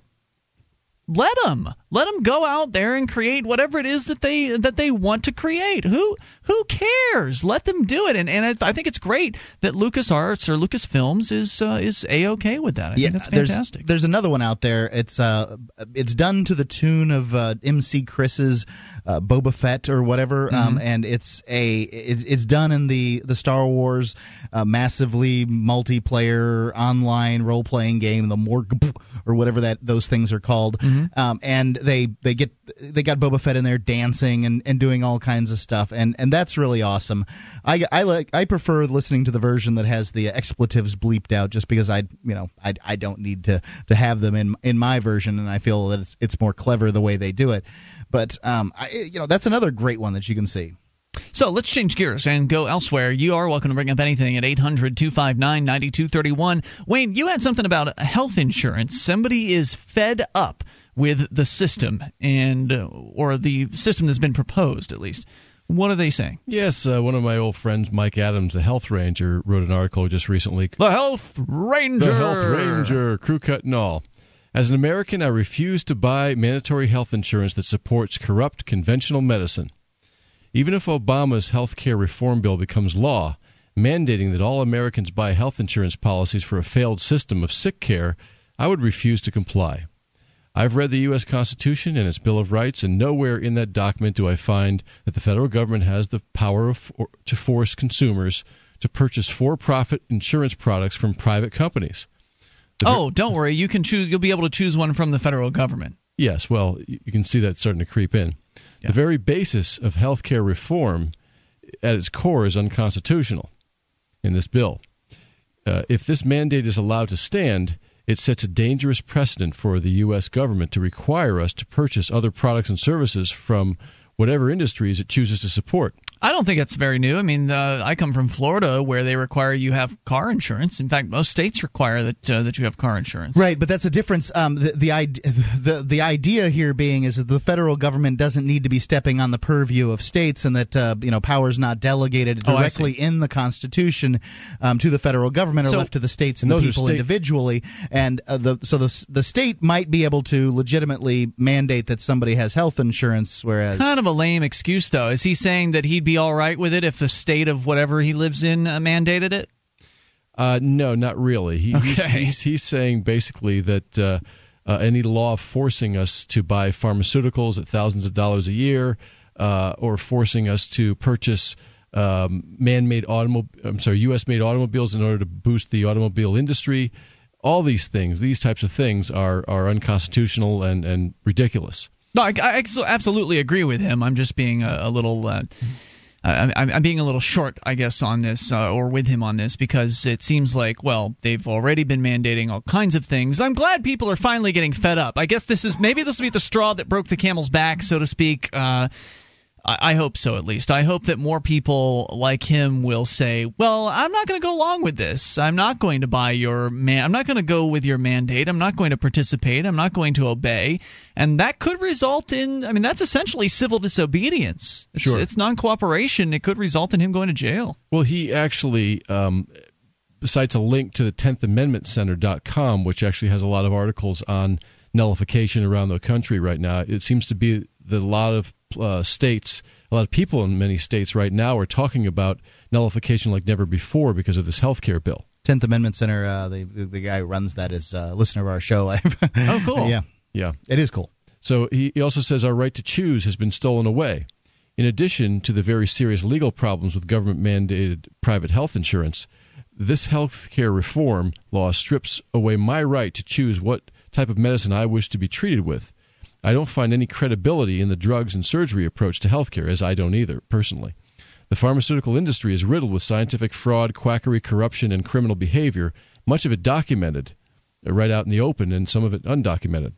let them let them go out there and create whatever it is that they that they want to create. Who who cares? Let them do it. And and I, I think it's great that LucasArts or Lucasfilms is uh, is a okay with that. I
yeah,
think that's
there's
fantastic.
there's another one out there. It's uh it's done to the tune of uh, MC Chris's uh, Boba Fett or whatever, um,
Mhm.
and it's a it's, it's done in the the Star Wars uh, massively multiplayer online role playing game, the Morg or whatever that those things are called. Um, and they they get they got Boba Fett in there dancing and, and doing all kinds of stuff, and and that's really awesome. I I like I prefer listening to the version that has the expletives bleeped out, just because I you know I I don't need to to have them in in my version, and I feel that it's it's more clever the way they do it. But um, I you know that's another great one that you can see.
So let's change gears and go elsewhere. You are welcome to bring up anything at 800 259 9231. Wayne, you had something about health insurance. Somebody is fed up with the system, and or the system that's been proposed, at least. What are they saying?
Yes, uh, one of my old friends, Mike Adams, the health ranger, wrote an article just recently.
The Health Ranger!
The Health Ranger, crew cut and all. As an American, I refuse to buy mandatory health insurance that supports corrupt conventional medicine. Even if Obama's health care reform bill becomes law, mandating that all Americans buy health insurance policies for a failed system of sick care, I would refuse to comply. I've read the U.S. Constitution and its Bill of Rights, and nowhere in that document do I find that the federal government has the power to force consumers to purchase for profit insurance products from private companies. The
Oh, don't worry. You can choose. You'll be able to choose one from the federal government.
Yes, well, you can see that starting to creep in. The very basis of health care reform at its core is unconstitutional in this bill. Uh, if this mandate is allowed to stand, it sets a dangerous precedent for the U.S. government to require us to purchase other products and services from whatever industries it chooses to support.
I don't think it's very new. I mean, uh, I come from Florida, where they require you have car insurance. In fact, most states require that uh, that you have car insurance.
Right, but that's a difference. Um, the the, ide- the the idea here being is that the federal government doesn't need to be stepping on the purview of states, and that uh, you know powers not delegated
Oh,
directly in the Constitution um, to the federal government are
So-
left to the states and,
And
the people
state-
individually. And uh, the so the the state might be able to legitimately mandate that somebody has health insurance, whereas
Kind of a lame excuse, though. Is he saying that he'd be all right with it if the state of whatever he lives in uh, mandated it?
Uh, no, not really. He, he's,
Okay.
he's, he's saying basically that uh, uh, any law forcing us to buy pharmaceuticals at thousands of dollars a year, uh, or forcing us to purchase um, man-made automob- I'm sorry, U.S.-made automobiles in order to boost the automobile industry, all these things, these types of things are are unconstitutional and and ridiculous.
No, I, I absolutely agree with him. I'm just being a, a little. Uh, I- I'm, I'm being a little short, I guess, on this, uh, or with him on this, because it seems like, well, they've already been mandating all kinds of things. I'm glad people are finally getting fed up. I guess this is maybe this will be the straw that broke the camel's back, so to speak. Uh, I hope so, at least. I hope that more people like him will say, "Well, I'm not going to go along with this. I'm not going to buy your man. I'm not going to go with your mandate. I'm not going to participate. I'm not going to obey." And that could result in, I mean, that's essentially civil disobedience. It's,
Sure.
it's non-cooperation. It could result in him going to jail.
Well, he actually um, cites a link to the 10th Amendment Center.com, which actually has a lot of articles on nullification around the country right now. It seems to be that a lot of uh, states, a lot of people in many states right now are talking about nullification like never before because of this health care bill.
Tenth Amendment Center, uh, the, the the guy who runs that is uh, a listener of our show.
Oh, cool.
yeah,
Yeah.
it is cool.
So he, he also says our right to choose has been stolen away. In addition to the very serious legal problems with government mandated private health insurance, this health care reform law strips away my right to choose what type of medicine I wish to be treated with. I don't find any credibility in the drugs and surgery approach to healthcare, as I don't either, personally. The pharmaceutical industry is riddled with scientific fraud, quackery, corruption, and criminal behavior, much of it documented uh, right out in the open, and some of it undocumented.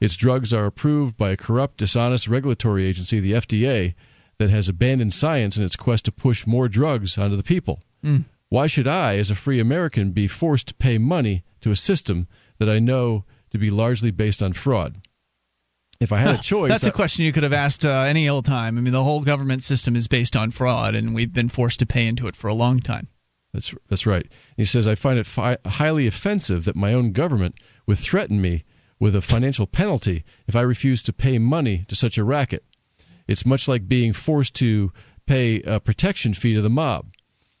Its drugs are approved by a corrupt, dishonest regulatory agency, the FDA, that has abandoned science in its quest to push more drugs onto the people.
Mm.
Why should I, as a free American, be forced to pay money to a system that I know to be largely based on fraud? If I had a choice,
that's a question you could have asked uh, any old time. I mean, the whole government system is based on fraud, and we've been forced to pay into it for a long time.
That's that's right. He says I find it fi- highly offensive that my own government would threaten me with a financial penalty if I refuse to pay money to such a racket. It's much like being forced to pay a protection fee to the mob.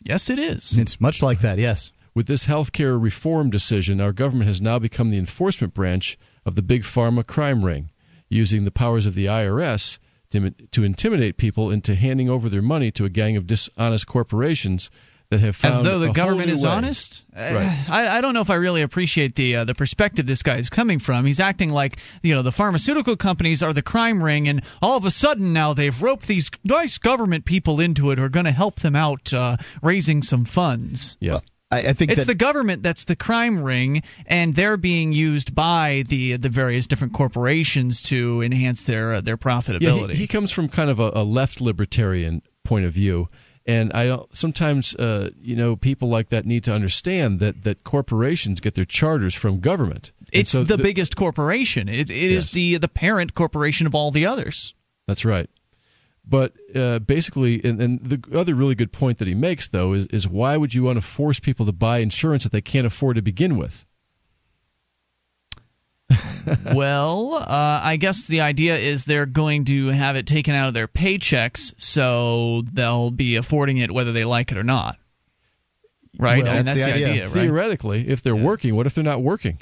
Yes, it is.
It's much like that. Yes.
With this healthcare reform decision, our government has now become the enforcement branch of the big pharma crime ring using the powers of the IRS to, to intimidate people into handing over their money to a gang of dishonest corporations that have found
as though the government is
way.
honest.
Right.
I, I don't know if I really appreciate the uh, the perspective this guy is coming from. He's acting like you know the pharmaceutical companies are the crime ring, and all of a sudden now they've roped these nice government people into it who are going to help them out uh, raising some funds.
Yeah.
I, I think
it's
that,
the government that's the crime ring, and they're being used by the the various different corporations to enhance their uh, their profitability.
Yeah, he, he comes from kind of a, a left libertarian point of view and I don't, sometimes uh, you know people like that need to understand that that corporations get their charters from government.
It's
so
the, biggest corporation. It, it
yes.
is the the parent corporation of all the others.
That's right. But uh, basically, and, and the other really good point that he makes, though, is, is why would you want to force people to buy insurance that they can't afford to begin with?
well, uh, I guess the idea is they're going to have it taken out of their paychecks, so they'll be affording it whether they like it or not. Right?
Well,
I mean,
that's
that's,
the
the,
idea.
idea, right?
Theoretically, if they're
Yeah.
working, what if they're not working?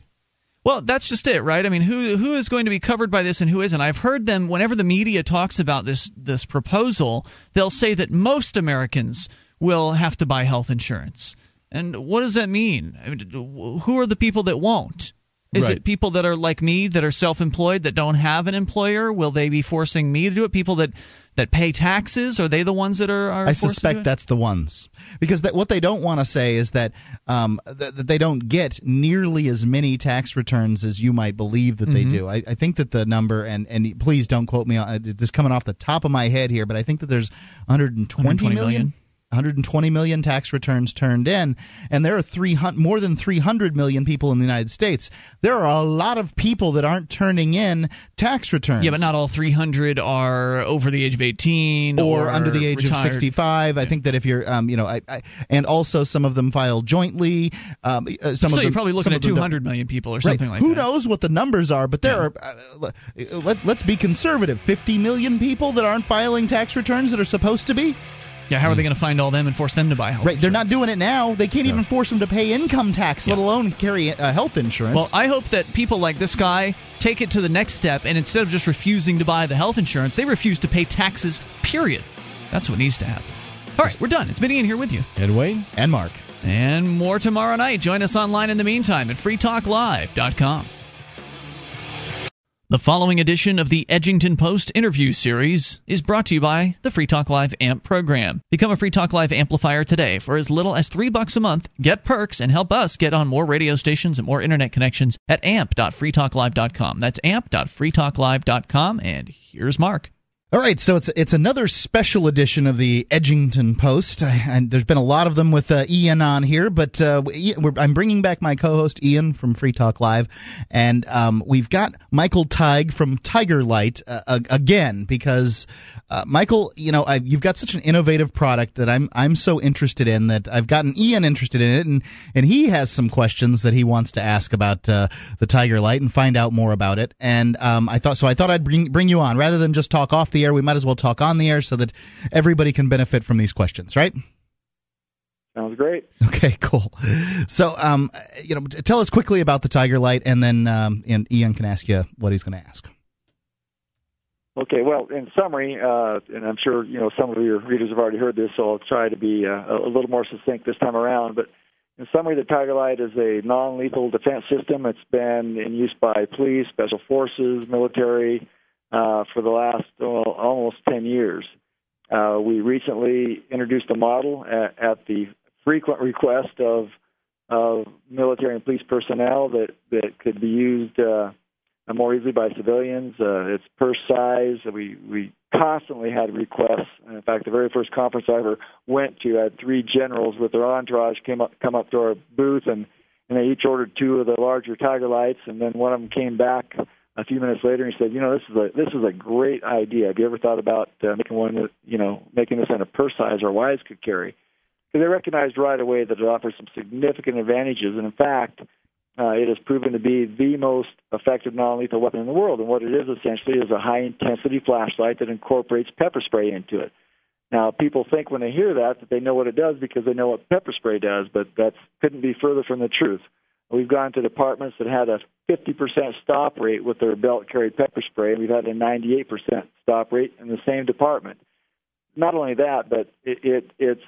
Well, that's just it, right? I mean, who who is going to be covered by this and who isn't? I've heard them whenever the media talks about this this proposal, they'll say that most Americans will have to buy health insurance. And what does that mean? I mean, who are the people that won't? Is
Right.
it people that are like me that are self-employed that don't have an employer? Will they be forcing me to do it? People that that pay taxes are they the ones that are? are
I
forced to do
suspect that's the ones because that, what they don't want to say is that um, that, that they don't get nearly as many tax returns as you might believe that they
Mhm.
do. I, I think that the number and and please don't quote me on this coming off the top of my head here, but I think that there's 120
120
million.
million.
120 million tax returns turned in, and there are 300 more than 300 million people in the United States. There are a lot of people that aren't turning in tax returns.
Yeah, but not all 300 are over the age of 18
or, under the age
retired.
of 65. I think that if you're, um, you know, I, I, and also some of them file jointly. Um, uh, some
so
of
you're probably looking at
of them don't.
200 million people or
Right.
something like
Who
that.
Who knows what the numbers are? But there are. Uh, let, let's be conservative. 50 million people that aren't filing tax returns that are supposed to be.
Yeah, how are they going to find all them and force them to buy health
Right. They're not doing it now. They can't even force them to pay income tax, let alone carry uh, health insurance.
Well, I hope that people like this guy take it to the next step and instead of just refusing to buy the health insurance, they refuse to pay taxes, period. That's what needs to happen. All right, we're done. It's been Ian here with you.
And Wayne?
and Mark.
And more tomorrow night. Join us online in the meantime at freetalklive.com. The following edition of the Edgington Post interview series is brought to you by the Free Talk Live AMP program. Become a Free Talk Live amplifier today for as little as 3 bucks a month. Get perks and help us get on more radio stations and more internet connections at amp.freetalklive.com. That's amp.freetalklive.com and here's Mark.
All right, so it's it's another special edition of the Edgington Post, and there's been a lot of them with uh, Ian on here, but uh, I'm bringing back my co-host Ian from Free Talk Live, and um, we've got Michael Tig from Tiger Light uh, again because uh, Michael, you know, I, you've got such an innovative product that I'm I'm so interested in that I've gotten Ian interested in it, and and he has some questions that he wants to ask about uh, the Tiger Light and find out more about it, and um, I thought so I thought I'd bring bring you on. Rather than just talk off the air. We might as well talk on the air so that everybody can benefit from these questions, right?
Sounds great.
Okay, cool. So, um, you know, tell us quickly about the Tiger Light, and then um, and Ian can ask you what he's going to ask.
Okay, well, in summary, uh, and I'm sure you know some of your readers have already heard this, so I'll try to be uh, a little more succinct this time around. But in summary, the Tiger Light is a non-lethal defense system. It's been in use by police, special forces, military uh, for the last well, almost 10 years. Uh, we recently introduced a model at, at the frequent request of of military and police personnel that that could be used uh, more easily by civilians. Uh, it's purse size. We we constantly had requests. In fact, the very first conference I ever went to had three generals with their entourage came up come up to our booth and and they each ordered two of the larger Tiger lights, and then one of them came back a few minutes later he said, you know, this is a this is a great idea. Have you ever thought about uh, making one you know making this in a purse size our wives could carry? Because they recognized right away that it offers some significant advantages, and in fact, uh, it has proven to be the most effective non-lethal weapon in the world. And what it is essentially is a high-intensity flashlight that incorporates pepper spray into it. Now, people think when they hear that that they know what it does because they know what pepper spray does, but that couldn't be further from the truth. We've gone to departments that had a 50% stop rate with their belt carried pepper spray, and we've had a 98% stop rate in the same department. Not only that, but it, it it's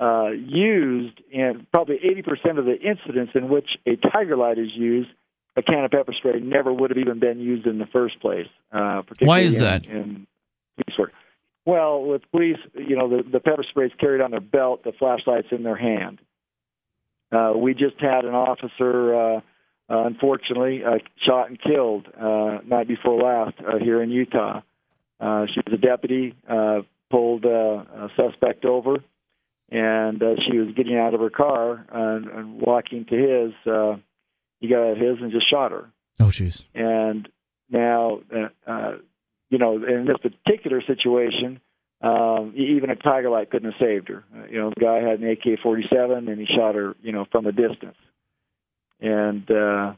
uh, used in probably 80% of the incidents in which a tiger light is used, a can of pepper spray never would have even been used in the first place. Uh,
Why is
in,
that?
In police work. Well, with police, you know, the, the pepper spray is carried on their belt, the flashlight's in their hand. Uh, we just had an officer, uh, uh, unfortunately, uh, shot and killed uh, night before last uh, here in Utah. Uh, she was a deputy, uh, pulled uh, a suspect over, and uh, she was getting out of her car and, and walking to his. Uh, he got out of his and just shot her.
Oh, jeez.
And now, uh, uh, you know, in this particular situation, um, even a tiger light couldn't have saved her. Uh, you know, the guy had an AK-47 and he shot her, you know, from a distance. And uh,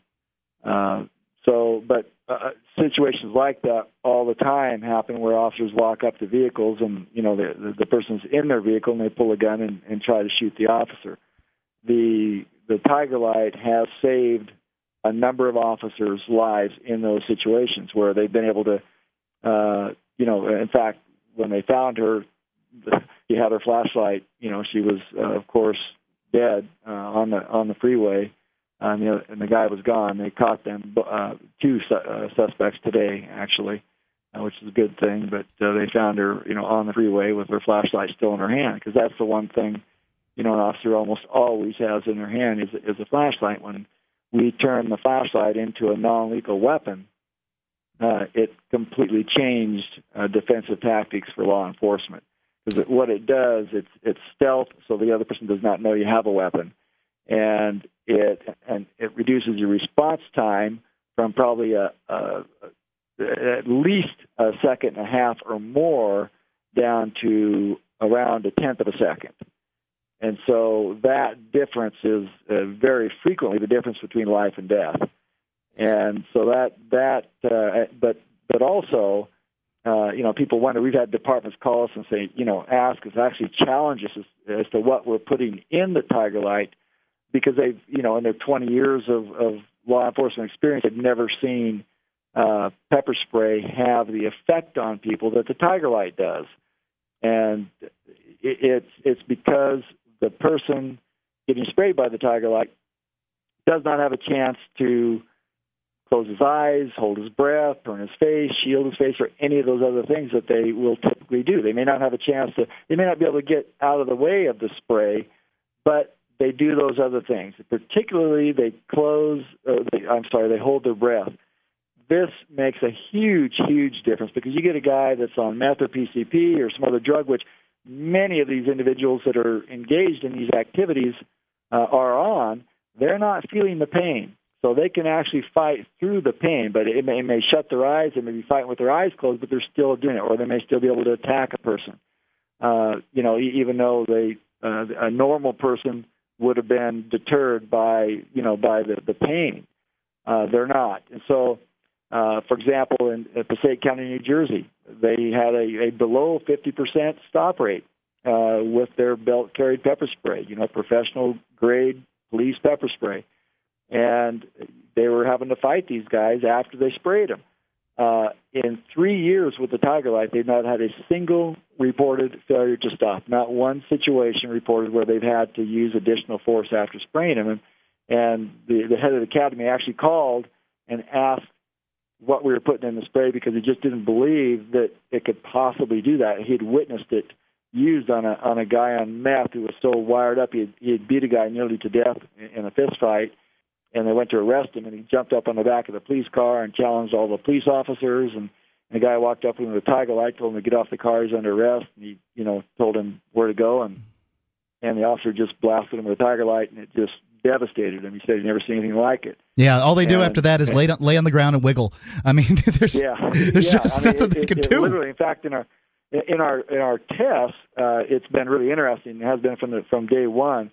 uh, so, but uh, situations like that all the time happen where officers walk up to vehicles and you know the the, the person's in their vehicle and they pull a gun and, and try to shoot the officer. The the tiger light has saved a number of officers' lives in those situations where they've been able to, uh, you know, in fact, when they found her, he had her flashlight. You know, she was uh, of course dead uh, on the on the freeway, and, you know, and the guy was gone. They caught them uh, two su- uh, suspects today actually, uh, which is a good thing. But uh, they found her, you know, on the freeway with her flashlight still in her hand because that's the one thing, you know, an officer almost always has in their hand is is a flashlight. When we turn the flashlight into a non-lethal weapon, uh, it completely changed uh, defensive tactics for law enforcement. Because what it does, it's it's stealth, so the other person does not know you have a weapon, and it and it reduces your response time from probably a, a, a at least a second and a half or more down to around a tenth of a second. And so that difference is uh, very frequently the difference between life and death and so that that uh, but but also uh, you know people wonder we've had departments call us and say you know ask us actually challenge us as, as to what we're putting in the tiger light because they've you know in their 20 years of, of law enforcement experience they've never seen uh, pepper spray have the effect on people that the tiger light does. And it, it's it's because the person getting sprayed by the tiger light does not have a chance to close his eyes, hold his breath, turn his face, shield his face, or any of those other things that they will typically do. They may not have a chance to, they may not be able to get out of the way of the spray, but they do those other things. Particularly, they close, uh, they, I'm sorry, they hold their breath. This makes a huge, huge difference because you get a guy that's on meth or PCP or some other drug, which many of these individuals that are engaged in these activities uh, are on, they're not feeling the pain so they can actually fight through the pain, but it may, it may shut their eyes. They may be fighting with their eyes closed, but they're still doing it, or they may still be able to attack a person. Uh, you know, even though they uh, a normal person would have been deterred by you know by the the pain, uh, they're not. And so, uh, for example, in, Passaic County, New Jersey, they had a, a below 50% stop rate uh, with their belt carried pepper spray. You know, professional grade police pepper spray and they were having to fight these guys after they sprayed them. Uh, in three years with the Tiger Light, they've not had a single reported failure to stop. Not one situation reported where they've had to use additional force after spraying them. And, and the, the head of the academy actually called and asked what we were putting in the spray because he just didn't believe that it could possibly do that. He'd witnessed it used on a on a guy on meth who was so wired up he he had beat a guy nearly to death in a fist fight, and they went to arrest him, and he jumped up on the back of the police car and challenged all the police officers, and the guy walked up with him with a tiger light, told him to get off the car, he's under arrest, and he you know told him where to go, and and the officer just blasted him with a tiger light, and it just devastated him. He said he'd never seen anything like it.
Yeah, all they do and, after that is lay lay on the ground and wiggle. I mean, there's
yeah,
there's
yeah.
just
I mean,
nothing
it,
they can
it,
do.
Literally, in fact, in our in our in our tests, uh, it's been really interesting. It has been from the from day one.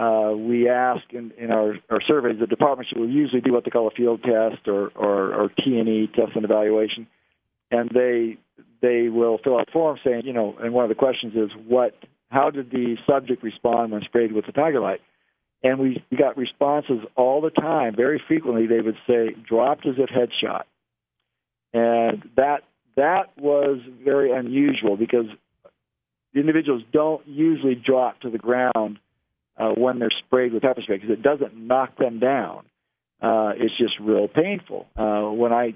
Uh, we ask in, in our, our surveys, the departments will usually do what they call a field test or or, or T and E test and evaluation, and they they will fill out forms saying, you know, and one of the questions is what, how did the subject respond when sprayed with the Tiger Light? And we, we got responses all the time. Very frequently, they would say, dropped as if headshot. And that that was very unusual because the individuals don't usually drop to the ground uh, when they're sprayed with pepper spray because it doesn't knock them down. Uh, it's just real painful. Uh, when I,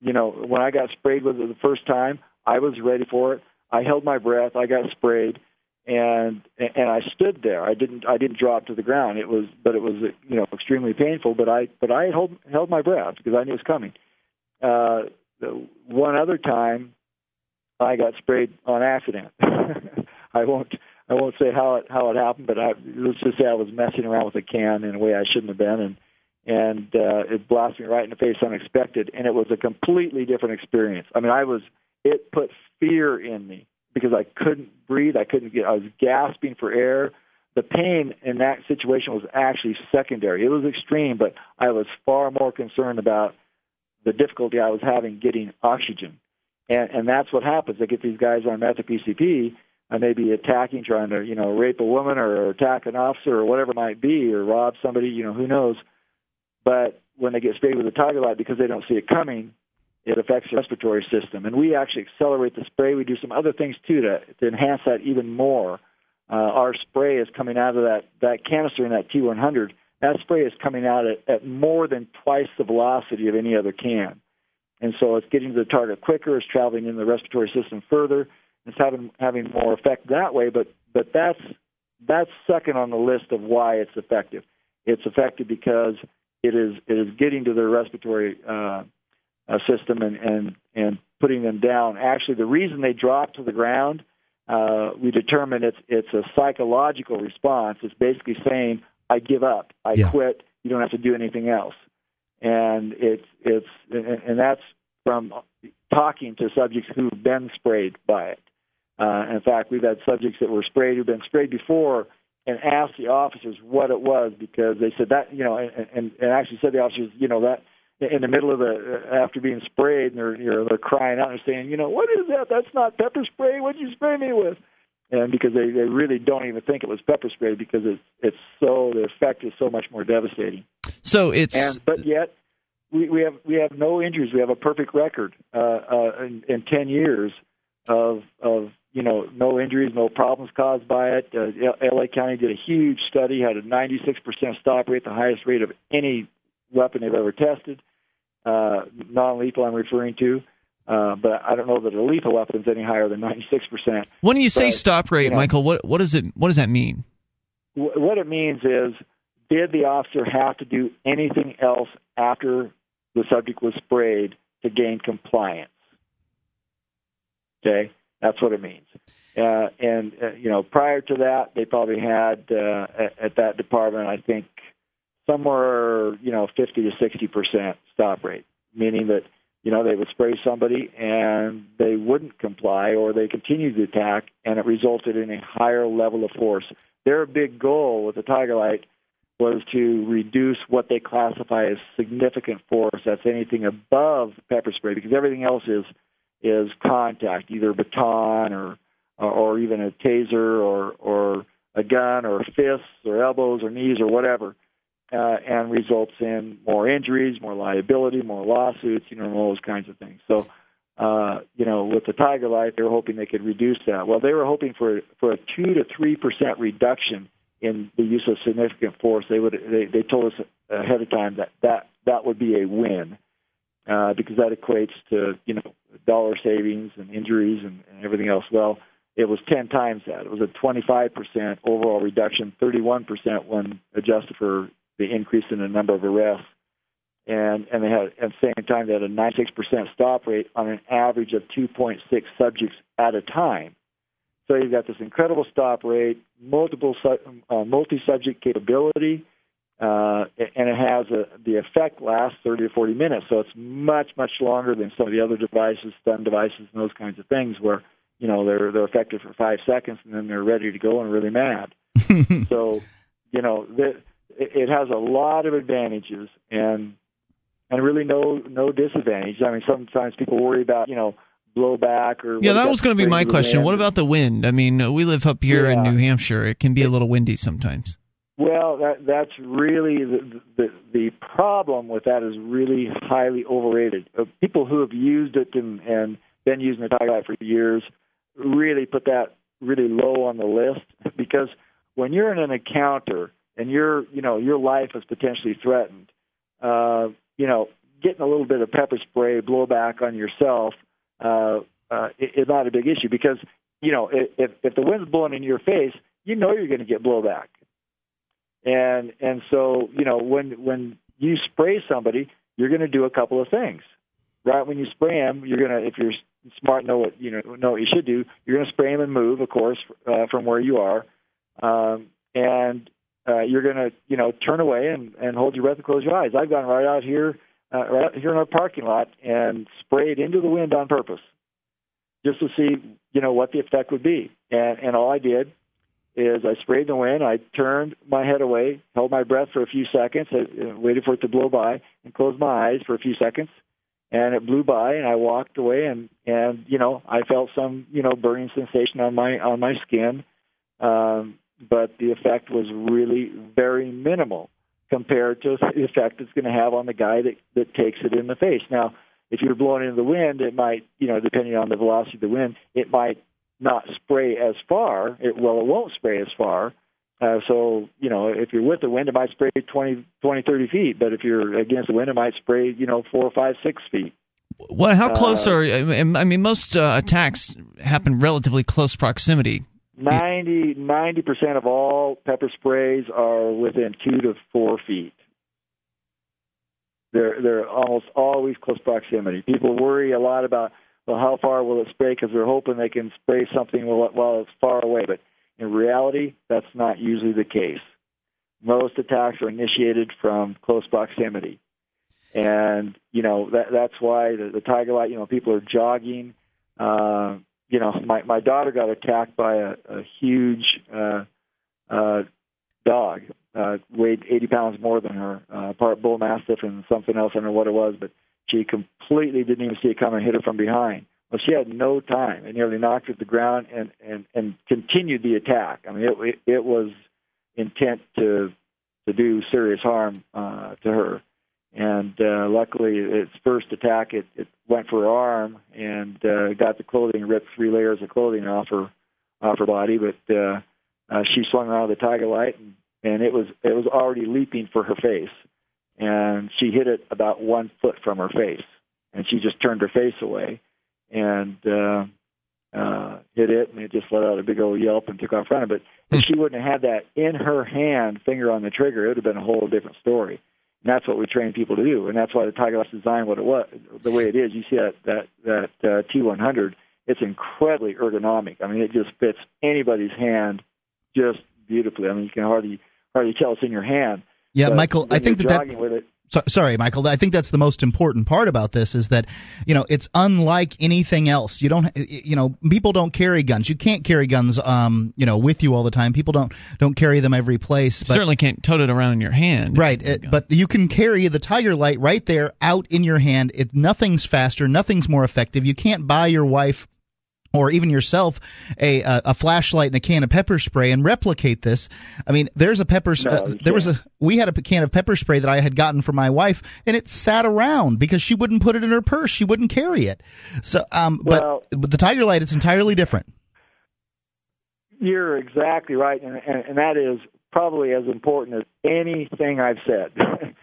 you know, when I got sprayed with it the first time, I was ready for it. I held my breath. I got sprayed, and and I stood there. I didn't I didn't drop to the ground. It was, but it was you know extremely painful. But I but I held held my breath because I knew it was coming. Uh, one other time, I got sprayed on accident. I won't I won't say how it how it happened, but I, let's just say I was messing around with a can in a way I shouldn't have been, and and uh, it blasted me right in the face unexpected, and it was a completely different experience. I mean, I was it put fear in me because I couldn't breathe, I couldn't get, I was gasping for air. The pain in that situation was actually secondary. It was extreme, but I was far more concerned about the difficulty I was having getting oxygen, and and that's what happens. They get these guys on meth PCP and maybe attacking, trying to you know rape a woman or attack an officer or whatever it might be, or rob somebody, you know who knows. But when they get sprayed with a tiger light because they don't see it coming, it affects the respiratory system. And we actually accelerate the spray. We do some other things too to to enhance that even more. Uh, our spray is coming out of that that canister in that T100. That spray is coming out at, at more than twice the velocity of any other can. And so it's getting to the target quicker, it's traveling in the respiratory system further, it's having having more effect that way. But but that's that's second on the list of why it's effective. It's effective because it is it is getting to the respiratory uh, uh, system and and and putting them down. Actually, the reason they drop to the ground, uh, we determine it's it's a psychological response. It's basically saying, "I give up. I yeah. quit. You don't have to do anything else." And it's it's and that's from talking to subjects who've been sprayed by it. Uh, in fact, we've had subjects that were sprayed who've been sprayed before and asked the officers what it was because they said that you know and, and, and actually said the officers you know that in the middle of the after being sprayed and they're you know they're crying out and saying you know what is that? That's not pepper spray. What'd you spray me with? And because they they really don't even think it was pepper spray because it's it's so the effect is so much more devastating.
So it's
and but yet we we have we have no injuries. We have a perfect record uh uh in, in 10 years of of you know no injuries no problems caused by it uh, LA County did a huge study had a 96% stop rate the highest rate of any weapon they've ever tested uh, non-lethal I'm referring to. Uh, but I don't know that a lethal weapon is any higher than 96%.
When you say
but,
stop rate,
you know,
Michael, what what does it what does that mean?
What it means is, did the officer have to do anything else after the subject was sprayed to gain compliance? Okay, that's what it means. Uh, and uh, you know, prior to that, they probably had uh, at, at that department, I think somewhere you know 50 to 60 percent stop rate, meaning that you know they would spray somebody and they wouldn't comply or they continued to attack, and it resulted in a higher level of force. Their big goal with the Tiger Light was to reduce what they classify as significant force. That's anything above pepper spray, because everything else is is contact, either baton or or even a taser or or a gun or fists or elbows or knees or whatever uh, and results in more injuries, more liability, more lawsuits, you know, all those kinds of things. So, uh, you know, with the Tiger Light, they were hoping they could reduce that. Well, they were hoping for for a two to three percent reduction in the use of significant force. They would they, they told us ahead of time that that that would be a win. Uh, because that equates to you know dollar savings and injuries and, and everything else. Well, it was 10 times that. It was a 25% overall reduction, 31% when adjusted for the increase in the number of arrests. And, and they had at the same time they had a 96% stop rate on an average of 2.6 subjects at a time. So you've got this incredible stop rate, multiple uh, multi-subject capability, uh, and it has a, the effect lasts 30 to 40 minutes. So it's much much longer than some of the other devices, stun devices, and those kinds of things where you know they're they're effective for five seconds and then they're ready to go and really mad. so, you know, the, it, it has a lot of advantages and and really no no disadvantage. I mean, sometimes people worry about you know blowback or
yeah, that was going to be my question. What about the wind? I mean, we live up here yeah. in New Hampshire. It can be a little windy sometimes.
Well, that that's really the, the the problem with that is really highly overrated. Uh, people who have used it and and been using the Light for years really put that really low on the list because when you're in an encounter and your you know your life is potentially threatened, uh, you know getting a little bit of pepper spray blowback on yourself uh, uh, is not a big issue because you know if if the wind's blowing in your face, you know you're going to get blowback, and and so you know when when you spray somebody, you're going to do a couple of things. Right when you spray them, you're gonna if you're smart know what you know know what you should do. You're going to spray them and move, of course, uh, from where you are, um, and uh, you're going to you know turn away and, and hold your breath and close your eyes. I've gone right out here, uh, right out here in our parking lot, and sprayed into the wind on purpose, just to see you know what the effect would be. And and all I did is I sprayed the wind. I turned my head away, held my breath for a few seconds, uh, waited for it to blow by, and closed my eyes for a few seconds and it blew by and I walked away and and you know I felt some you know burning sensation on my on my skin um but the effect was really very minimal compared to the effect it's going to have on the guy that that takes it in the face now if you're blowing into the wind it might you know depending on the velocity of the wind it might not spray as far it well it won't spray as far uh, so, you know, if you're with the wind, it might spray 20, 20, 30 feet. But if you're against the wind, it might spray, you know, four, five, six feet.
Well, how close uh, are? I mean, most uh, attacks happen relatively close proximity.
90 percent of all pepper sprays are within two to four feet. They're they're almost always close proximity. People worry a lot about well, how far will it spray because they're hoping they can spray something while, it's far away. But in reality, that's not usually the case. Most attacks are initiated from close proximity. And, you know, that, that's why the, the Tiger Light, you know, people are jogging. Uh, you know, my, my daughter got attacked by a, a huge uh, uh, dog, uh, weighed 80 pounds more than her, uh, part bull mastiff and something else. I don't know what it was, but she completely didn't even see it coming hit her from behind. Well, she had no time and nearly knocked her to the ground and and and continued the attack. I mean, it it, was intent to to do serious harm uh, to her. And uh, luckily, its first attack, it, it went for her arm and uh, got the clothing, ripped three layers of clothing off her off her body. But uh, uh, she swung around the tiger light, and, and it was it was already leaping for her face, and she hit it about one foot from her face, and she just turned her face away and uh, uh, hit it, and it just let out a big old yelp and took off running. But if she wouldn't have had that in her hand, finger on the trigger, it would have been a whole different story. And that's what we train people to do, and that's why the Tiger Light designed what it was, the way it is. You see that that that uh, T100, it's incredibly ergonomic. I mean, it just fits anybody's hand just beautifully. I mean, you can hardly hardly tell it's in your hand.
Yeah, Michael, I think that that, with it, so, sorry, Michael. I think that's the most important part about this is that, you know, it's unlike anything else. You don't, you know, people don't carry guns. You can't carry guns, um, you know, with you all the time. People don't don't carry them every place.
But, certainly can't tote it around in your hand.
Right, it, but you can carry the Tiger Light right there, out in your hand. It nothing's faster, nothing's more effective. You can't buy your wife or even yourself a, a, flashlight and a can of pepper spray and replicate this. I mean, there's a pepper. No, uh, there was a we had a can of pepper spray that I had gotten for my wife, and it sat around because she wouldn't put it in her purse. She wouldn't carry it. So, um, well, but, but the Tiger Light is entirely different.
You're exactly right, and, and, and that is probably as important as anything I've said. uh,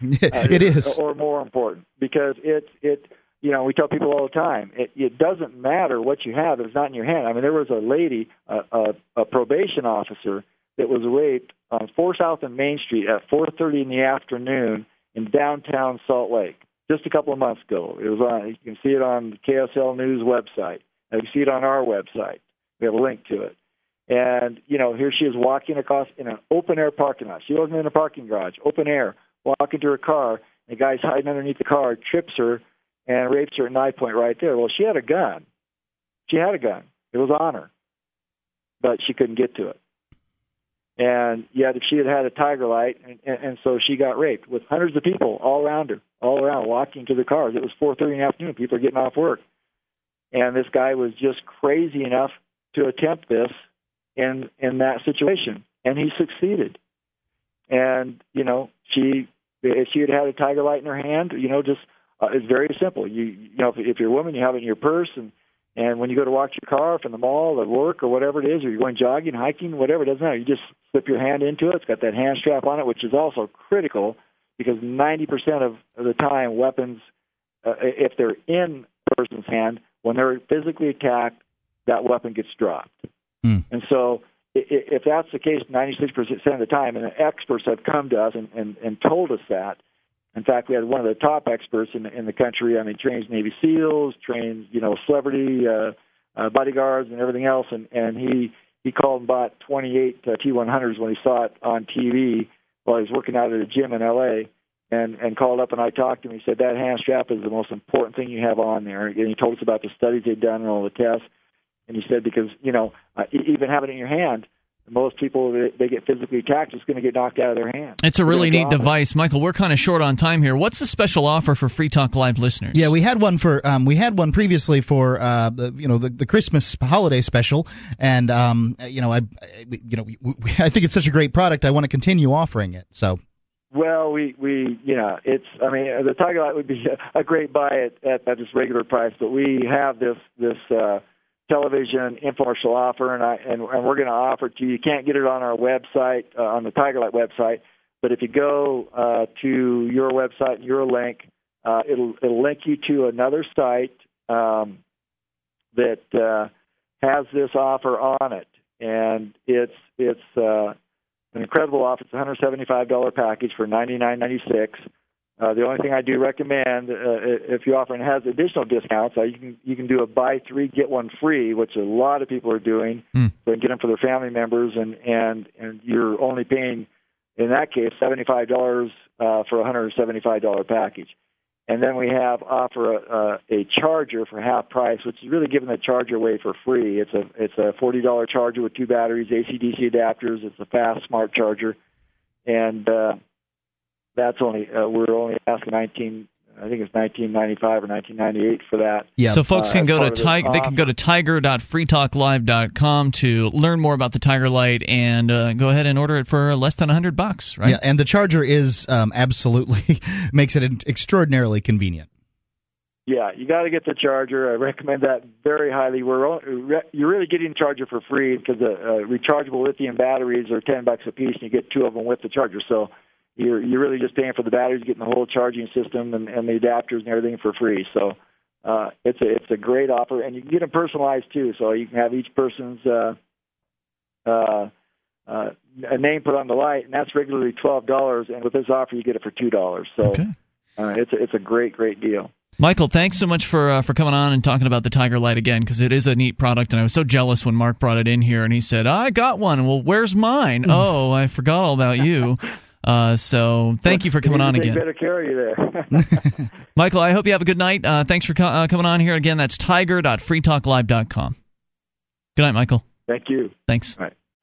it is,
or more important, because it it you know we tell people all the time it it doesn't matter what you have; it's not in your hand. I mean, there was a lady, a, a, a probation officer, that was raped on 4 South and Main Street at 4:30 in the afternoon in downtown Salt Lake just a couple of months ago. It was on. You can see it on the KSL News website. You see it on our website. We have a link to it. And you know, here she is walking across in an open air parking lot. She wasn't in a parking garage, open air, walking to her car. The guy's hiding underneath the car, trips her, and rapes her at knife point right there. Well, she had a gun. She had a gun. It was on her, but she couldn't get to it. And yet, if she had had a tiger light, and, and, and so she got raped with hundreds of people all around her, all around, walking to the cars. It was 4:30 in the afternoon. People are getting off work, and this guy was just crazy enough to attempt this in in that situation, and he succeeded. And you know, she if she had had a tiger light in her hand, you know, just uh, it's very simple. You you know, if, if you're a woman, you have it in your purse, and and when you go to watch your car from the mall, or work, or whatever it is, or you're going jogging, hiking, whatever, it doesn't matter. You just slip your hand into it. It's got that hand strap on it, which is also critical because 90% of the time, weapons, uh, if they're in a person's hand, when they're physically attacked, that weapon gets dropped.
Mm.
And so, if that's the case 96% of the time, and the experts have come to us and, and, and told us that, in fact, we had one of the top experts in the, in the country. I mean, trains Navy SEALs, trains you know celebrity uh, uh, bodyguards and everything else, and and he he called and bought 28 uh, T100s when he saw it on TV while he was working out at a gym in L.A. and and called up and I talked to him. He said that hand strap is the most important thing you have on there. And he told us about the studies they'd done and all the tests. And he said because you know uh, even having it in your hand, most people they get physically attacked, it's going to get knocked out of their hands.
It's a really neat device, Michael. We're kind of short on time here. What's the special offer for Free Talk Live listeners?
Yeah, we had one for um, we had one previously for uh, the, you know the, the Christmas holiday special, and um, you know I, you know we, we, I think it's such a great product. I want to continue offering it. So.
Well, we we you know it's I mean the Tiger Light would be a great buy at at, at this regular price, but we have this this. uh television infomercial offer, and I and, and we're going to offer it to you. You can't get it on our website uh, on the Tigerlight website, but if you go uh, to your website, your link, uh, it'll it'll link you to another site um, that uh, has this offer on it, and it's it's uh, an incredible offer. It's a $175 package for $99.96. Uh, the only thing I do recommend, uh, if you offer has additional discounts, uh, you can you can do a buy three get one free, which a lot of people are doing.
Mm.
So get them for their family members, and and and you're only paying, in that case, seventy five dollars uh, for a hundred seventy five dollar package. And then we have offer a, a, a charger for half price, which is really giving the charger away for free. It's a it's a forty dollar charger with two batteries, AC/DC adapters. It's a fast smart charger, and uh, that's only uh, we're only asking 19 I think it's 1995 or 1998 for that.
Yeah. So folks can uh, go to tiger. They can go to tiger.freetalklive.com to learn more about the Tiger Light and uh, go ahead and order it for less than 100 bucks. Right.
Yeah, and the charger is um, absolutely makes it extraordinarily convenient.
Yeah, you got to get the charger. I recommend that very highly. We're you're really getting the charger for free because the uh, rechargeable lithium batteries are 10 bucks a piece, and you get two of them with the charger. So you're you're really just paying for the batteries, getting the whole charging system and, and the adapters and everything for free. So uh, it's a it's a great offer, and you can get them personalized too. So you can have each person's uh, uh, uh, a name put on the light, and that's regularly twelve dollars. And with this offer, you get it for two dollars. So
okay.
uh, it's a, it's a great great deal.
Michael, thanks so much for uh, for coming on and talking about the Tiger Light again because it is a neat product, and I was so jealous when Mark brought it in here and he said, "I got one." Well, where's mine? oh, I forgot all about you. Uh, so thank you for coming on again.
Better carry you there.
Michael, I hope you have a good night. Uh, thanks for co- uh, coming on here again. That's tiger.freetalklive.com. Good night, Michael.
Thank you.
Thanks.